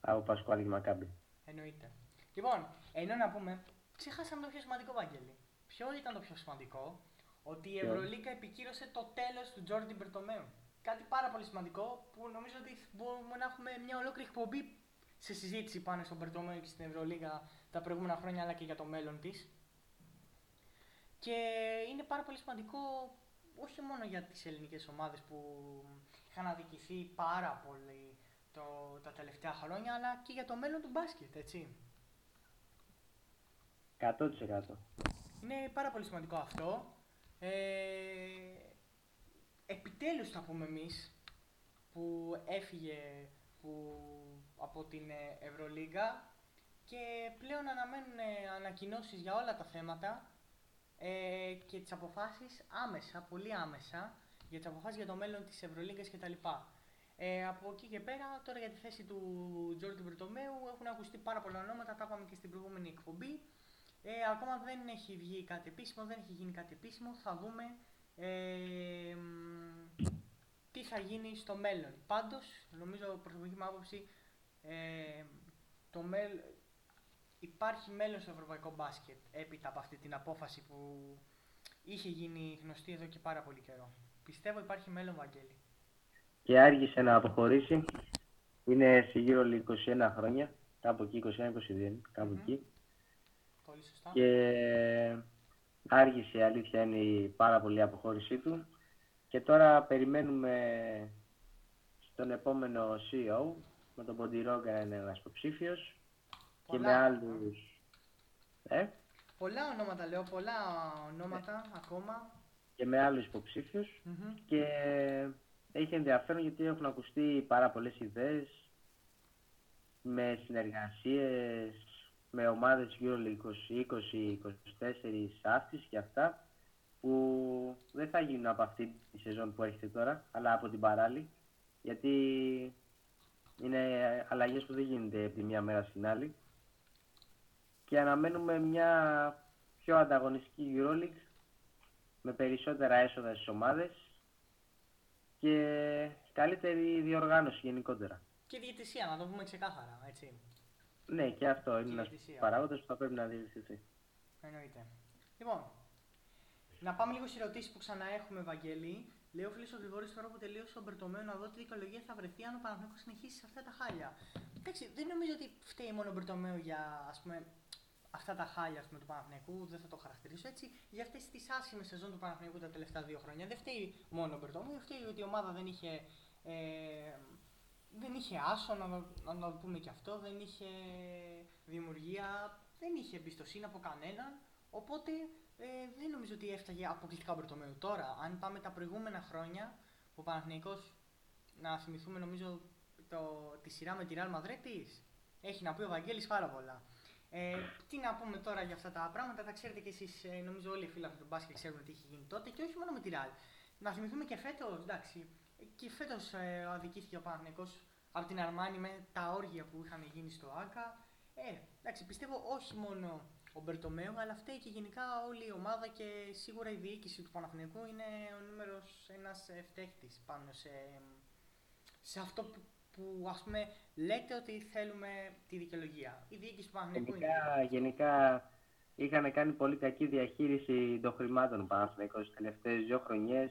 από Πασκουάλη και Μακάμπη. Εννοείται. Λοιπόν, ενώ να πούμε, ξεχάσαμε το πιο σημαντικό, Βαγγέλη. Ποιο ήταν το πιο σημαντικό, ότι η Ευρωλίκα επικύρωσε το τέλος του Τζόρντι Μπερτομέου. Κάτι πάρα πολύ σημαντικό που νομίζω ότι μπορούμε να έχουμε μια ολόκληρη εκπομπή σε συζήτηση πάνω στον Μπερτομέου και στην Ευρωλίγα τα προηγούμενα χρόνια αλλά και για το μέλλον της. Και είναι πάρα πολύ σημαντικό όχι μόνο για τις ελληνικές ομάδες που είχαν αδικηθεί πάρα πολύ το, τα τελευταία χρόνια, αλλά και για το μέλλον του μπάσκετ, έτσι. 100%. Είναι πάρα πολύ σημαντικό αυτό. Ε, επιτέλους θα πούμε εμείς που έφυγε που, από την ε, Ευρωλίγκα και πλέον αναμένουν ε, ανακοινώσεις για όλα τα θέματα ε, και τις αποφάσεις άμεσα, πολύ άμεσα, για τις αποφάσεις για το μέλλον της Ευρωλίγκας κτλ. Ε, από εκεί και πέρα, τώρα για τη θέση του Τζόρντι Μπριτομέου έχουν ακουστεί πάρα πολλά ονόματα, τα είπαμε και στην προηγούμενη εκπομπή. Ε, ακόμα δεν έχει βγει κάτι επίσημο, δεν έχει γίνει κάτι επίσημο. Θα δούμε ε, τι θα γίνει στο μέλλον. Πάντως, νομίζω προσωπική μου άποψη, ε, το μέλλον, υπάρχει μέλλον στο ευρωπαϊκό μπάσκετ έπειτα από αυτή την απόφαση που είχε γίνει γνωστή εδώ και πάρα πολύ καιρό. Πιστεύω υπάρχει μέλλον, Βαγγέλη. Και άργησε να αποχωρήσει. Είναι σε γύρω 21 χρόνια, κάπου εκεί, 21-22, κάπου εκεί. Πολύ σωστά. Και άργησε, η αλήθεια είναι η πάρα πολύ αποχώρησή του. Και τώρα περιμένουμε στον επόμενο CEO, με τον Ποντιρόγκα να είναι ένας υποψήφιος και με άλλους... Ε; Πολλά ονόματα λέω, πολλά ονόματα ακόμα. Και με άλλους Και έχει ενδιαφέρον γιατί έχουν ακουστεί πάρα πολλές ιδέες με συνεργασίες με ομάδες EuroLeague 20, 24, αυτής και αυτά που δεν θα γίνουν από αυτή τη σεζόν που έρχεται τώρα, αλλά από την παράλληλη, γιατί είναι αλλαγές που δεν γίνονται από τη μία μέρα στην άλλη. Και αναμένουμε μια πιο ανταγωνιστική EuroLeague με περισσότερα έσοδα στις ομάδες και καλύτερη διοργάνωση γενικότερα. Και διαιτησία, να το πούμε ξεκάθαρα, έτσι. Ναι, και αυτό είναι ένας παράγοντας που θα πρέπει να διευθυνθεί. Εννοείται. Λοιπόν, να πάμε λίγο στις ερωτήσεις που ξανά έχουμε, Βαγγέλη. Λέει ο φίλος ο Γρηγόρης τώρα που τελείωσε ο Μπερτομέο να δω τι δικαιολογία θα βρεθεί αν ο Παναθηναϊκός συνεχίσει σε αυτά τα χάλια. Εντάξει, δεν νομίζω ότι φταίει μόνο ο Μπερτομέο για ας πούμε, αυτά τα χάλια πούμε, του Παναθηναϊκού, δεν θα το χαρακτηρίσω έτσι. Για αυτές τις άσχημες σεζόν του Παναθηναϊκού τα τελευταία δύο χρόνια. Δεν φταίει μόνο ο Μπερτομέο, φταίει ότι η ομάδα δεν είχε. Ε, δεν είχε άσο, να, να, να το πούμε και αυτό, δεν είχε δημιουργία, δεν είχε εμπιστοσύνη από κανέναν. Οπότε ε, δεν νομίζω ότι έφταγε αποκλειστικά ο Τώρα, αν πάμε τα προηγούμενα χρόνια, ο Παναθηναϊκός, να θυμηθούμε νομίζω το, τη σειρά με τη Real Madrid έχει να πει ο Βαγγέλης πάρα πολλά. Ε, τι να πούμε τώρα για αυτά τα πράγματα, τα ξέρετε κι εσείς, ε, νομίζω όλοι οι φίλοι του μπάσκετ ξέρουν τι έχει γίνει τότε και όχι μόνο με τη Real. Να θυμηθούμε και φέτος, εντάξει, και φέτος ε, αδικήθηκε ο Παναθηναϊκός από την Αρμάνη με τα όργια που είχαν γίνει στο ΆΚΑ. Ε, εντάξει, πιστεύω όχι μόνο ο Μπερτομέου, αλλά φταίει και γενικά όλη η ομάδα και σίγουρα η διοίκηση του Παναθηναϊκού είναι ο νούμερος ένας φταίχτης πάνω σε, σε αυτό που, που ας πούμε λέτε ότι θέλουμε τη δικαιολογία. Η διοίκηση του Παναθηναϊκού γενικά, είναι. Γενικά είχαν κάνει πολύ κακή διαχείριση των χρημάτων Παναθηναϊκού τι τελευταίες δύο χρονιές.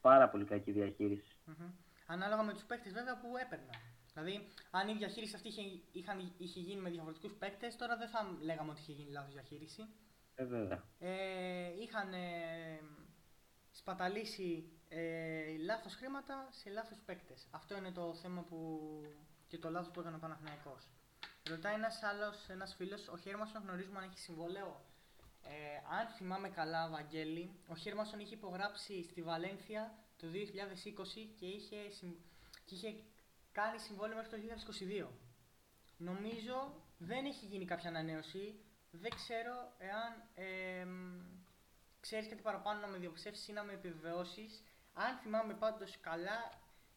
Πάρα πολύ κακή διαχείριση. Mm-hmm. Ανάλογα με τους παίκτες βέβαια που έπαιρναν. Δηλαδή, αν η διαχείριση αυτή είχε, είχαν, είχε γίνει με διαφορετικούς παίκτες, τώρα δεν θα λέγαμε ότι είχε γίνει λάθος διαχείριση. Ε, βέβαια. Ε, είχαν ε, σπαταλήσει ε, λάθος χρήματα σε λάθος παίκτες. Αυτό είναι το θέμα που. και το λάθος που έκανε ο Παναθηναϊκός. Ρωτάει ένας άλλος ένας φίλος, ο Χέρμασον γνωρίζουμε αν έχει συμβόλαιο; Ε, αν θυμάμαι καλά, Βαγγέλη, ο Χέρμασον είχε υπογράψει στη Βαλένθια το 2020 και είχε, και είχε κάνει συμβόλαιο μέχρι το 2022. Νομίζω δεν έχει γίνει κάποια ανανέωση. Δεν ξέρω εάν ε, ξέρεις κάτι παραπάνω να με διαψεύσεις ή να με επιβεβαιώσεις. Αν θυμάμαι πάντως καλά,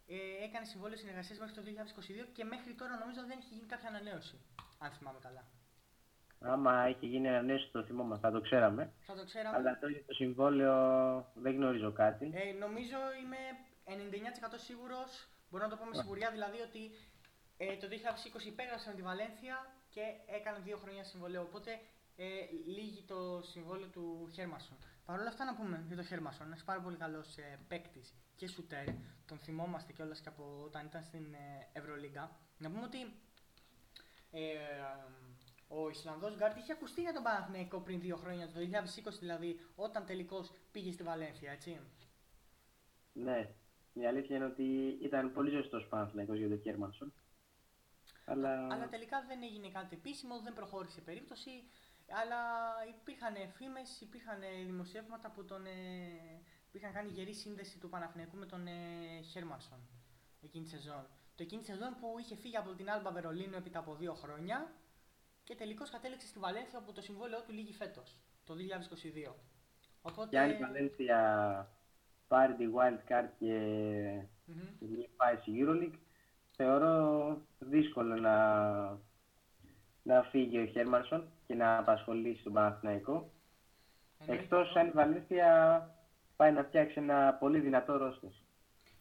ε, έκανε συμβόλαιο συνεργασίας μέχρι το 2022 και μέχρι τώρα νομίζω δεν έχει γίνει κάποια ανανέωση. Αν θυμάμαι καλά. Άμα έχει γίνει ανανέωση το θυμόμαστε, θα το ξέραμε. Θα το ξέραμε. Αλλά το, το συμβόλαιο δεν γνωρίζω κάτι. Ε, νομίζω είμαι 99% σίγουρος Μπορώ να το πω με σιγουριά δηλαδή ότι ε, το 2020 υπέγραψε με τη Βαλένθια και έκανε δύο χρόνια συμβολέο. Οπότε ε, λύγει το συμβόλαιο του Χέρμασον. Παρ' όλα αυτά να πούμε για τον Χέρμασον. Ένας πάρα πολύ καλός ε, παίκτης και σουτέρ. Τον θυμόμαστε κιόλας και από όταν ήταν στην ε, Ευρωλίγκα. Να πούμε ότι ε, ο Ισλανδός Γκάρτ είχε ακουστεί για τον Παναθηναϊκό πριν δύο χρόνια, το 2020 δηλαδή, όταν τελικώς πήγε στη Βαλένθια, έτσι. Ναι, η αλήθεια είναι ότι ήταν πολύ ζεστός Παναθηναϊκός για τον Κέρμανσον. Αλλά... αλλά τελικά δεν έγινε κάτι επίσημο, δεν προχώρησε περίπτωση. Αλλά υπήρχαν φήμες, υπήρχαν δημοσιεύματα που, τον, ε, που είχαν κάνει γερή σύνδεση του Παναθηναϊκού με τον ε, Χέρμανσον εκείνη τη σεζόν. το εκείνη τη σεζόν που είχε φύγει από την Άλμπα Βερολίνου επί από δύο χρόνια και τελικώς κατέληξε στη Βαλένθια όπου το συμβόλαιό του λύγει φέτος, το 2022. Οπότε... Και αν η Βαλένθια πάρει τη wild card και mm-hmm. πάει στη EuroLeague, θεωρώ δύσκολο να, να φύγει ο Χέρμανσον και να απασχολήσει τον Παναθηναϊκό. Εκτός αν η Βαλένθια πάει να φτιάξει ένα πολύ δυνατό ρόστερ.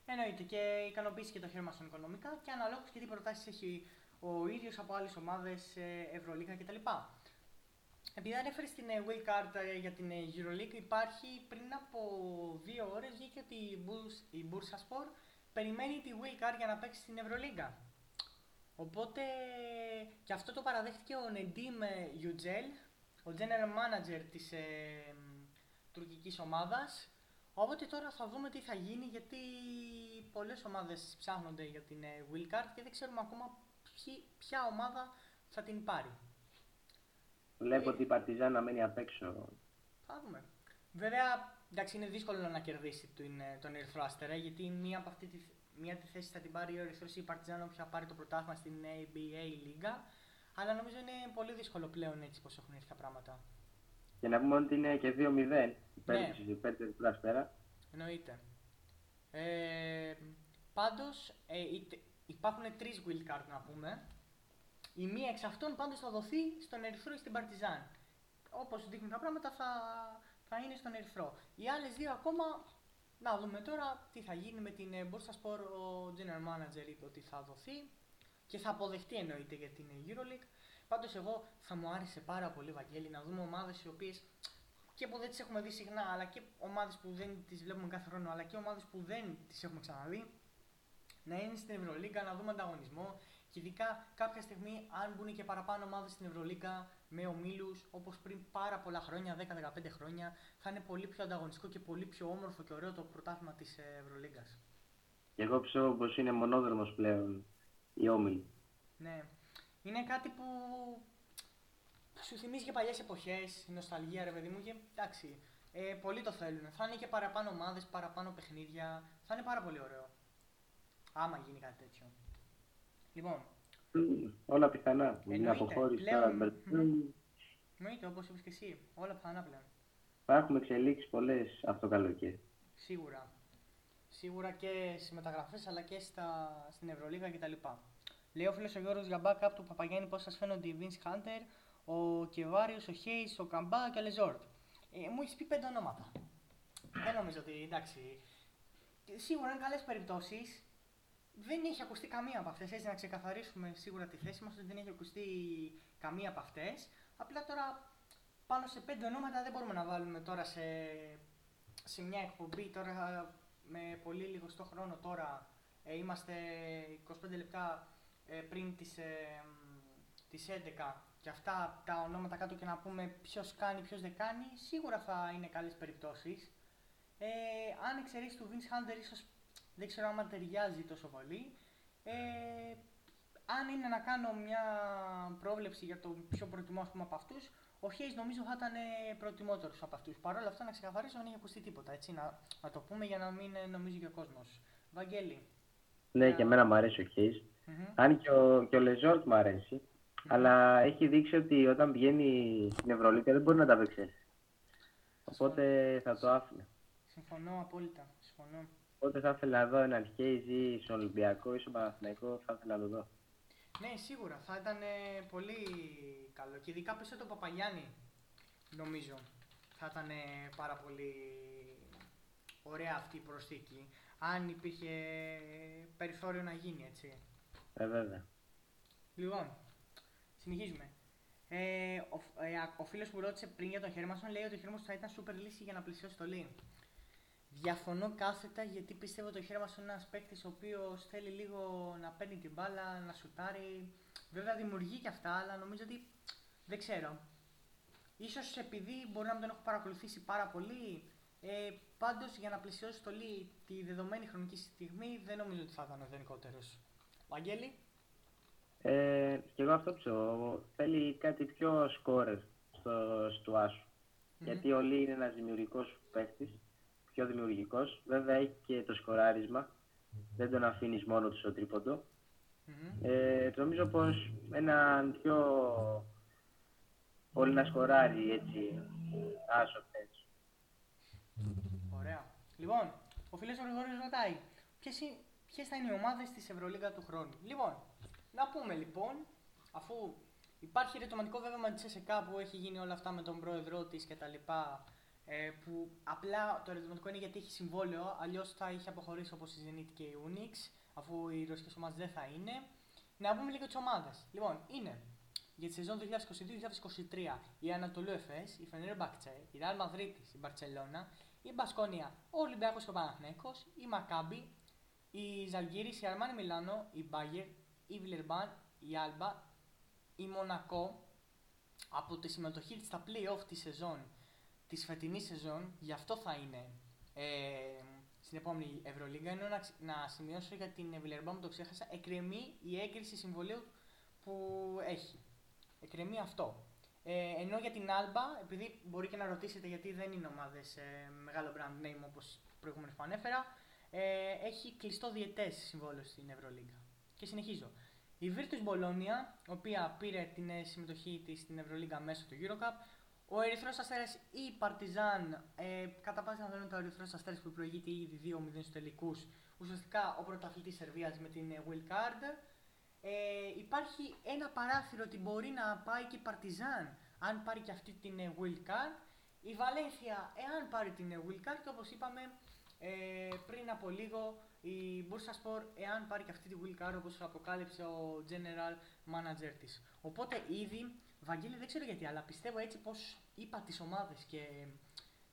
Εννοείται και ικανοποιήσει και το Χέρμανσον οικονομικά και αναλόγως και τι προτάσεις έχει ο ίδιος από άλλες ομάδες, ε, Ευρωλίγα κτλ. Επειδή ανέφερες στην ε, Will Card ε, για την EuroLeague, υπάρχει πριν από δύο ώρες βγήκε ότι η Bursaspor περιμένει τη Will Card για να παίξει στην Ευρωλίγκα. Οπότε και αυτό το παραδέχτηκε ο Νεντίμ Ιουτζέλ, ο General Manager της ε, τουρκικής ομάδας. Οπότε τώρα θα δούμε τι θα γίνει γιατί πολλές ομάδες ψάχνονται για την ε, Will Card και δεν ξέρουμε ακόμα ποια ομάδα θα την πάρει. Βλέπω ότι η Παρτιζάν να μένει απ' έξω. Θα δούμε. Βέβαια, εντάξει, είναι δύσκολο να κερδίσει τον, ε, τον Ερυθρό Αστέρα γιατί μία από αυτή τη, μία τη θέση θα την πάρει ο Ερυθρό ή η Παρτιζάν όποια θα πάρει το πρωτάθλημα στην ABA Λίγκα. Αλλά νομίζω είναι πολύ δύσκολο πλέον έτσι πώ έχουν έρθει τα πράγματα. Και να πούμε ότι είναι και 2-0 υπέρ ναι. της Ερυθρού Αστέρα. Εννοείται. Ε, Πάντως ε, υπάρχουν τρεις wildcard να πούμε. Η μία εξ αυτών πάντως θα δοθεί στον Ερυθρό ή στην Παρτιζάν. Όπως δείχνουν τα πράγματα θα, θα είναι στον Ερυθρό. Οι άλλες δύο ακόμα να δούμε τώρα τι θα γίνει με την ε, Bursa Sport. Ο General Manager είπε ότι θα δοθεί και θα αποδεχτεί εννοείται για την EuroLeague. Πάντως εγώ θα μου άρεσε πάρα πολύ Βαγγέλη να δούμε ομάδες οι οποίες και που δεν τις έχουμε δει συχνά αλλά και ομάδες που δεν τις βλέπουμε κάθε χρόνο αλλά και ομάδες που δεν τις έχουμε ξαναδεί να είναι στην Ευρωλίγκα, να δούμε ανταγωνισμό, και ειδικά κάποια στιγμή, αν μπουν και παραπάνω ομάδες στην Ευρωλίγκα με ομίλους όπως πριν πάρα πολλά χρόνια, 10-15 χρόνια, θα είναι πολύ πιο ανταγωνιστικό και πολύ πιο όμορφο και ωραίο το πρωτάθλημα της Ευρωλίγκας. Και εγώ πιστεύω πως είναι μονόδρομος πλέον η όμιλη. Ναι. Είναι κάτι που σου θυμίζει και παλιές εποχές, η νοσταλγία, ρε παιδί μου, και εντάξει. Ε, πολλοί το θέλουν. Θα είναι και παραπάνω ομάδες, παραπάνω παιχνίδια. Θα είναι πάρα πολύ ωραίο. Άμα γίνει κάτι τέτοιο. Λοιπόν. Όλα πιθανά. Είναι αποχώρηση τώρα. Εννοείται, όπως είπες και εσύ. Όλα πιθανά πλέον. Θα έχουμε εξελίξει πολλές αυτό το καλοκαίρι. Σίγουρα. Σίγουρα και στις μεταγραφές αλλά και στα, στην Ευρωλίγα κτλ. Λέει ο φίλος ο Γιώργος για backup του Παπαγέννη πώς σας φαίνονται οι Vince Hunter, ο Κεβάριος, ο Χέις, ο Καμπά και ο Λεζόρτ. Ε, μου έχεις πει πέντε ονόματα. Δεν νομίζω ότι εντάξει. Σίγουρα είναι καλές περιπτώσεις δεν έχει ακουστεί καμία από αυτές. Έτσι, να ξεκαθαρίσουμε σίγουρα τη θέση μας, ότι δεν έχει ακουστεί καμία από αυτές. Απλά τώρα πάνω σε πέντε ονόματα δεν μπορούμε να βάλουμε τώρα σε, σε μια εκπομπή τώρα με πολύ λίγο στο χρόνο τώρα. Ε, είμαστε 25 λεπτά ε, πριν τις, ε, τις 11 και αυτά τα ονόματα κάτω και να πούμε ποιος κάνει, ποιος δεν κάνει, σίγουρα θα είναι καλές περιπτώσεις. Ε, αν εξαιρέσεις του Vince Hunter, ίσως δεν ξέρω αν ταιριάζει τόσο πολύ. Ε, αν είναι να κάνω μια πρόβλεψη για το πιο προτιμώ πούμε, από αυτούς, ο Χέι νομίζω θα ήταν προτιμότερος από αυτούς. Παρ' όλα αυτά, να ξεκαθαρίσω, δεν έχει ακουστεί τίποτα. Έτσι, να, να το πούμε για να μην νομίζει και ο κόσμος. Βαγγέλη. Ναι, και εμένα μου αρέσει ο Χέι. Mm-hmm. Αν και ο, και ο Λεζόρτ μου αρέσει. Mm-hmm. Αλλά έχει δείξει ότι όταν πηγαίνει στην Ευρωλίκα δεν μπορεί να τα παίξει. Οπότε θα το άφηνε. Συμφωνώ απόλυτα. Συμφωνώ. Οπότε θα ήθελα να δω έναν Χέιζ ή στον Ολυμπιακό ή στον Παναθηναϊκό, θα ήθελα να το δω. Ναι, σίγουρα θα ήταν πολύ καλό. Και ειδικά πίσω το Παπαγιάννη, νομίζω. Θα ήταν πάρα πολύ ωραία αυτή η προσθήκη. Αν υπήρχε περιθώριο να γίνει, έτσι. Ε, βέβαια. Λοιπόν, συνεχίζουμε. Ε, ο, ε, ο φίλος που ρώτησε πριν για τον Χέρμασον λέει ότι ο Χέρμασον θα ήταν σούπερ λύση για να πλησιώσει το Λίν. Διαφωνώ κάθετα γιατί πιστεύω το χέρι μας είναι ένας παίκτης ο οποίος θέλει λίγο να παίρνει την μπάλα, να σουτάρει. Βέβαια δημιουργεί και αυτά, αλλά νομίζω ότι δεν ξέρω. Ίσως επειδή μπορεί να μην τον έχω παρακολουθήσει πάρα πολύ, ε, πάντως για να πλησιώσει το Λί τη δεδομένη χρονική στιγμή δεν νομίζω ότι θα ήταν ο ιδανικότερος. Βαγγέλη; Ε, και εγώ αυτό ψω. Θέλει κάτι πιο σκόρερ στο, στο άσου. Mm-hmm. Γιατί ο Λί είναι ένας δημιουργικός παίκτης πιο δημιουργικός. Βέβαια έχει και το σκοράρισμα. Δεν τον αφήνεις μόνο του στο τρίποντο. Ε, νομίζω πως έναν πιο πολύ να σκοράρει έτσι άσο έτσι. Ωραία. Λοιπόν, ο φίλος ο Γρηγόρης ρωτάει ποιες, ποιες θα είναι οι ομάδες της Ευρωλίγα του χρόνου; Λοιπόν, να πούμε λοιπόν, αφού υπάρχει ρετοματικό βέβαια με τη ΣΕΣΕΚΑ που έχει γίνει όλα αυτά με τον πρόεδρό της κτλ. Ε, που απλά το ερωτηματικό είναι γιατί έχει συμβόλαιο, αλλιώς θα είχε αποχωρήσει όπως η Zenit και η Unix, αφού οι ρωσικές ομάδες δεν θα είναι. Να πούμε λίγο τις ομάδες. Λοιπόν, είναι για τη σεζόν 2022-2023 η Ανατολού Εφές, η Φενέρ Μπακτσε, η Real Madrid, η Μπαρσελόνα, η Μπασκόνια, ο Ολυμπιακός και ο Παναθνέκο, η Μακάμπη, η Ζαλγίρης, η Αρμάνι Μιλάνο, η Μπάγκερ, η Βιλερμπάν, η Άλμπα, η Μονακό από τη συμμετοχή της στα play-off της σεζόν τη φετινή σεζόν, γι' αυτό θα είναι ε, στην επόμενη Ευρωλίγκα. Ενώ να, να σημειώσω για την Βιλερμπάν που το ξέχασα, εκκρεμεί η έγκριση συμβολίου που έχει. Εκκρεμεί αυτό. Ε, ενώ για την Άλμπα, επειδή μπορεί και να ρωτήσετε γιατί δεν είναι ομάδες ε, μεγάλο brand name όπως προηγούμενες που ανέφερα, ε, έχει κλειστό διαιτές συμβόλαιο στην Ευρωλίγκα. Και συνεχίζω. Η Virtus Bologna, η οποία πήρε την ε, συμμετοχή της στην Ευρωλίγκα μέσω του Eurocup, ο Ερυθρός Αστέρας ή η Παρτιζάν, ε, κατά πάσα πιθανότητα ο Ερυθρός Αστέρας που προηγείται ήδη 2-0 στους τελικούς, ουσιαστικά ο πρωταθλητής Σερβίας με την ε, Will Card. Ε, υπάρχει ένα παράθυρο ότι μπορεί να πάει και η Παρτιζάν αν πάρει και αυτή την ε, Will Card. Η Βαλένθια, εάν πάρει την ε, Will Card, και όπως είπαμε ε, πριν από λίγο, η Bursa Sport, εάν πάρει και αυτή τη Will Card, όπως αποκάλυψε ο General Manager της. Οπότε ήδη Βαγγέλη δεν ξέρω γιατί, αλλά πιστεύω έτσι πως είπα τις ομάδες και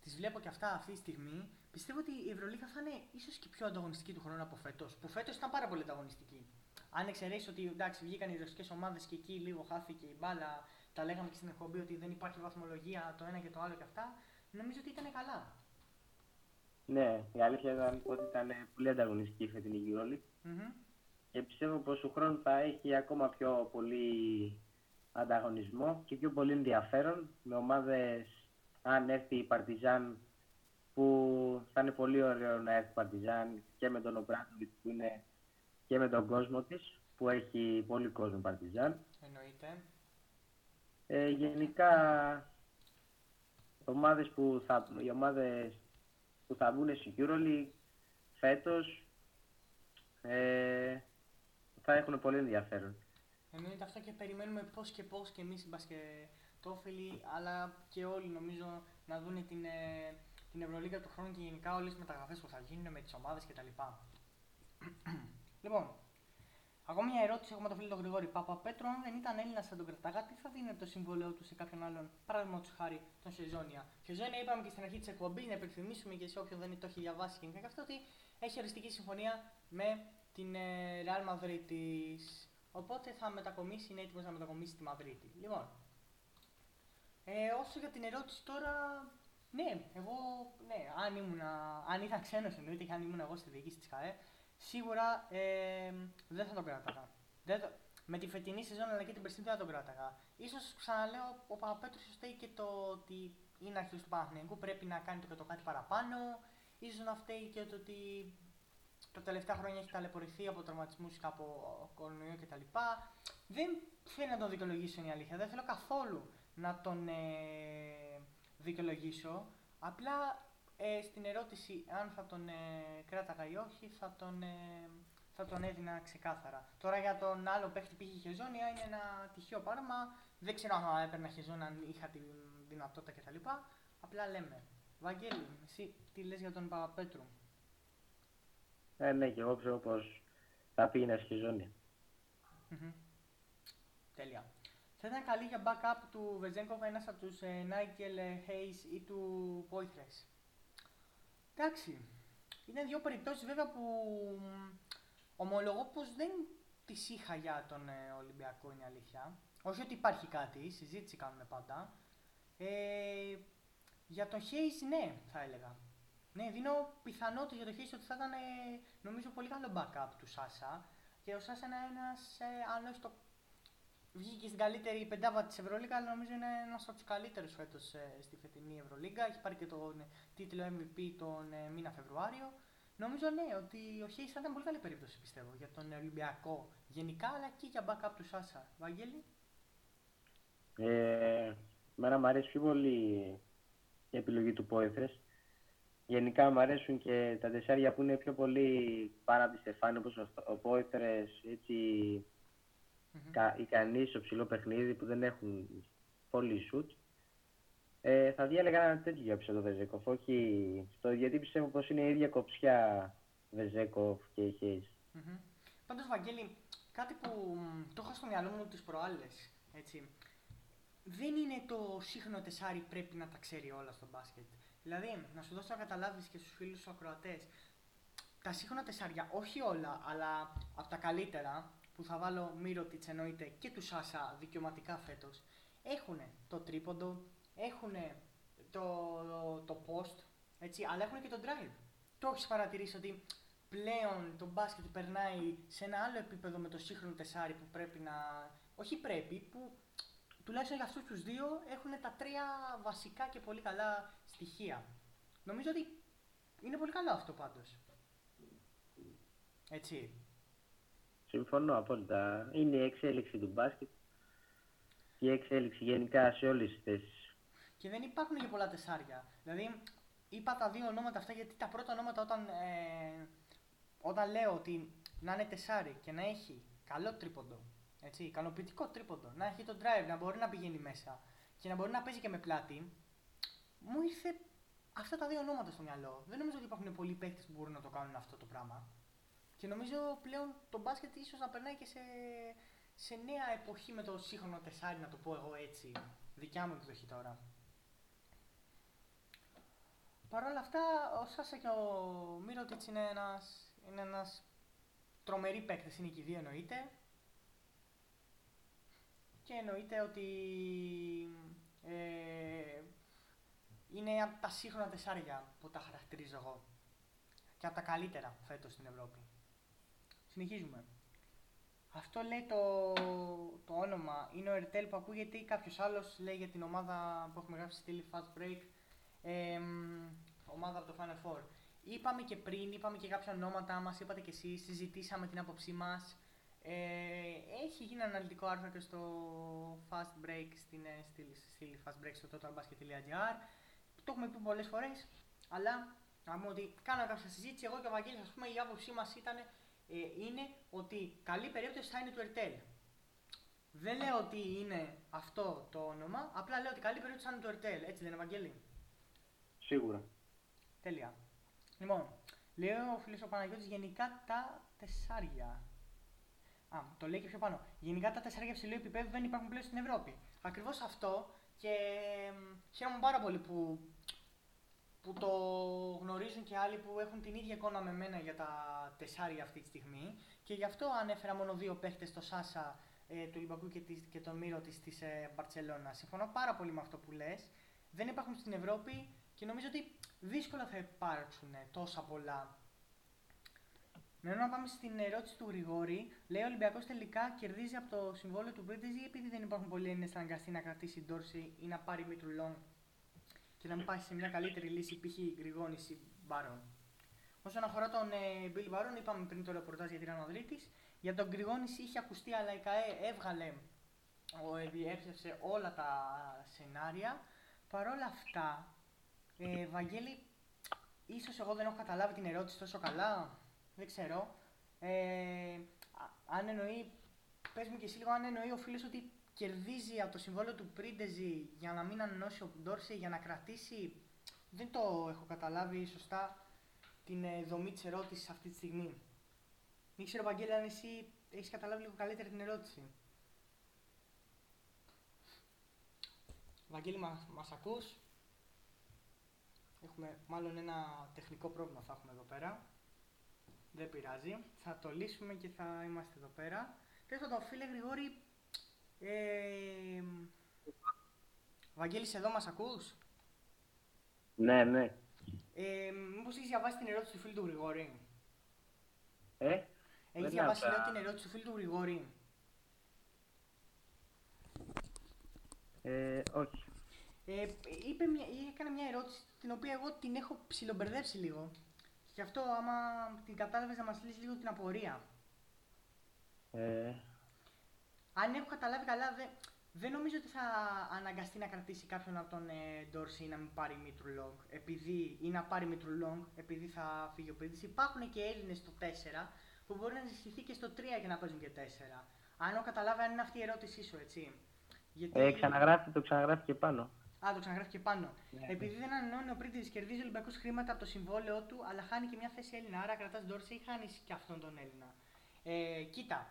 τις βλέπω και αυτά αυτή τη στιγμή. Πιστεύω ότι η Ευρωλίγα θα είναι ίσως και πιο ανταγωνιστική του χρόνου από φέτος. Που φέτος ήταν πάρα πολύ ανταγωνιστική. Αν εξαιρέσεις ότι εντάξει, βγήκαν οι ρωσικές ομάδες και εκεί λίγο χάθηκε η μπάλα, τα λέγαμε και στην εκπομπή ότι δεν υπάρχει βαθμολογία το ένα και το άλλο και αυτά, νομίζω ότι ήταν καλά. Ναι, η αλήθεια ήταν ότι ήταν πολύ ανταγωνιστική η φετινή EuroLeague. Mm-hmm. Και πιστεύω πως ο χρόνος θα έχει ακόμα πιο πολύ ανταγωνισμό και πιο πολύ ενδιαφέρον με ομάδες αν έρθει η Παρτιζάν που θα είναι πολύ ωραίο να έρθει η Παρτιζάν και με τον Ομπράντοβιτ που είναι και με τον κόσμο της που έχει πολύ κόσμο Παρτιζάν. Εννοείται. Ε, γενικά ομάδες που θα, οι ομάδες που θα βγουν στη EuroLeague φέτος ε, θα έχουν πολύ ενδιαφέρον. Εννοείται αυτό και περιμένουμε πώς και πώς και εμείς οι μπασκετόφιλοι, αλλά και όλοι νομίζω να δουν την, ε, την Ευρωλίγα του χρόνου και γενικά όλες τις μεταγραφές που θα γίνουν με τις ομάδες κτλ. λοιπόν, ακόμα μια ερώτηση έχουμε το φίλο τον Γρηγόρη Πέτρο, Αν δεν ήταν Έλληνας, θα τον κρατάγα, τι θα δίνει το συμβόλαιό του σε κάποιον άλλον, παράδειγμα του χάρη τον Σεζόνια. Σεζόνια είπαμε και στην αρχή της εκπομπής να υπενθυμίσουμε και σε όποιον δεν το έχει διαβάσει και αυτό ότι έχει οριστική συμφωνία με την ε, Real Madrid της Οπότε θα μετακομίσει, είναι έτοιμο να μετακομίσει στη Μαδρίτη. Λοιπόν, ε, όσο για την ερώτηση τώρα, ναι, εγώ, ναι, αν, ήμουν, αν ήταν ξένος εννοείται και αν ήμουν εγώ στη διοίκηση της ΚΑΕ, σίγουρα ε, δεν θα τον κράταγα. Δεν με τη φετινή σεζόν αλλά και την περσινή δεν θα τον κράταγα. σω ξαναλέω, ο Παπαπέτρου φταίει και το ότι είναι αρχή του Παναθηναϊκού, πρέπει να κάνει το, το κάτι παραπάνω. σω να φταίει και το ότι τα τελευταία χρόνια έχει ταλαιπωρηθεί από τραυματισμούς και από κορονοϊό κτλ. Δεν θέλω να τον δικαιολογήσω, είναι η αλήθεια. Δεν θέλω καθόλου να τον ε, δικαιολογήσω. Απλά ε, στην ερώτηση αν θα τον ε, κράταγα ή όχι, θα τον, ε, θα τον έδινα ξεκάθαρα. Τώρα για τον άλλο παίχτη που είχε χεζόνια είναι ένα τυχαίο πάρμα. Δεν ξέρω αν θα έπαιρνα χεζόνια αν είχα τη δυνατότητα κτλ. Απλά λέμε. Βαγγέλη, εσύ τι λες για τον Παπαπέτρου; Ε, ναι, και εγώ ξέρω πως θα πήγαινε στη ζώνη. Τέλεια. Θα ήταν καλή για backup του Βεζέγκοβ ένας από τους ε, Νάικελ Hayes ή του Πόηθρες. Εντάξει. Είναι δύο περιπτώσεις βέβαια που ομολογώ πως δεν τις είχα για τον ε, Ολυμπιακό είναι αλήθεια. Όχι ότι υπάρχει κάτι, συζήτηση κάνουμε πάντα. Ε, για τον Hayes ναι θα έλεγα. Ναι, δίνω πιθανότητα για το Χίσο ότι θα ήταν νομίζω πολύ καλό backup του Σάσα. Και ο Σάσα είναι ένας, ε, αν όχι το. Βγήκε στην καλύτερη πεντάβα της Ευρωλίγα, αλλά νομίζω είναι ένας από τους καλύτερους φέτος ε, στη φετινή Ευρωλίγα. Έχει πάρει και τον τίτλο MVP τον ε, μήνα Φεβρουάριο. Νομίζω ναι, ότι ο Χέι θα ήταν πολύ καλή περίπτωση πιστεύω για τον Ολυμπιακό γενικά αλλά και για backup του Σάσα. Βαγγέλη; Ε, μένα μου αρέσει πιο πολύ η επιλογή του Πόηθρες. Γενικά μου αρέσουν και τα τεσσάρια που είναι πιο πολύ πάρα από τη Στεφάνη όπως ο Πόηθρες, έτσι mm-hmm. ικανοί στο ψηλό παιχνίδι που δεν έχουν πολύ σουτ. Ε, θα διάλεγα ένα τέτοιο για πίσω το Βεζέκοφ, όχι στο γιατί πιστεύω πως είναι η ίδια κοψιά Βεζέκοφ και η Χέις. Mm-hmm. Πάντως Βαγγέλη, κάτι που το έχω στο μυαλό μου τις προάλλες, έτσι, δεν είναι το σύγχρονο τεσάρι πρέπει να τα ξέρει όλα στο μπάσκετ. Δηλαδή, να σου δώσω να καταλάβεις και στους φίλους σου ακροατές, τα σύγχρονα τεσσάρια, όχι όλα, αλλά από τα καλύτερα, που θα βάλω Μύρωτιτς εννοείται και του Σάσα δικαιωματικά φέτος, έχουν το τρίποντο, έχουν το, το, post, έτσι, αλλά έχουν και το drive. Το έχεις παρατηρήσει ότι πλέον το μπάσκετ περνάει σε ένα άλλο επίπεδο με το σύγχρονο τεσάρι που πρέπει να. Όχι πρέπει, που τουλάχιστον για αυτούς τους δύο έχουν τα τρία βασικά και πολύ καλά στοιχεία. Νομίζω ότι είναι πολύ καλό αυτό πάντως. Έτσι. Συμφωνώ απόλυτα. Είναι η εξέλιξη του μπάσκετ και η εξέλιξη γενικά σε όλες τις θέσεις. Και δεν υπάρχουν και πολλά τεσσάρια. Δηλαδή, είπα τα δύο ονόματα αυτά γιατί τα πρώτα ονόματα όταν, ε, όταν λέω ότι να είναι τεσάρι και να έχει καλό τρίποντο, έτσι, ικανοποιητικό τρίποντο, να έχει το drive, να μπορεί να πηγαίνει μέσα και να μπορεί να παίζει και με πλάτη, μου ήρθε αυτά τα δύο ονόματα στο μυαλό. Δεν νομίζω ότι υπάρχουν πολλοί παίχτε που μπορούν να το κάνουν αυτό το πράγμα. Και νομίζω πλέον το μπάσκετ ίσως να περνάει και σε, σε νέα εποχή με το σύγχρονο τεσάρι, να το πω εγώ έτσι. Δικιά μου εκδοχή τώρα. Παρ' όλα αυτά, ο Σάσα και ο Μύρωτιτς είναι ένας, είναι ένας τρομερή παίκτης, είναι και οι δύο εννοείται. Και εννοείται ότι ε, είναι από τα σύγχρονα τεσσάρια που τα χαρακτηρίζω εγώ. Και από τα καλύτερα φέτος στην Ευρώπη. Συνεχίζουμε. Αυτό λέει το, το όνομα. Είναι ο Ερτέλ που ακούγεται ή κάποιος άλλος λέει για την ομάδα που έχουμε γράψει στη Fast Break. Ε, ομάδα από το Final Four. Είπαμε και πριν, είπαμε και κάποια ονόματα, μας είπατε κι εσείς, συζητήσαμε την άποψή μας. Ε, έχει γίνει αναλυτικό άρθρο και στο Fast Break στην, ε, στη, στη Fast Break στο totalbasket.gr. Το έχουμε πει πολλές φορές, αλλά να πούμε ότι κάνω κάποια συζήτηση. Εγώ και ο Βαγγέλης, ας πούμε, η άποψή μας ήταν ε, είναι ότι καλή περίπτωση θα είναι του Ερτέλ. Δεν λέω ότι είναι αυτό το όνομα, απλά λέω ότι καλή περίπτωση θα είναι του Ερτέλ. Έτσι δεν είναι, Βαγγέλη; Σίγουρα. Τέλεια. Λοιπόν, λέει ο φίλος ο Παναγιώτης γενικά τα τεσσάρια. Α, το λέει και πιο πάνω. Γενικά τα τεσσάρια ψηλού επίπεδου δεν υπάρχουν πλέον στην Ευρώπη. Ακριβώς αυτό και χαίρομαι πάρα πολύ που που το γνωρίζουν και άλλοι που έχουν την ίδια εικόνα με μένα για τα τεσσάρια αυτή τη στιγμή και γι' αυτό ανέφερα μόνο δύο παίχτες, το Σάσα ε, του Ολυμπιακού και, και τον Μύρο της, της ε, Μπαρτσελώνα. Συμφωνώ πάρα πολύ με αυτό που λες. Δεν υπάρχουν στην Ευρώπη και νομίζω ότι δύσκολα θα υπάρξουν τόσα πολλά. Μένω να πάμε στην ερώτηση του Γρηγόρη. Λέει ο Ολυμπιακός τελικά κερδίζει από το συμβόλαιο του Πρίτεζη επειδή δεν υπάρχουν πολλοί Έλληνες αναγκαστεί να κρατήσει Ντόρση ή να πάρει Μήτρου Λόγκ; Και να μην πάει σε μια καλύτερη λύση π.χ. Γκριγόνη ή Μπάρον. Όσον αφορά τον ε, Μπιλ Μπάρον, είπαμε πριν το ρεπορτάζ για την Αναδρίτη. Για τον Γκριγόνη είχε ακουστεί, αλλά η ΚαΕ έβγαλε, διέψευσε όλα τα σενάρια. Παρ' όλα αυτά, ε, Βαγγέλη, ίσως εγώ δεν έχω καταλάβει την ερώτηση τόσο καλά, δεν ξέρω. Ε, αν εννοεί, πες μου και εσύ λίγο, αν εννοεί ο φίλος ότι κερδίζει από το συμβόλαιο του Πρίντεζι για να μην ανανώσει ο Ντόρσεϊ για να κρατήσει. Δεν το έχω καταλάβει σωστά την ε, δομή της ερώτησης αυτή τη στιγμή. Δεν ξέρω, Βαγγέλη, αν εσύ έχεις καταλάβει λίγο καλύτερα την ερώτηση. Βαγγέλη, μας, μας ακούς; Έχουμε μάλλον ένα τεχνικό πρόβλημα θα έχουμε εδώ πέρα. Δεν πειράζει. Θα το λύσουμε και θα είμαστε εδώ πέρα. Τέλος το φίλε Γρηγόρη, ε, Βαγγέλης, εδώ μας ακούς; Ναι, ναι. Ε, μήπως έχεις διαβάσει την ερώτηση του φίλου του Γρηγόρη; Ε; Έχεις διαβάσει λέω, την ερώτηση του φίλου του Γρηγόρη; Ε, όχι. Ε, είπε μια, έκανε μια ερώτηση την οποία εγώ την έχω ψιλομπερδέψει λίγο. Γι' αυτό άμα την κατάλαβες να μας λύσεις λίγο την απορία. Ε, Αν έχω καταλάβει καλά, δεν, δεν νομίζω ότι θα αναγκαστεί να κρατήσει κάποιον από τον ε, Ντόρσεϊ να μην πάρει Μήτρου-Λονγκ επειδή, ή να πάρει Μήτρου-Λονγκ επειδή θα φύγει ο Πρίντεζης. Υπάρχουν και Έλληνες στο 4 που μπορεί να ενισχυθεί και στο 3 για να παίζουν και 4. Αν έχω καταλάβει, αν είναι αυτή η ερώτησή σου, έτσι. Γιατί... ε, ξαναγράφει, το ξαναγράφει και πάνω. Α, το ξαναγράφει και πάνω. Ναι. Επειδή δεν ανανεώνει ο Πρίντεζης, κερδίζει ο Ολυμπιακό χρήματα από το συμβόλαιό του, αλλά χάνει και μια θέση Έλληνα. Άρα κρατάς Ντόρσεϊ ή χάνεις και αυτόν τον Έλληνα. Ε, κοίτα,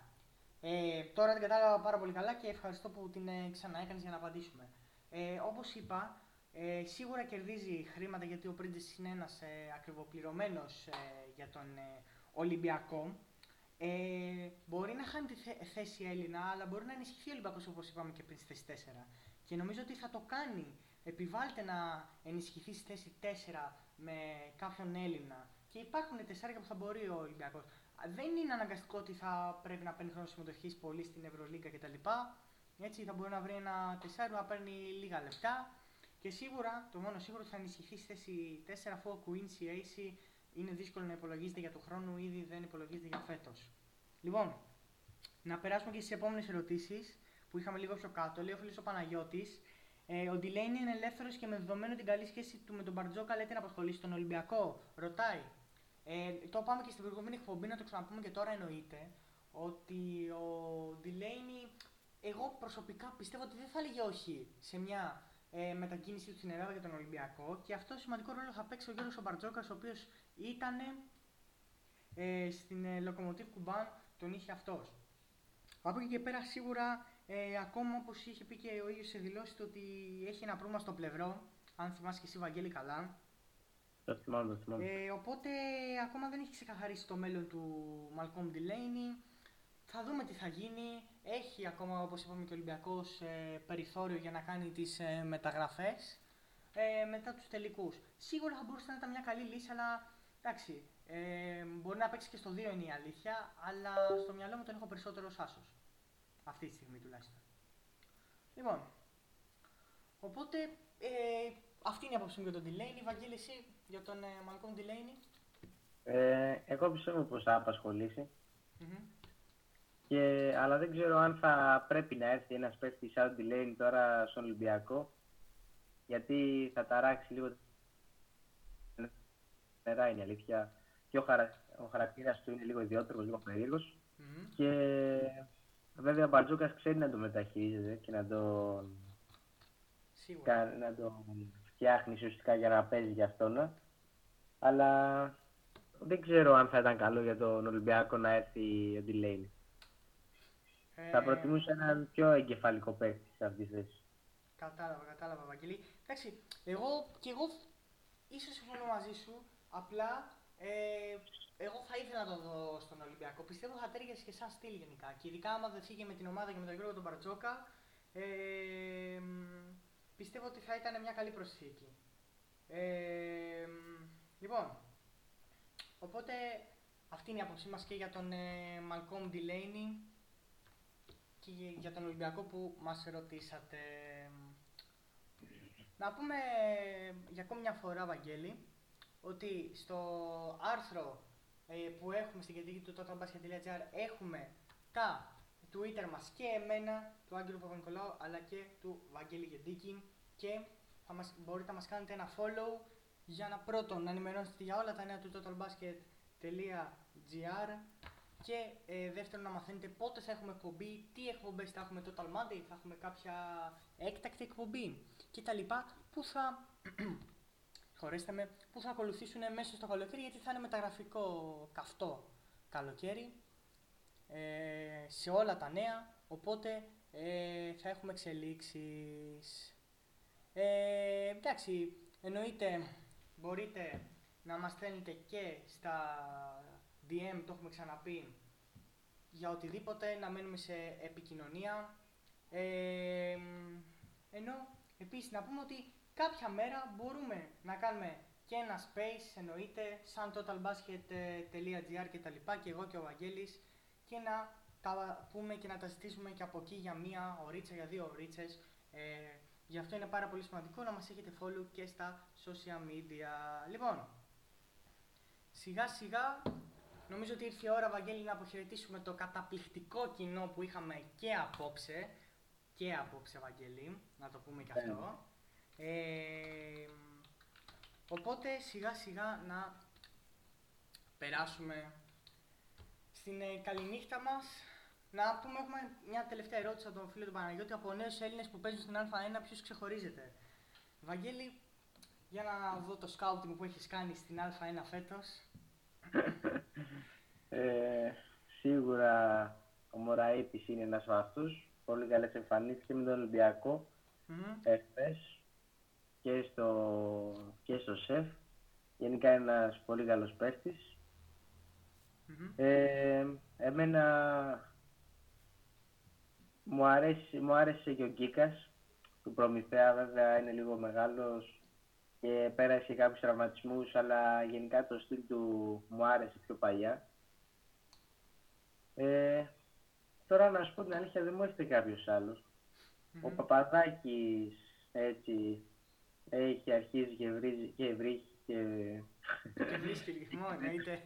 ε, τώρα την κατάλαβα πάρα πολύ καλά και ευχαριστώ που την ε, ξαναέκανες για να απαντήσουμε. Ε, όπως είπα, ε, σίγουρα κερδίζει χρήματα γιατί ο Πρίντες είναι ένας ε, ακριβοπληρωμένος ε, για τον ε, Ολυμπιακό. Ε, μπορεί να χάνει τη θέ- θέση Έλληνα, αλλά μπορεί να ενισχυθεί ο Ολυμπιακός όπως είπαμε και πριν στη θέση 4. Και νομίζω ότι θα το κάνει. Επιβάλλεται να ενισχυθεί στη θέση 4 με κάποιον Έλληνα. Και υπάρχουν τεσσάρια που θα μπορεί ο Ολυμπιακός. Δεν είναι αναγκαστικό ότι θα πρέπει να παίρνει χρόνο συμμετοχής πολύ στην Ευρωλίγκα κτλ. Έτσι θα μπορεί να βρει ένα τεσσάρι να παίρνει λίγα λεπτά. Και σίγουρα, το μόνο σίγουρο ότι θα ενισχυθεί στη θέση 4 αφού ο Quincy Ace είναι δύσκολο να υπολογίζεται για το χρόνο, ήδη δεν υπολογίζεται για φέτος. Λοιπόν, να περάσουμε και στις επόμενες ερωτήσεις που είχαμε λίγο πιο κάτω. Λέει ο φίλος ο Παναγιώτης. Ε, ο Ντιλέιν είναι ελεύθερος και με δεδομένο την καλή σχέση του με τον Μπαρτζόκα λέτε να απασχολήσει τον Ολυμπιακό; Ρωτάει. Ε, το πάμε και στην προηγούμενη εκπομπή να το ξαναπούμε και τώρα εννοείται ότι ο Ντιλέινι εγώ προσωπικά πιστεύω ότι δεν θα έλεγε όχι σε μια ε, μετακίνηση του στην Ελλάδα για τον Ολυμπιακό και αυτό σημαντικό ρόλο θα παίξει ο Γιώργος ο Μπαρτζόκας ο οποίος ήταν ε, στην ε, Λοκομοτίβ Κουμπάν, τον είχε αυτός. Από εκεί και πέρα σίγουρα ε, ακόμα όπως είχε πει και ο ίδιος σε δηλώσεις του ότι έχει ένα πρόβλημα στο πλευρό, αν θυμάσαι και εσύ Βαγγέλη καλά, Το θυμάμαι, το θυμάμαι. ε, οπότε ακόμα δεν έχει ξεκαθαρίσει το μέλλον του Malcolm Delaney. Θα δούμε τι θα γίνει. Έχει ακόμα, όπως είπαμε και ο Ολυμπιακός, ε, περιθώριο για να κάνει τις ε, μεταγραφές ε, μετά τους τελικούς. Σίγουρα θα μπορούσε να ήταν μια καλή λύση, αλλά εντάξει, ε, μπορεί να παίξει και στο 2 είναι η αλήθεια, αλλά στο μυαλό μου τον έχω περισσότερο ως άσος. Αυτή τη στιγμή τουλάχιστον. Λοιπόν, οπότε ε, αυτή είναι η άποψή μου για τον Delaney. Βαγγέλη, εσύ για τον ε, Malcolm Delaney. Ε, εγώ πιστεύω πως θα απασχολήσει. Μμμ. Και, αλλά δεν ξέρω αν θα πρέπει να έρθει ένας παίκτης σαν τη Lane τώρα στον Ολυμπιακό γιατί θα ταράξει λίγο νερά είναι η αλήθεια και ο, χαρα... ο χαρακτήρας του είναι λίγο ιδιότερος, λίγο περίεργος Μμμ. και βέβαια ο Μπαρτζούκας ξέρει να τον μεταχειρίζεται και να τον, Σίγουρα. κα- να τον φτιάχνεις ουσιαστικά για να παίζεις για αυτόν αλλά δεν ξέρω αν θα ήταν καλό για τον Ολυμπιακό να έρθει ο Ντιλέιν. Ε, Θα προτιμούσα έναν πιο εγκεφαλικό παίκτη σε αυτή τη θέση. Κατάλαβα, κατάλαβα, Βαγγέλη. Εντάξει, εγώ και εγώ ίσως συμφωνώ μαζί σου, απλά ε, εγώ θα ήθελα να το δω στον Ολυμπιακό. Πιστεύω θα τέριαζε και σαν στυλ γενικά. Και ειδικά άμα δεν φύγε με την ομάδα και με τον Γιώργο τον Μπαρτζόκα, ε, μ, πιστεύω ότι θα ήταν μια καλή προσθήκη. Ε, μ, λοιπόν, οπότε αυτή είναι η άποψή μας και για τον ε, Malcolm Delaney και για τον Ολυμπιακό που μας ρωτήσατε. Να πούμε για ακόμη μια φορά, Βαγγέλη, ότι στο άρθρο ε, που έχουμε στην κεντρική του totalbasket.gr έχουμε τα Twitter μας και εμένα, του Άγγελου Παπα-Νικολάου, αλλά και του Βαγγέλη Γεντίκη. Και θα μας, μπορείτε να μας κάνετε ένα follow για να πρώτον να ενημερώσετε για όλα τα νέα του totalbasket.gr και ε, δεύτερον να μαθαίνετε πότε θα έχουμε εκπομπή, τι εκπομπές θα έχουμε Total Monday, θα έχουμε κάποια έκτακτη εκπομπή και τα λοιπά που θα, χωρέστε με, που θα ακολουθήσουν μέσα στο καλοκαίρι γιατί θα είναι μεταγραφικό καυτό καλοκαίρι. ε, σε όλα τα νέα, οπότε ε, θα έχουμε εξελίξεις. Ε, εντάξει, εννοείται μπορείτε να μας στέλνετε και στα DM, το έχουμε ξαναπεί, για οτιδήποτε, να μένουμε σε επικοινωνία. Ε, ενώ, επίσης, να πούμε ότι κάποια μέρα μπορούμε να κάνουμε και ένα space, εννοείται, σαν totalbasket.gr και τα λοιπά, και εγώ και ο Βαγγέλης, και να τα πούμε και να τα ζητήσουμε και από εκεί για μία ωρίτσα, για δύο ωρίτσες. Ε, γι' αυτό είναι πάρα πολύ σημαντικό να μας έχετε follow και στα social media. Λοιπόν, σιγά σιγά νομίζω ότι ήρθε η ώρα, Βαγγέλη, να αποχαιρετήσουμε το καταπληκτικό κοινό που είχαμε και απόψε. Και απόψε, Βαγγέλη, να το πούμε και αυτό. Ε, οπότε σιγά σιγά να περάσουμε στην ε, καληνύχτα μας. Να πούμε, έχουμε μια τελευταία ερώτηση από τον φίλο του Παναγιώτη. Από νέους Έλληνες που παίζουν στην Α1, ποιος ξεχωρίζεται. Βαγγέλη, για να δω το σκάουτινγκ που έχεις κάνει στην Α1 φέτος. ε, σίγουρα ο Μωραήτης είναι ένας από Πολύ καλές εμφανίσεις και με τον Ολυμπιακό. Mm. και στο, και στο ΣΕΦ. Γενικά ένας πολύ καλός παίχτης. Ε, εμένα μου, αρέσει, μου άρεσε και ο Γκίκας του Προμηθέα βέβαια είναι λίγο μεγάλος και πέρασε κάποιους τραυματισμούς αλλά γενικά το στυλ του μου άρεσε πιο παλιά. Ε, τώρα να σου πω την αλήθεια δεν μου έρχεται κάποιος Ο Παπαδάκης έτσι έχει αρχίσει και βρίζει και βρίσκει και... Και βρίσκει ρυθμό εννοείται.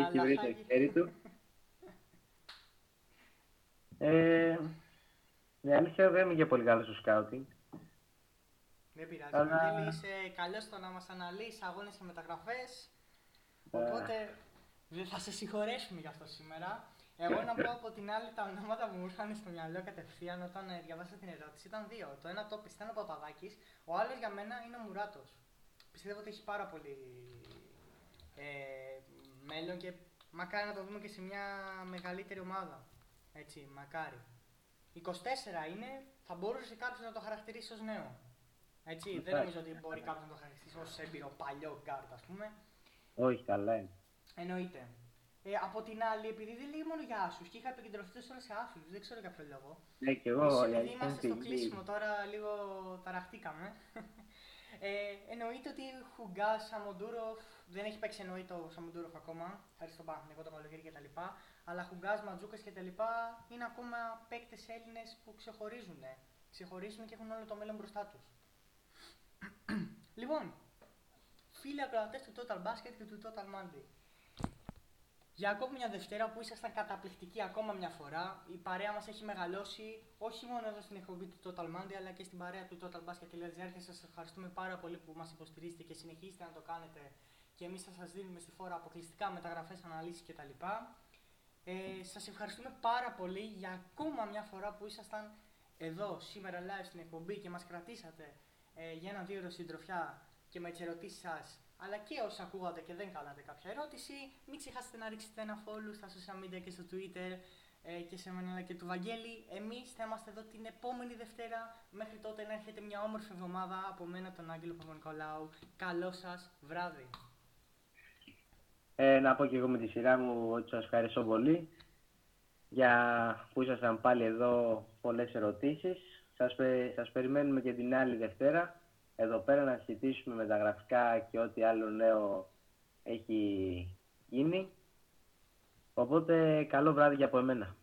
Έχει βρει το χέρι του. Ε, η αλήθεια δεν είμαι και πολύ καλός στο σκάουτινγκ. Δεν πειράζει. Αλλά... είσαι καλός στο να μας αναλύσεις αγώνες και μεταγραφές. Οπότε δεν θα σε συγχωρέσουμε γι' αυτό σήμερα. Εγώ να πω από την άλλη τα ονόματα που μου ήρθαν στο μυαλό κατευθείαν όταν ε, διαβάσα την ερώτηση ήταν δύο. Το ένα το πιστεύω ο Παπαδάκης, ο άλλος για μένα είναι ο Μουράτος. Πιστεύω ότι έχει πάρα πολύ ε, μέλλον και μακάρι να το δούμε και σε μια μεγαλύτερη ομάδα. Έτσι, μακάρι. 24 είναι, θα μπορούσε κάποιος να το χαρακτηρίσει ως νέο. Έτσι, δεν νομίζω ότι μπορεί κάποιος να το χαρακτηρίσει ως έμπειρο παλιό γκαρντ, ας πούμε. Όχι, καλά είναι. Εννοείται. Ε, από την άλλη, επειδή δεν λέει μόνο για άσους και είχα επικεντρωθεί τόσο σε άσους, δεν ξέρω για ποιο λόγο. Ναι, και εγώ. Επειδή είμαστε στο κλείσιμο τώρα, λίγο ταραχτήκαμε. Ε, εννοείται ότι Χουγκά, Σαμοντούροφ, δεν έχει παίξει εννοείται ο Σαμοντούροφ ακόμα, χάρη στον Παναθηνικό το καλοκαίρι κτλ. Αλλά Χουγκάς, Ματζούκα κτλ. είναι ακόμα παίκτες Έλληνες που ξεχωρίζουν. Ξεχωρίζουν και έχουν όλο το μέλλον μπροστά τους. λοιπόν, φίλοι ακροατές του Total Basket και του Total Monday. Για ακόμη μια Δευτέρα που ήσασταν καταπληκτικοί ακόμα μια φορά, η παρέα μας έχει μεγαλώσει όχι μόνο εδώ στην εκπομπή του Total Monday αλλά και στην παρέα του Total Basket.gr και σας ευχαριστούμε πάρα πολύ που μας υποστηρίζετε και συνεχίζετε να το κάνετε και εμείς θα σας δίνουμε στη φόρα αποκλειστικά μεταγραφές, αναλύσεις κτλ. Ε, σας ευχαριστούμε πάρα πολύ για ακόμα μια φορά που ήσασταν εδώ σήμερα live στην εκπομπή και μας κρατήσατε ε, για ένα δύο ώρο συντροφιά και με τις ερωτήσεις σας αλλά και όσοι ακούγατε και δεν κάνατε κάποια ερώτηση, μην ξεχάσετε να ρίξετε ένα follow στα social media και στο Twitter ε, και σε μένα αλλά και του Βαγγέλη. Εμείς θα είμαστε εδώ την επόμενη Δευτέρα. Μέχρι τότε να έρχεται μια όμορφη εβδομάδα από μένα τον Άγγελο Παπα-Νικολάου. Καλό σας βράδυ. Ε, να πω και εγώ με τη σειρά μου ότι σας ευχαριστώ πολύ για που ήσασταν πάλι εδώ πολλές ερωτήσεις. Σας, σας περιμένουμε και την άλλη Δευτέρα εδώ πέρα να συζητήσουμε με τα γραφικά και ό,τι άλλο νέο έχει γίνει. Οπότε καλό βράδυ και από εμένα.